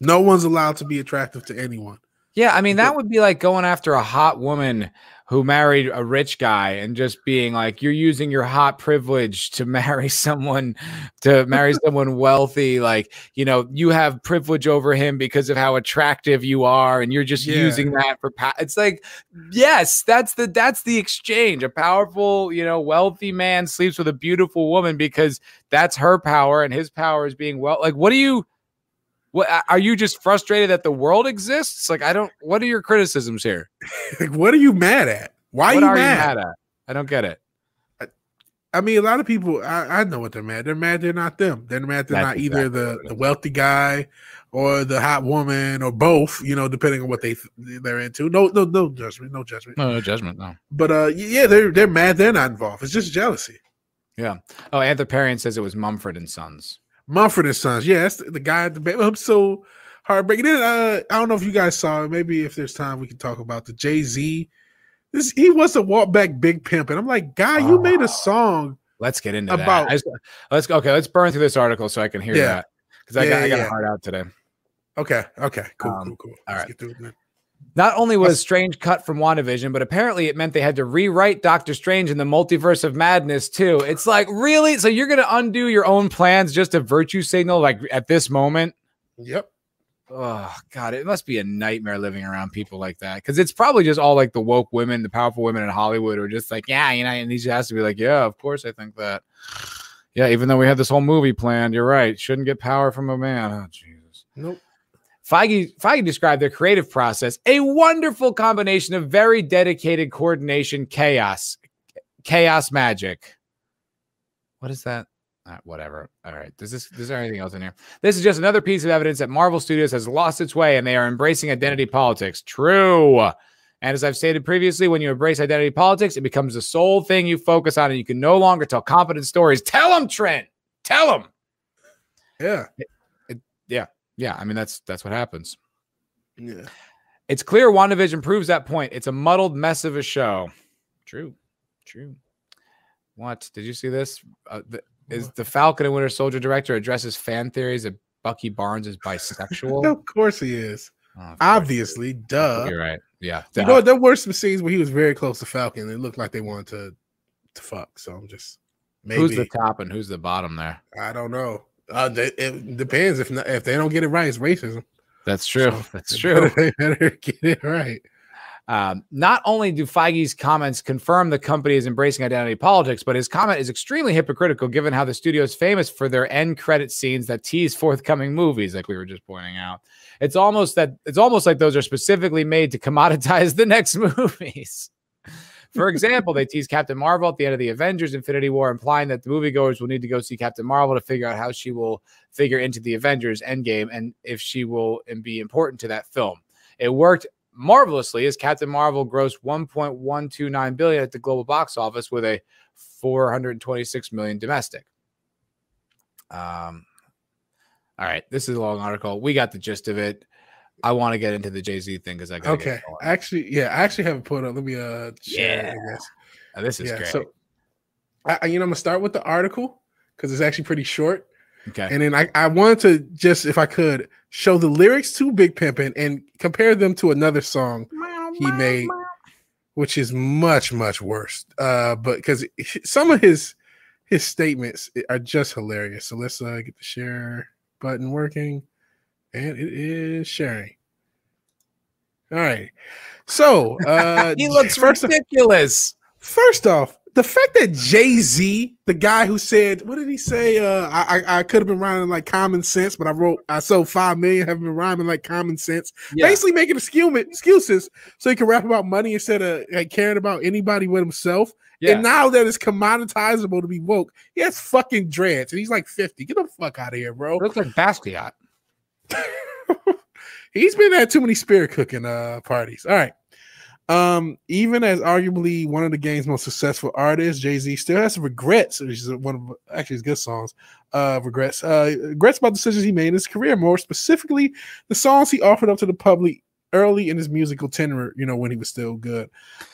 Speaker 2: no one's allowed to be attractive to anyone.
Speaker 1: Yeah, I mean that would be like going after a hot woman who married a rich guy and just being like you're using your hot privilege to marry someone to marry someone wealthy like you know you have privilege over him because of how attractive you are and you're just yeah. using that for pa- it's like yes that's the that's the exchange a powerful you know wealthy man sleeps with a beautiful woman because that's her power and his power is being well like what do you what are you just frustrated that the world exists? Like I don't. What are your criticisms here?
Speaker 2: like what are you mad at? Why
Speaker 1: what
Speaker 2: are,
Speaker 1: you,
Speaker 2: mad?
Speaker 1: you mad at? I don't get it.
Speaker 2: I, I mean, a lot of people. I, I, know what they're mad. They're mad. They're not them. They're mad. They're That's not either the the wealthy guy or the hot woman or both. You know, depending on what they they're into. No, no, no judgment. No judgment.
Speaker 1: No, no judgment. No.
Speaker 2: But uh, yeah, they're they're mad. They're not involved. It's just jealousy.
Speaker 1: Yeah. Oh, Anthroparian says it was Mumford and Sons.
Speaker 2: Mumford and Sons. Yeah, that's the, the guy at the back. I'm so heartbreaking. Then uh, I don't know if you guys saw it. Maybe if there's time, we can talk about the Jay Z. This he was a walk back big pimp, and I'm like, guy, you oh, made a song.
Speaker 1: Let's get into about, that. Just, let's okay. Let's burn through this article so I can hear yeah, that because I yeah, got I got yeah. a heart out today.
Speaker 2: Okay. Okay. Cool. Um, cool. Cool.
Speaker 1: All Let's right. Not only was Strange cut from WandaVision, but apparently it meant they had to rewrite Doctor Strange in the multiverse of madness too. It's like, really? So you're going to undo your own plans just to virtue signal like at this moment?
Speaker 2: Yep.
Speaker 1: Oh God, it must be a nightmare living around people like that. Because it's probably just all like the woke women, the powerful women in Hollywood, are just like, yeah, you know, and he just has to be like, yeah, of course I think that. Yeah, even though we had this whole movie planned, you're right. Shouldn't get power from a man. Oh Jesus.
Speaker 2: Nope.
Speaker 1: Feige, Feige described their creative process a wonderful combination of very dedicated coordination, chaos, chaos magic. What is that? Uh, whatever. All right. Does this? Is there anything else in here? This is just another piece of evidence that Marvel Studios has lost its way and they are embracing identity politics. True. And as I've stated previously, when you embrace identity politics, it becomes the sole thing you focus on, and you can no longer tell competent stories. Tell them, Trent. Tell them.
Speaker 2: Yeah.
Speaker 1: It, it, yeah. Yeah, I mean that's that's what happens.
Speaker 2: Yeah.
Speaker 1: It's clear WandaVision proves that point. It's a muddled mess of a show. True. True. What? Did you see this? Uh, the, is the Falcon and Winter Soldier director addresses fan theories that Bucky Barnes is bisexual?
Speaker 2: of course he is. Oh, Obviously, duh.
Speaker 1: You're right. Yeah.
Speaker 2: You know, there were some scenes where he was very close to Falcon. It looked like they wanted to to fuck. So I'm just
Speaker 1: maybe. Who's the top and who's the bottom there?
Speaker 2: I don't know. Uh, it depends if not, if they don't get it right, it's racism.
Speaker 1: That's true. So That's true.
Speaker 2: They better get it right.
Speaker 1: Um, not only do Feige's comments confirm the company is embracing identity politics, but his comment is extremely hypocritical given how the studio is famous for their end credit scenes that tease forthcoming movies, like we were just pointing out. It's almost that it's almost like those are specifically made to commoditize the next movies. For example, they tease Captain Marvel at the end of the Avengers Infinity War, implying that the moviegoers will need to go see Captain Marvel to figure out how she will figure into the Avengers Endgame and if she will be important to that film. It worked marvelously as Captain Marvel grossed 1.129 billion at the global box office with a 426 million domestic. Um, all right, this is a long article. We got the gist of it. I want to get into the Jay Z thing because I got
Speaker 2: okay. Actually, yeah, I actually have it put up. Let me uh
Speaker 1: share, yeah. Oh, this is yeah, great. So,
Speaker 2: I, you know, I'm gonna start with the article because it's actually pretty short.
Speaker 1: Okay.
Speaker 2: And then I, I wanted to just, if I could, show the lyrics to Big Pimpin' and compare them to another song he made, which is much, much worse. Uh, but because some of his his statements are just hilarious. So let's uh, get the share button working and it is sharing. All right. So uh
Speaker 1: he looks first ridiculous.
Speaker 2: Off, first off, the fact that Jay Z, the guy who said, what did he say? Uh, I I, I could have been rhyming like common sense, but I wrote I sold five million, have been rhyming like common sense. Yeah. Basically making excuses so he can rap about money instead of like, caring about anybody but himself. Yeah. And now that it's commoditizable to be woke, he has fucking dreads and he's like 50. Get the fuck out of here, bro.
Speaker 1: It looks like Basquiat.
Speaker 2: He's been at too many spirit cooking uh parties. All right. Um, even as arguably one of the game's most successful artists, Jay Z still has some regrets, which is one of actually his good songs. Uh, regrets, uh, regrets about decisions he made in his career, more specifically, the songs he offered up to the public early in his musical tenure. You know, when he was still good.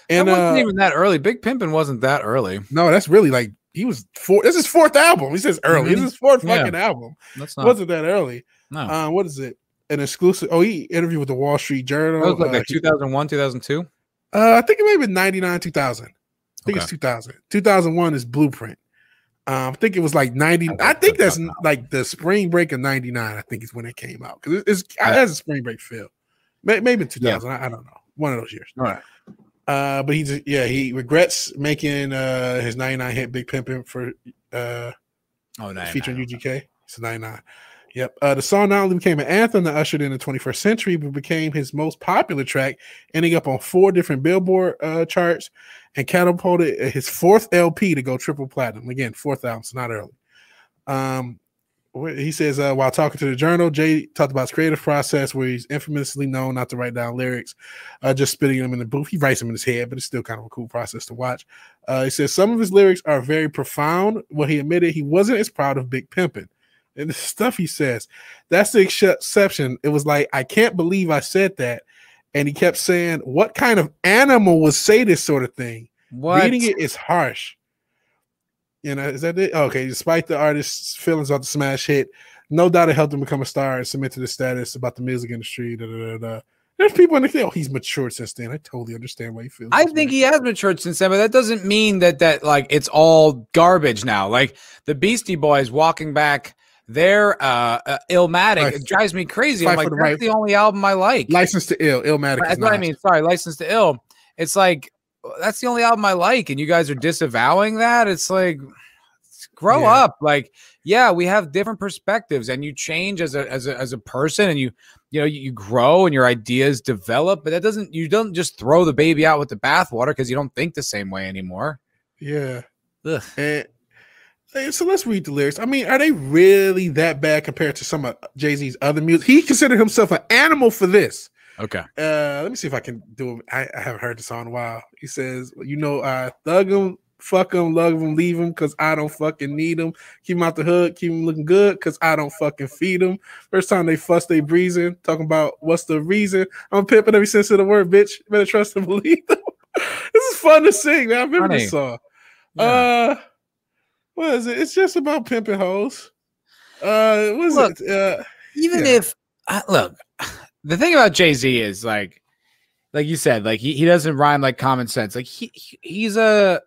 Speaker 1: And that wasn't uh, even that early. Big Pimpin' wasn't that early.
Speaker 2: No, that's really like he was four. This is fourth album. He says early. Mm-hmm. This is fourth fucking album. That's not wasn't that early. No. Uh, what is it? an exclusive. Oh, he interviewed with the Wall Street Journal.
Speaker 1: That was like,
Speaker 2: Uh,
Speaker 1: like 2001, 2002.
Speaker 2: uh, I think it may have been 99, 2000. I think it's
Speaker 1: Okay.
Speaker 2: 2000. 2001 is Blueprint. Um, I think it was like 90. I think that's like the spring break of 99. I think is when it came out because it's, it has a spring break feel. May- Maybe 2000. I, I don't know. One of those years.
Speaker 1: All right.
Speaker 2: Uh, but he's yeah, he regrets making uh his 99 hit Big Pimpin' for uh
Speaker 1: Oh,
Speaker 2: featuring UGK. It's 99. Yep. Uh, the song not only became an anthem that ushered in the 21st century, but became his most popular track, ending up on four different Billboard uh, charts and catapulted his fourth LP to go triple platinum. Again, fourth album, so not early. Um, he says, uh, while talking to the journal, Jay talked about his creative process where he's infamously known not to write down lyrics, uh, just spitting them in the booth. He writes them in his head, but it's still kind of a cool process to watch. Uh, he says some of his lyrics are very profound. Well, he admitted he wasn't as proud of Big Pimpin'. And the stuff he says, that's the exception. It was like, I can't believe I said that. And he kept saying, What kind of animal would say this sort of thing?
Speaker 1: What?
Speaker 2: Reading it is harsh. You know, is that it? Okay, despite the artist's feelings about the smash hit, no doubt it helped him become a star and cement to the status about the music industry. Da, da, da. There's people in the oh, he's matured since then. I totally understand why he feels.
Speaker 1: I think
Speaker 2: way.
Speaker 1: he has matured since then, but that doesn't mean that that like it's all garbage now. Like the Beastie Boys walking back their uh, uh Illmatic, it drives me crazy.
Speaker 2: Fight
Speaker 1: I'm like,
Speaker 2: the
Speaker 1: that's
Speaker 2: right-
Speaker 1: the only album I like.
Speaker 2: License to Ill, Illmatic.
Speaker 1: That's what I mean. Sorry, License to Ill. It's like that's the only album I like, and you guys are disavowing that. It's like grow
Speaker 2: Yeah.
Speaker 1: up. Like, yeah, we have different perspectives, and you change as a as a as a person, and you you know you, you grow and your ideas develop. But that doesn't you don't just throw the baby out with the bathwater because you don't think the same way anymore.
Speaker 2: Yeah.
Speaker 1: Ugh.
Speaker 2: And hey, so let's read the lyrics. I mean, are they really that bad compared to some of Jay Z's other music? He considered himself an animal for this.
Speaker 1: Okay.
Speaker 2: Uh, let me see if I can do it. I, I haven't heard the song in a while. He says, "You know, I thug him, fuck him, love him, leave him, cause I don't fucking need him. Keep him out the hood, keep him looking good, cause I don't fucking feed him. First time they fuss, they breezing, talking about what's the reason. I'm pimping every sense of the word, bitch. Better trust and believe them. this is fun to sing, man. I remember this song.
Speaker 1: Yeah.
Speaker 2: Uh, what is it? It's just about pimping hoes. Uh, what is
Speaker 1: Look,
Speaker 2: it? Uh,
Speaker 1: even
Speaker 2: Yeah.
Speaker 1: if uh, look the thing about jay-z is like like you said like he, he doesn't rhyme like common sense like he, he- he's a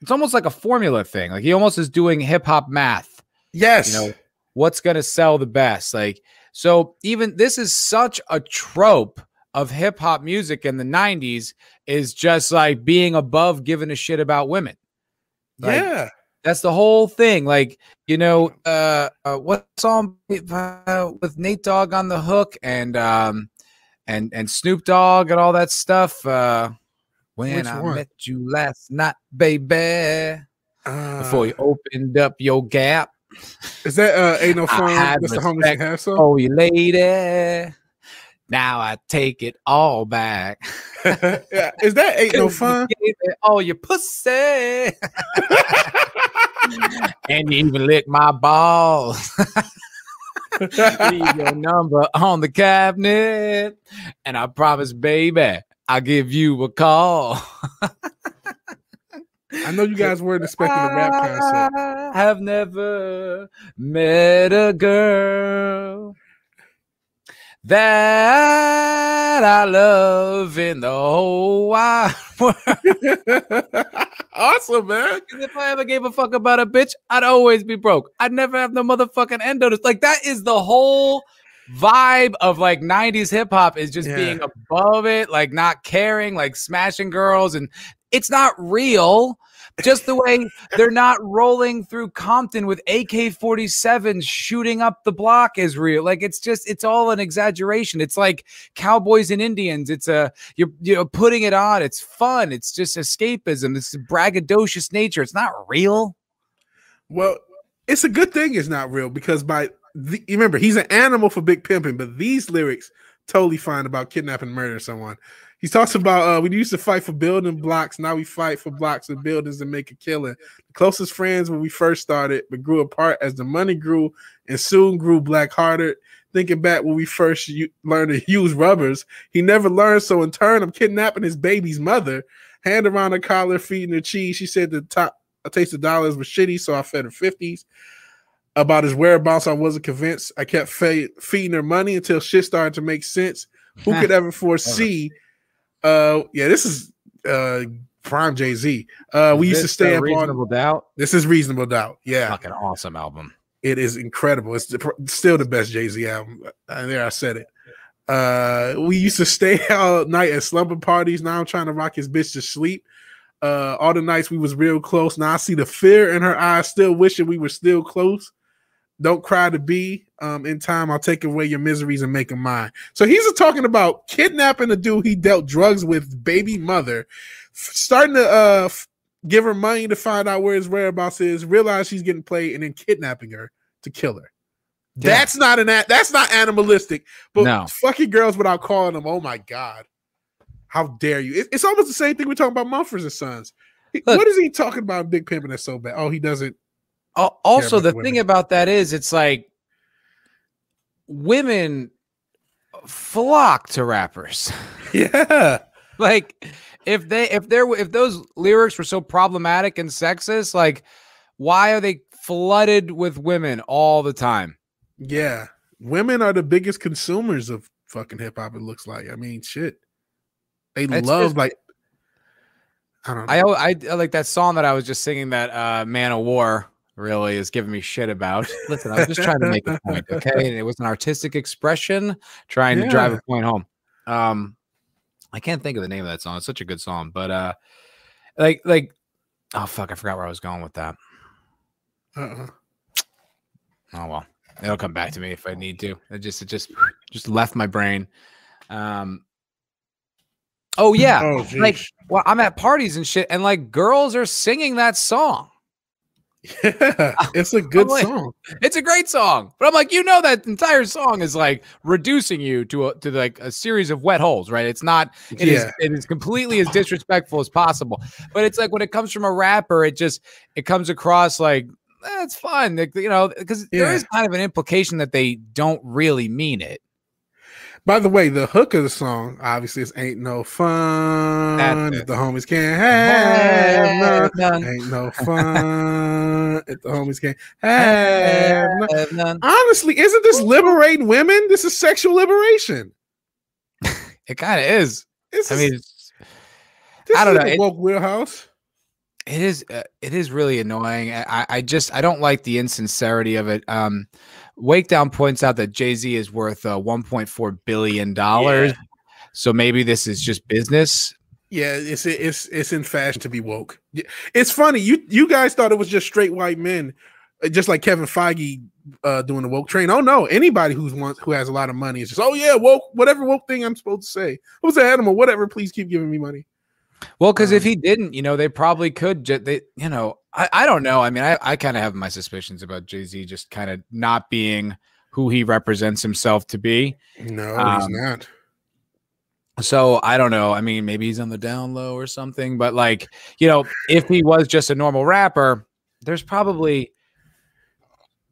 Speaker 1: it's almost like a formula thing like he almost is doing hip-hop math
Speaker 2: yes.
Speaker 1: you know what's gonna sell the best like so even this is such a trope of hip-hop music in the 90s is just like being above giving a shit about women like,
Speaker 2: yeah.
Speaker 1: That's the whole thing. Like, you know, uh, uh what song uh, with Nate Dogg on the hook and um and and Snoop Dogg and all that stuff. Uh when
Speaker 2: Which
Speaker 1: I
Speaker 2: one?
Speaker 1: met you last night, baby, before you
Speaker 2: Uh,
Speaker 1: opened up your gap.
Speaker 2: is that uh ain't no fun? That's the homies have some.
Speaker 1: Oh, you lady. Now I take it all back.
Speaker 2: yeah, is that ain't no fun?
Speaker 1: It all your pussy. and you even lick my balls. Leave your number on the cabinet, and I promise, baby, I'll give you a call.
Speaker 2: I know you guys weren't expecting a rap concert.
Speaker 1: I have never met a girl that I love in the whole wide world.
Speaker 2: awesome, man.
Speaker 1: if I ever gave a fuck about a bitch, I'd always be broke. I'd never have no motherfucking endo. Like that is the whole vibe of like 90s hip hop is just
Speaker 2: Yeah.
Speaker 1: being above it, like not caring, like smashing girls, and it's not real. Just the way they're not rolling through Compton with AK 47s shooting up the block is real. Like it's just, it's all an exaggeration. It's like cowboys and Indians. It's a, you're, you know, putting it on. It's fun. It's just escapism. This braggadocious nature. It's not real.
Speaker 2: Well, it's a good thing it's not real because by the, remember he's an animal for big pimping, but these lyrics totally fine about kidnapping and murdering someone. He talks about uh, we used to fight for building blocks, now we fight for blocks and buildings and make a killing. The closest friends when we first started, but grew apart as the money grew and soon grew black hearted. Thinking back when we first u- learned to use rubbers, he never learned. So in turn, I'm kidnapping his baby's mother. Hand around her collar, feeding her cheese. She said the top a taste of dollars was shitty, so I fed her fifties. about his whereabouts. I wasn't convinced. I kept fe- feeding her money until shit started to make sense. Who could ever foresee? Uh, yeah, this is uh prime Jay Z. Uh, we used to stay up
Speaker 1: reasonable
Speaker 2: on.
Speaker 1: doubt.
Speaker 2: This is reasonable doubt. Yeah,
Speaker 1: Fucking awesome album.
Speaker 2: it is incredible. It's the, still the best Jay Z album. Uh, there, I said it. Uh, we used to stay all night at slumber parties. Now I'm trying to rock his bitch to sleep. Uh, all the nights we was real close. Now I see the fear in her eyes, still wishing we were still close. Don't cry to be. Um, in time, I'll take away your miseries and make them mine. So he's talking about kidnapping a dude he dealt drugs with, baby mother, starting to uh give her money to find out where his whereabouts is, realize she's getting played, and then kidnapping her to kill her.
Speaker 1: Yeah.
Speaker 2: That's not an that's not animalistic, but
Speaker 1: No.
Speaker 2: fucking girls without calling them. Oh my god, how dare you? It- it's almost the same thing we're talking about Mumford and Sons.
Speaker 1: Look-
Speaker 2: what is he talking about? Big pimping that's so bad. Oh, he doesn't.
Speaker 1: Al- Also,
Speaker 2: about
Speaker 1: the
Speaker 2: women.
Speaker 1: thing about that is, it's like women flock to rappers.
Speaker 2: Yeah,
Speaker 1: like if they if there if those lyrics were so problematic and sexist, like why are they flooded with women all the time?
Speaker 2: yeah. Women are the biggest consumers of fucking hip hop. It looks like. I mean, shit. They
Speaker 1: It's
Speaker 2: love
Speaker 1: just-
Speaker 2: like. I don't know.
Speaker 1: I, I I like that song that I was just singing that uh Man of War really is giving me shit about. Listen, I was just trying to make a point, okay? And it was an artistic expression trying to drive a point home. Um I can't think of the name of that song. It's such a good song, but uh like like oh fuck, I forgot where I was going with that.
Speaker 2: uh-uh.
Speaker 1: Oh well. It'll come back to me if I need to. It just it just just left my brain. Um Oh yeah.
Speaker 2: Oh,
Speaker 1: like well, I'm at parties and shit, and like girls are singing that song.
Speaker 2: Yeah, it's a good
Speaker 1: like-
Speaker 2: song.
Speaker 1: It's a great song, but I'm like, you know, that entire song is like reducing you to a, to like a series of wet holes, right? It's not. It is.
Speaker 2: Yeah.
Speaker 1: It is completely as disrespectful as possible. But it's like when it comes from a rapper, it just it comes across like eh, it's fun, like, you know, because there
Speaker 2: Yeah.
Speaker 1: is kind of an implication that they don't really mean it.
Speaker 2: By the way, the hook of the song obviously is "Ain't No Fun." If the homies can't have none. Ain't no fun. if the homies can't have none. Honestly, isn't this liberating women? This is sexual liberation.
Speaker 1: It kind of is.
Speaker 2: This
Speaker 1: I mean, I don't know. It-
Speaker 2: woke wheelhouse.
Speaker 1: It is uh, it is really annoying. I, I just I don't like the insincerity of it. Um Wakedown points out that Jay-Z is worth uh, 1.4 billion dollars. So maybe this is just business.
Speaker 2: Yeah, it's it's it's in fashion to be woke. It's funny you you guys thought it was just straight white men, uh, just like Kevin Feige uh, doing the woke train. Oh no, anybody who's wants who has a lot of money is just oh yeah woke whatever woke thing I'm supposed to say. Who's an animal? Whatever. Please keep giving me money.
Speaker 1: Well, because if
Speaker 2: Um,
Speaker 1: he didn't, you know, they probably could. Ju- they, you know, I, I don't know. I mean, I, I kind of have my suspicions about Jay Z just kind of not being who he represents himself to be.
Speaker 2: No,
Speaker 1: Um,
Speaker 2: he's not.
Speaker 1: So I don't know. I mean, maybe he's on the down low or something. But like, you know, if he was just a normal rapper, there's probably,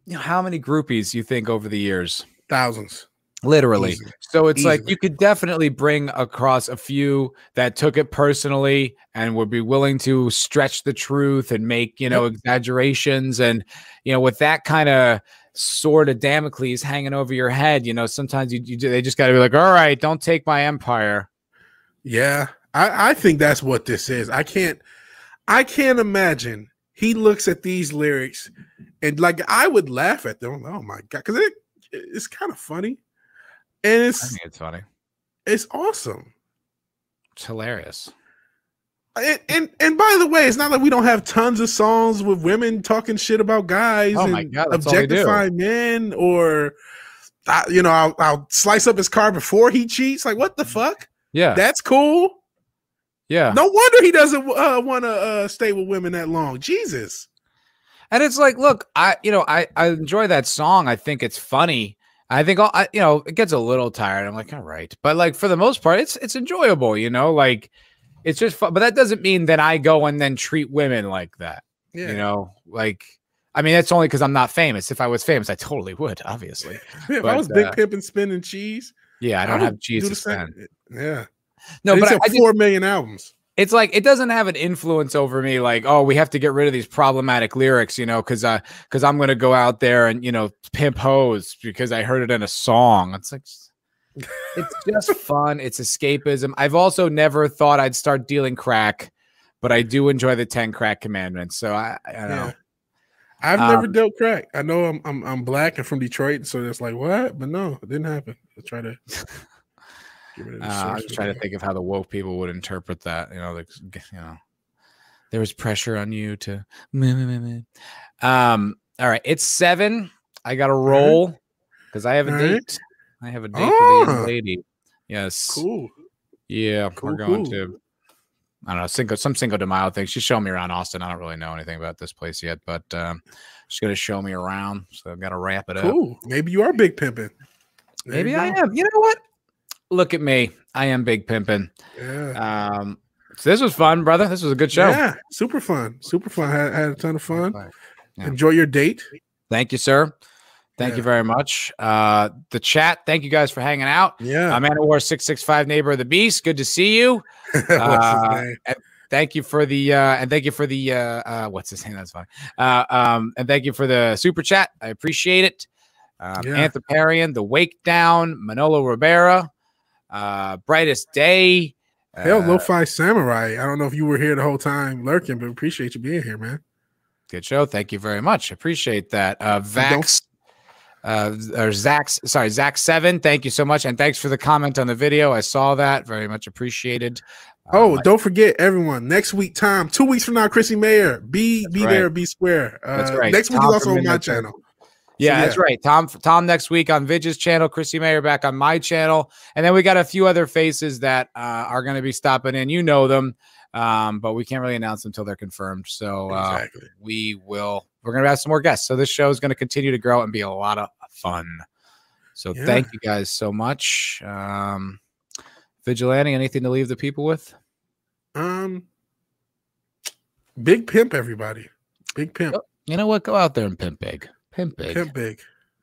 Speaker 1: you know, how many groupies you think over the years?
Speaker 2: Thousands.
Speaker 1: Literally.
Speaker 2: Easily.
Speaker 1: So it's like you could definitely bring across a few that took it personally and would be willing to stretch the truth and make, you know, exaggerations. And, you know, with that kind of sword of Damocles hanging over your head, you know, sometimes you, you they just got to be like, all right, don't take my empire.
Speaker 2: Yeah, I, I think that's what this is. I can't, I can't imagine he looks at these lyrics and like I would laugh at them. Oh my god, because it, it's kind of funny, and
Speaker 1: I
Speaker 2: it's
Speaker 1: it's funny.
Speaker 2: it's awesome.
Speaker 1: It's hilarious.
Speaker 2: And, and and by the way, it's not like we don't have tons of songs with women talking shit about guys
Speaker 1: Oh
Speaker 2: and
Speaker 1: God, that's all they do.
Speaker 2: objectifying men, or uh, you know, I'll, I'll slice up his car before he cheats. Like, what the fuck?
Speaker 1: Yeah.
Speaker 2: That's cool.
Speaker 1: yeah.
Speaker 2: No wonder he doesn't uh, want to uh, stay with women that long. Jesus.
Speaker 1: And it's like, look, I, you know, I, I enjoy that song. I think it's funny. I think, all, I, you know, it gets a little tired. I'm like, all right, but like for the most part, it's it's enjoyable. You know, like it's just fun. But that doesn't mean that I go and then treat women like that.
Speaker 2: Yeah.
Speaker 1: You know, like I mean, that's only because I'm not famous. If I was famous, I totally would, obviously.
Speaker 2: if I
Speaker 1: but,
Speaker 2: was big
Speaker 1: uh,
Speaker 2: pimping, spinning cheese,
Speaker 1: Yeah, I don't
Speaker 2: would
Speaker 1: have cheese
Speaker 2: do
Speaker 1: to spend.
Speaker 2: Yeah.
Speaker 1: No,
Speaker 2: And
Speaker 1: but I, I just,
Speaker 2: four million albums.
Speaker 1: It's like it doesn't have an influence over me like oh we have to get rid of these problematic lyrics you know because uh because i'm gonna go out there and you know pimp hose because i heard it in a song it's like it's just fun it's escapism i've also never thought i'd start dealing crack but i do enjoy the 10 crack commandments so i i don't know
Speaker 2: Yeah. I've
Speaker 1: Um,
Speaker 2: never dealt crack. I know I'm, I'm I'm black and from Detroit, so it's like what? But no, it didn't happen. I try to. get rid of the
Speaker 1: uh, i'm just trying to think of how the woke people would interpret that you know like you know there was pressure on you to meh, meh, meh, um all right it's seven. I gotta roll because i have a
Speaker 2: right.
Speaker 1: date. i have a date with a lady. Yes.
Speaker 2: Cool.
Speaker 1: yeah
Speaker 2: Cool,
Speaker 1: we're going
Speaker 2: cool.
Speaker 1: to i don't know single some Cinco de Mayo thing. She's showing me around austin. I don't really know anything about this place yet but um she's gonna show me around so i've got to wrap it up.
Speaker 2: Cool. Maybe you are big pimping. There
Speaker 1: maybe i am. You know what look at me i am big pimping
Speaker 2: Yeah.
Speaker 1: um so this was fun brother this was a good show
Speaker 2: Yeah. Super fun. Super fun. Had, had a ton of fun.
Speaker 1: Yeah.
Speaker 2: Enjoy your date.
Speaker 1: Thank you, sir. Thank you very much. Uh, the chat, thank you guys for hanging out.
Speaker 2: Yeah.
Speaker 1: I'm Anna War 665 neighbor of the beast. Good to see you. Uh, thank you for the uh and thank you for the uh, uh what's his name? That's fine. Uh um and thank you for the super chat. I appreciate it. Um
Speaker 2: Yeah.
Speaker 1: Anthroparian, the Wake Down, Manolo Rivera, uh Brightest Day.
Speaker 2: Hell,
Speaker 1: uh,
Speaker 2: Lo-Fi Samurai. I don't know if you were here the whole time lurking, but appreciate you being here, man.
Speaker 1: Good show. Thank you very much. Appreciate that. Uh, Vax, uh, or Zach's, sorry, Zach Seven. Thank you so much, and thanks for the comment on the video. I saw that. Very much appreciated.
Speaker 2: Oh,
Speaker 1: Um,
Speaker 2: don't forget, everyone. Next week, time two weeks from now, Chrissie Mayr. Be be
Speaker 1: right.
Speaker 2: there, be square. Uh,
Speaker 1: That's right.
Speaker 2: Next week
Speaker 1: Tom
Speaker 2: is also on my channel.
Speaker 1: Yeah,
Speaker 2: so
Speaker 1: that's right. Tom, Tom next week on Vidge's channel. Chrissie Mayr back on my channel, and then we got a few other faces that uh, are going to be stopping in. You know them, um, but we can't really announce them until they're confirmed. So uh,
Speaker 2: Exactly.
Speaker 1: we will. We're going to have some more guests. So this show is going to continue to grow and be a lot of fun. So
Speaker 2: Yeah.
Speaker 1: thank you guys so much. Um, Vigilante, anything to leave the people with?
Speaker 2: Um, big pimp, everybody. Big pimp.
Speaker 1: You know what? Go out there and pimp big. Pimp big.
Speaker 2: Pimp big.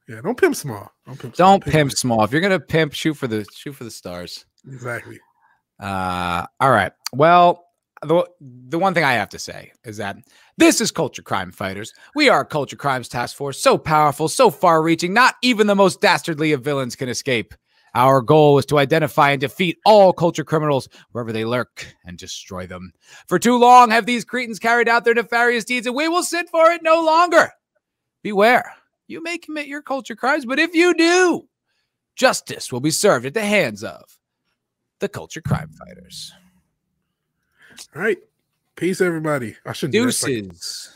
Speaker 2: Yeah, don't pimp small. Don't pimp. small.
Speaker 1: Don't pimp
Speaker 2: big.
Speaker 1: small. If you're gonna pimp, shoot for the shoot for the stars.
Speaker 2: Exactly.
Speaker 1: Uh, all right. Well, the the one thing I have to say is that this is Culture Crime Fighters. We are a Culture Crimes Task Force, so powerful, so far-reaching, not even the most dastardly of villains can escape. Our goal is to identify and defeat all culture criminals wherever they lurk and destroy them. For too long have these cretins carried out their nefarious deeds, and we will sit for it no longer. Beware, you may commit your culture crimes, but if you do, justice will be served at the hands of the Culture Crime Fighters.
Speaker 2: All right. Peace, everybody. I shouldn't do
Speaker 1: Deuces.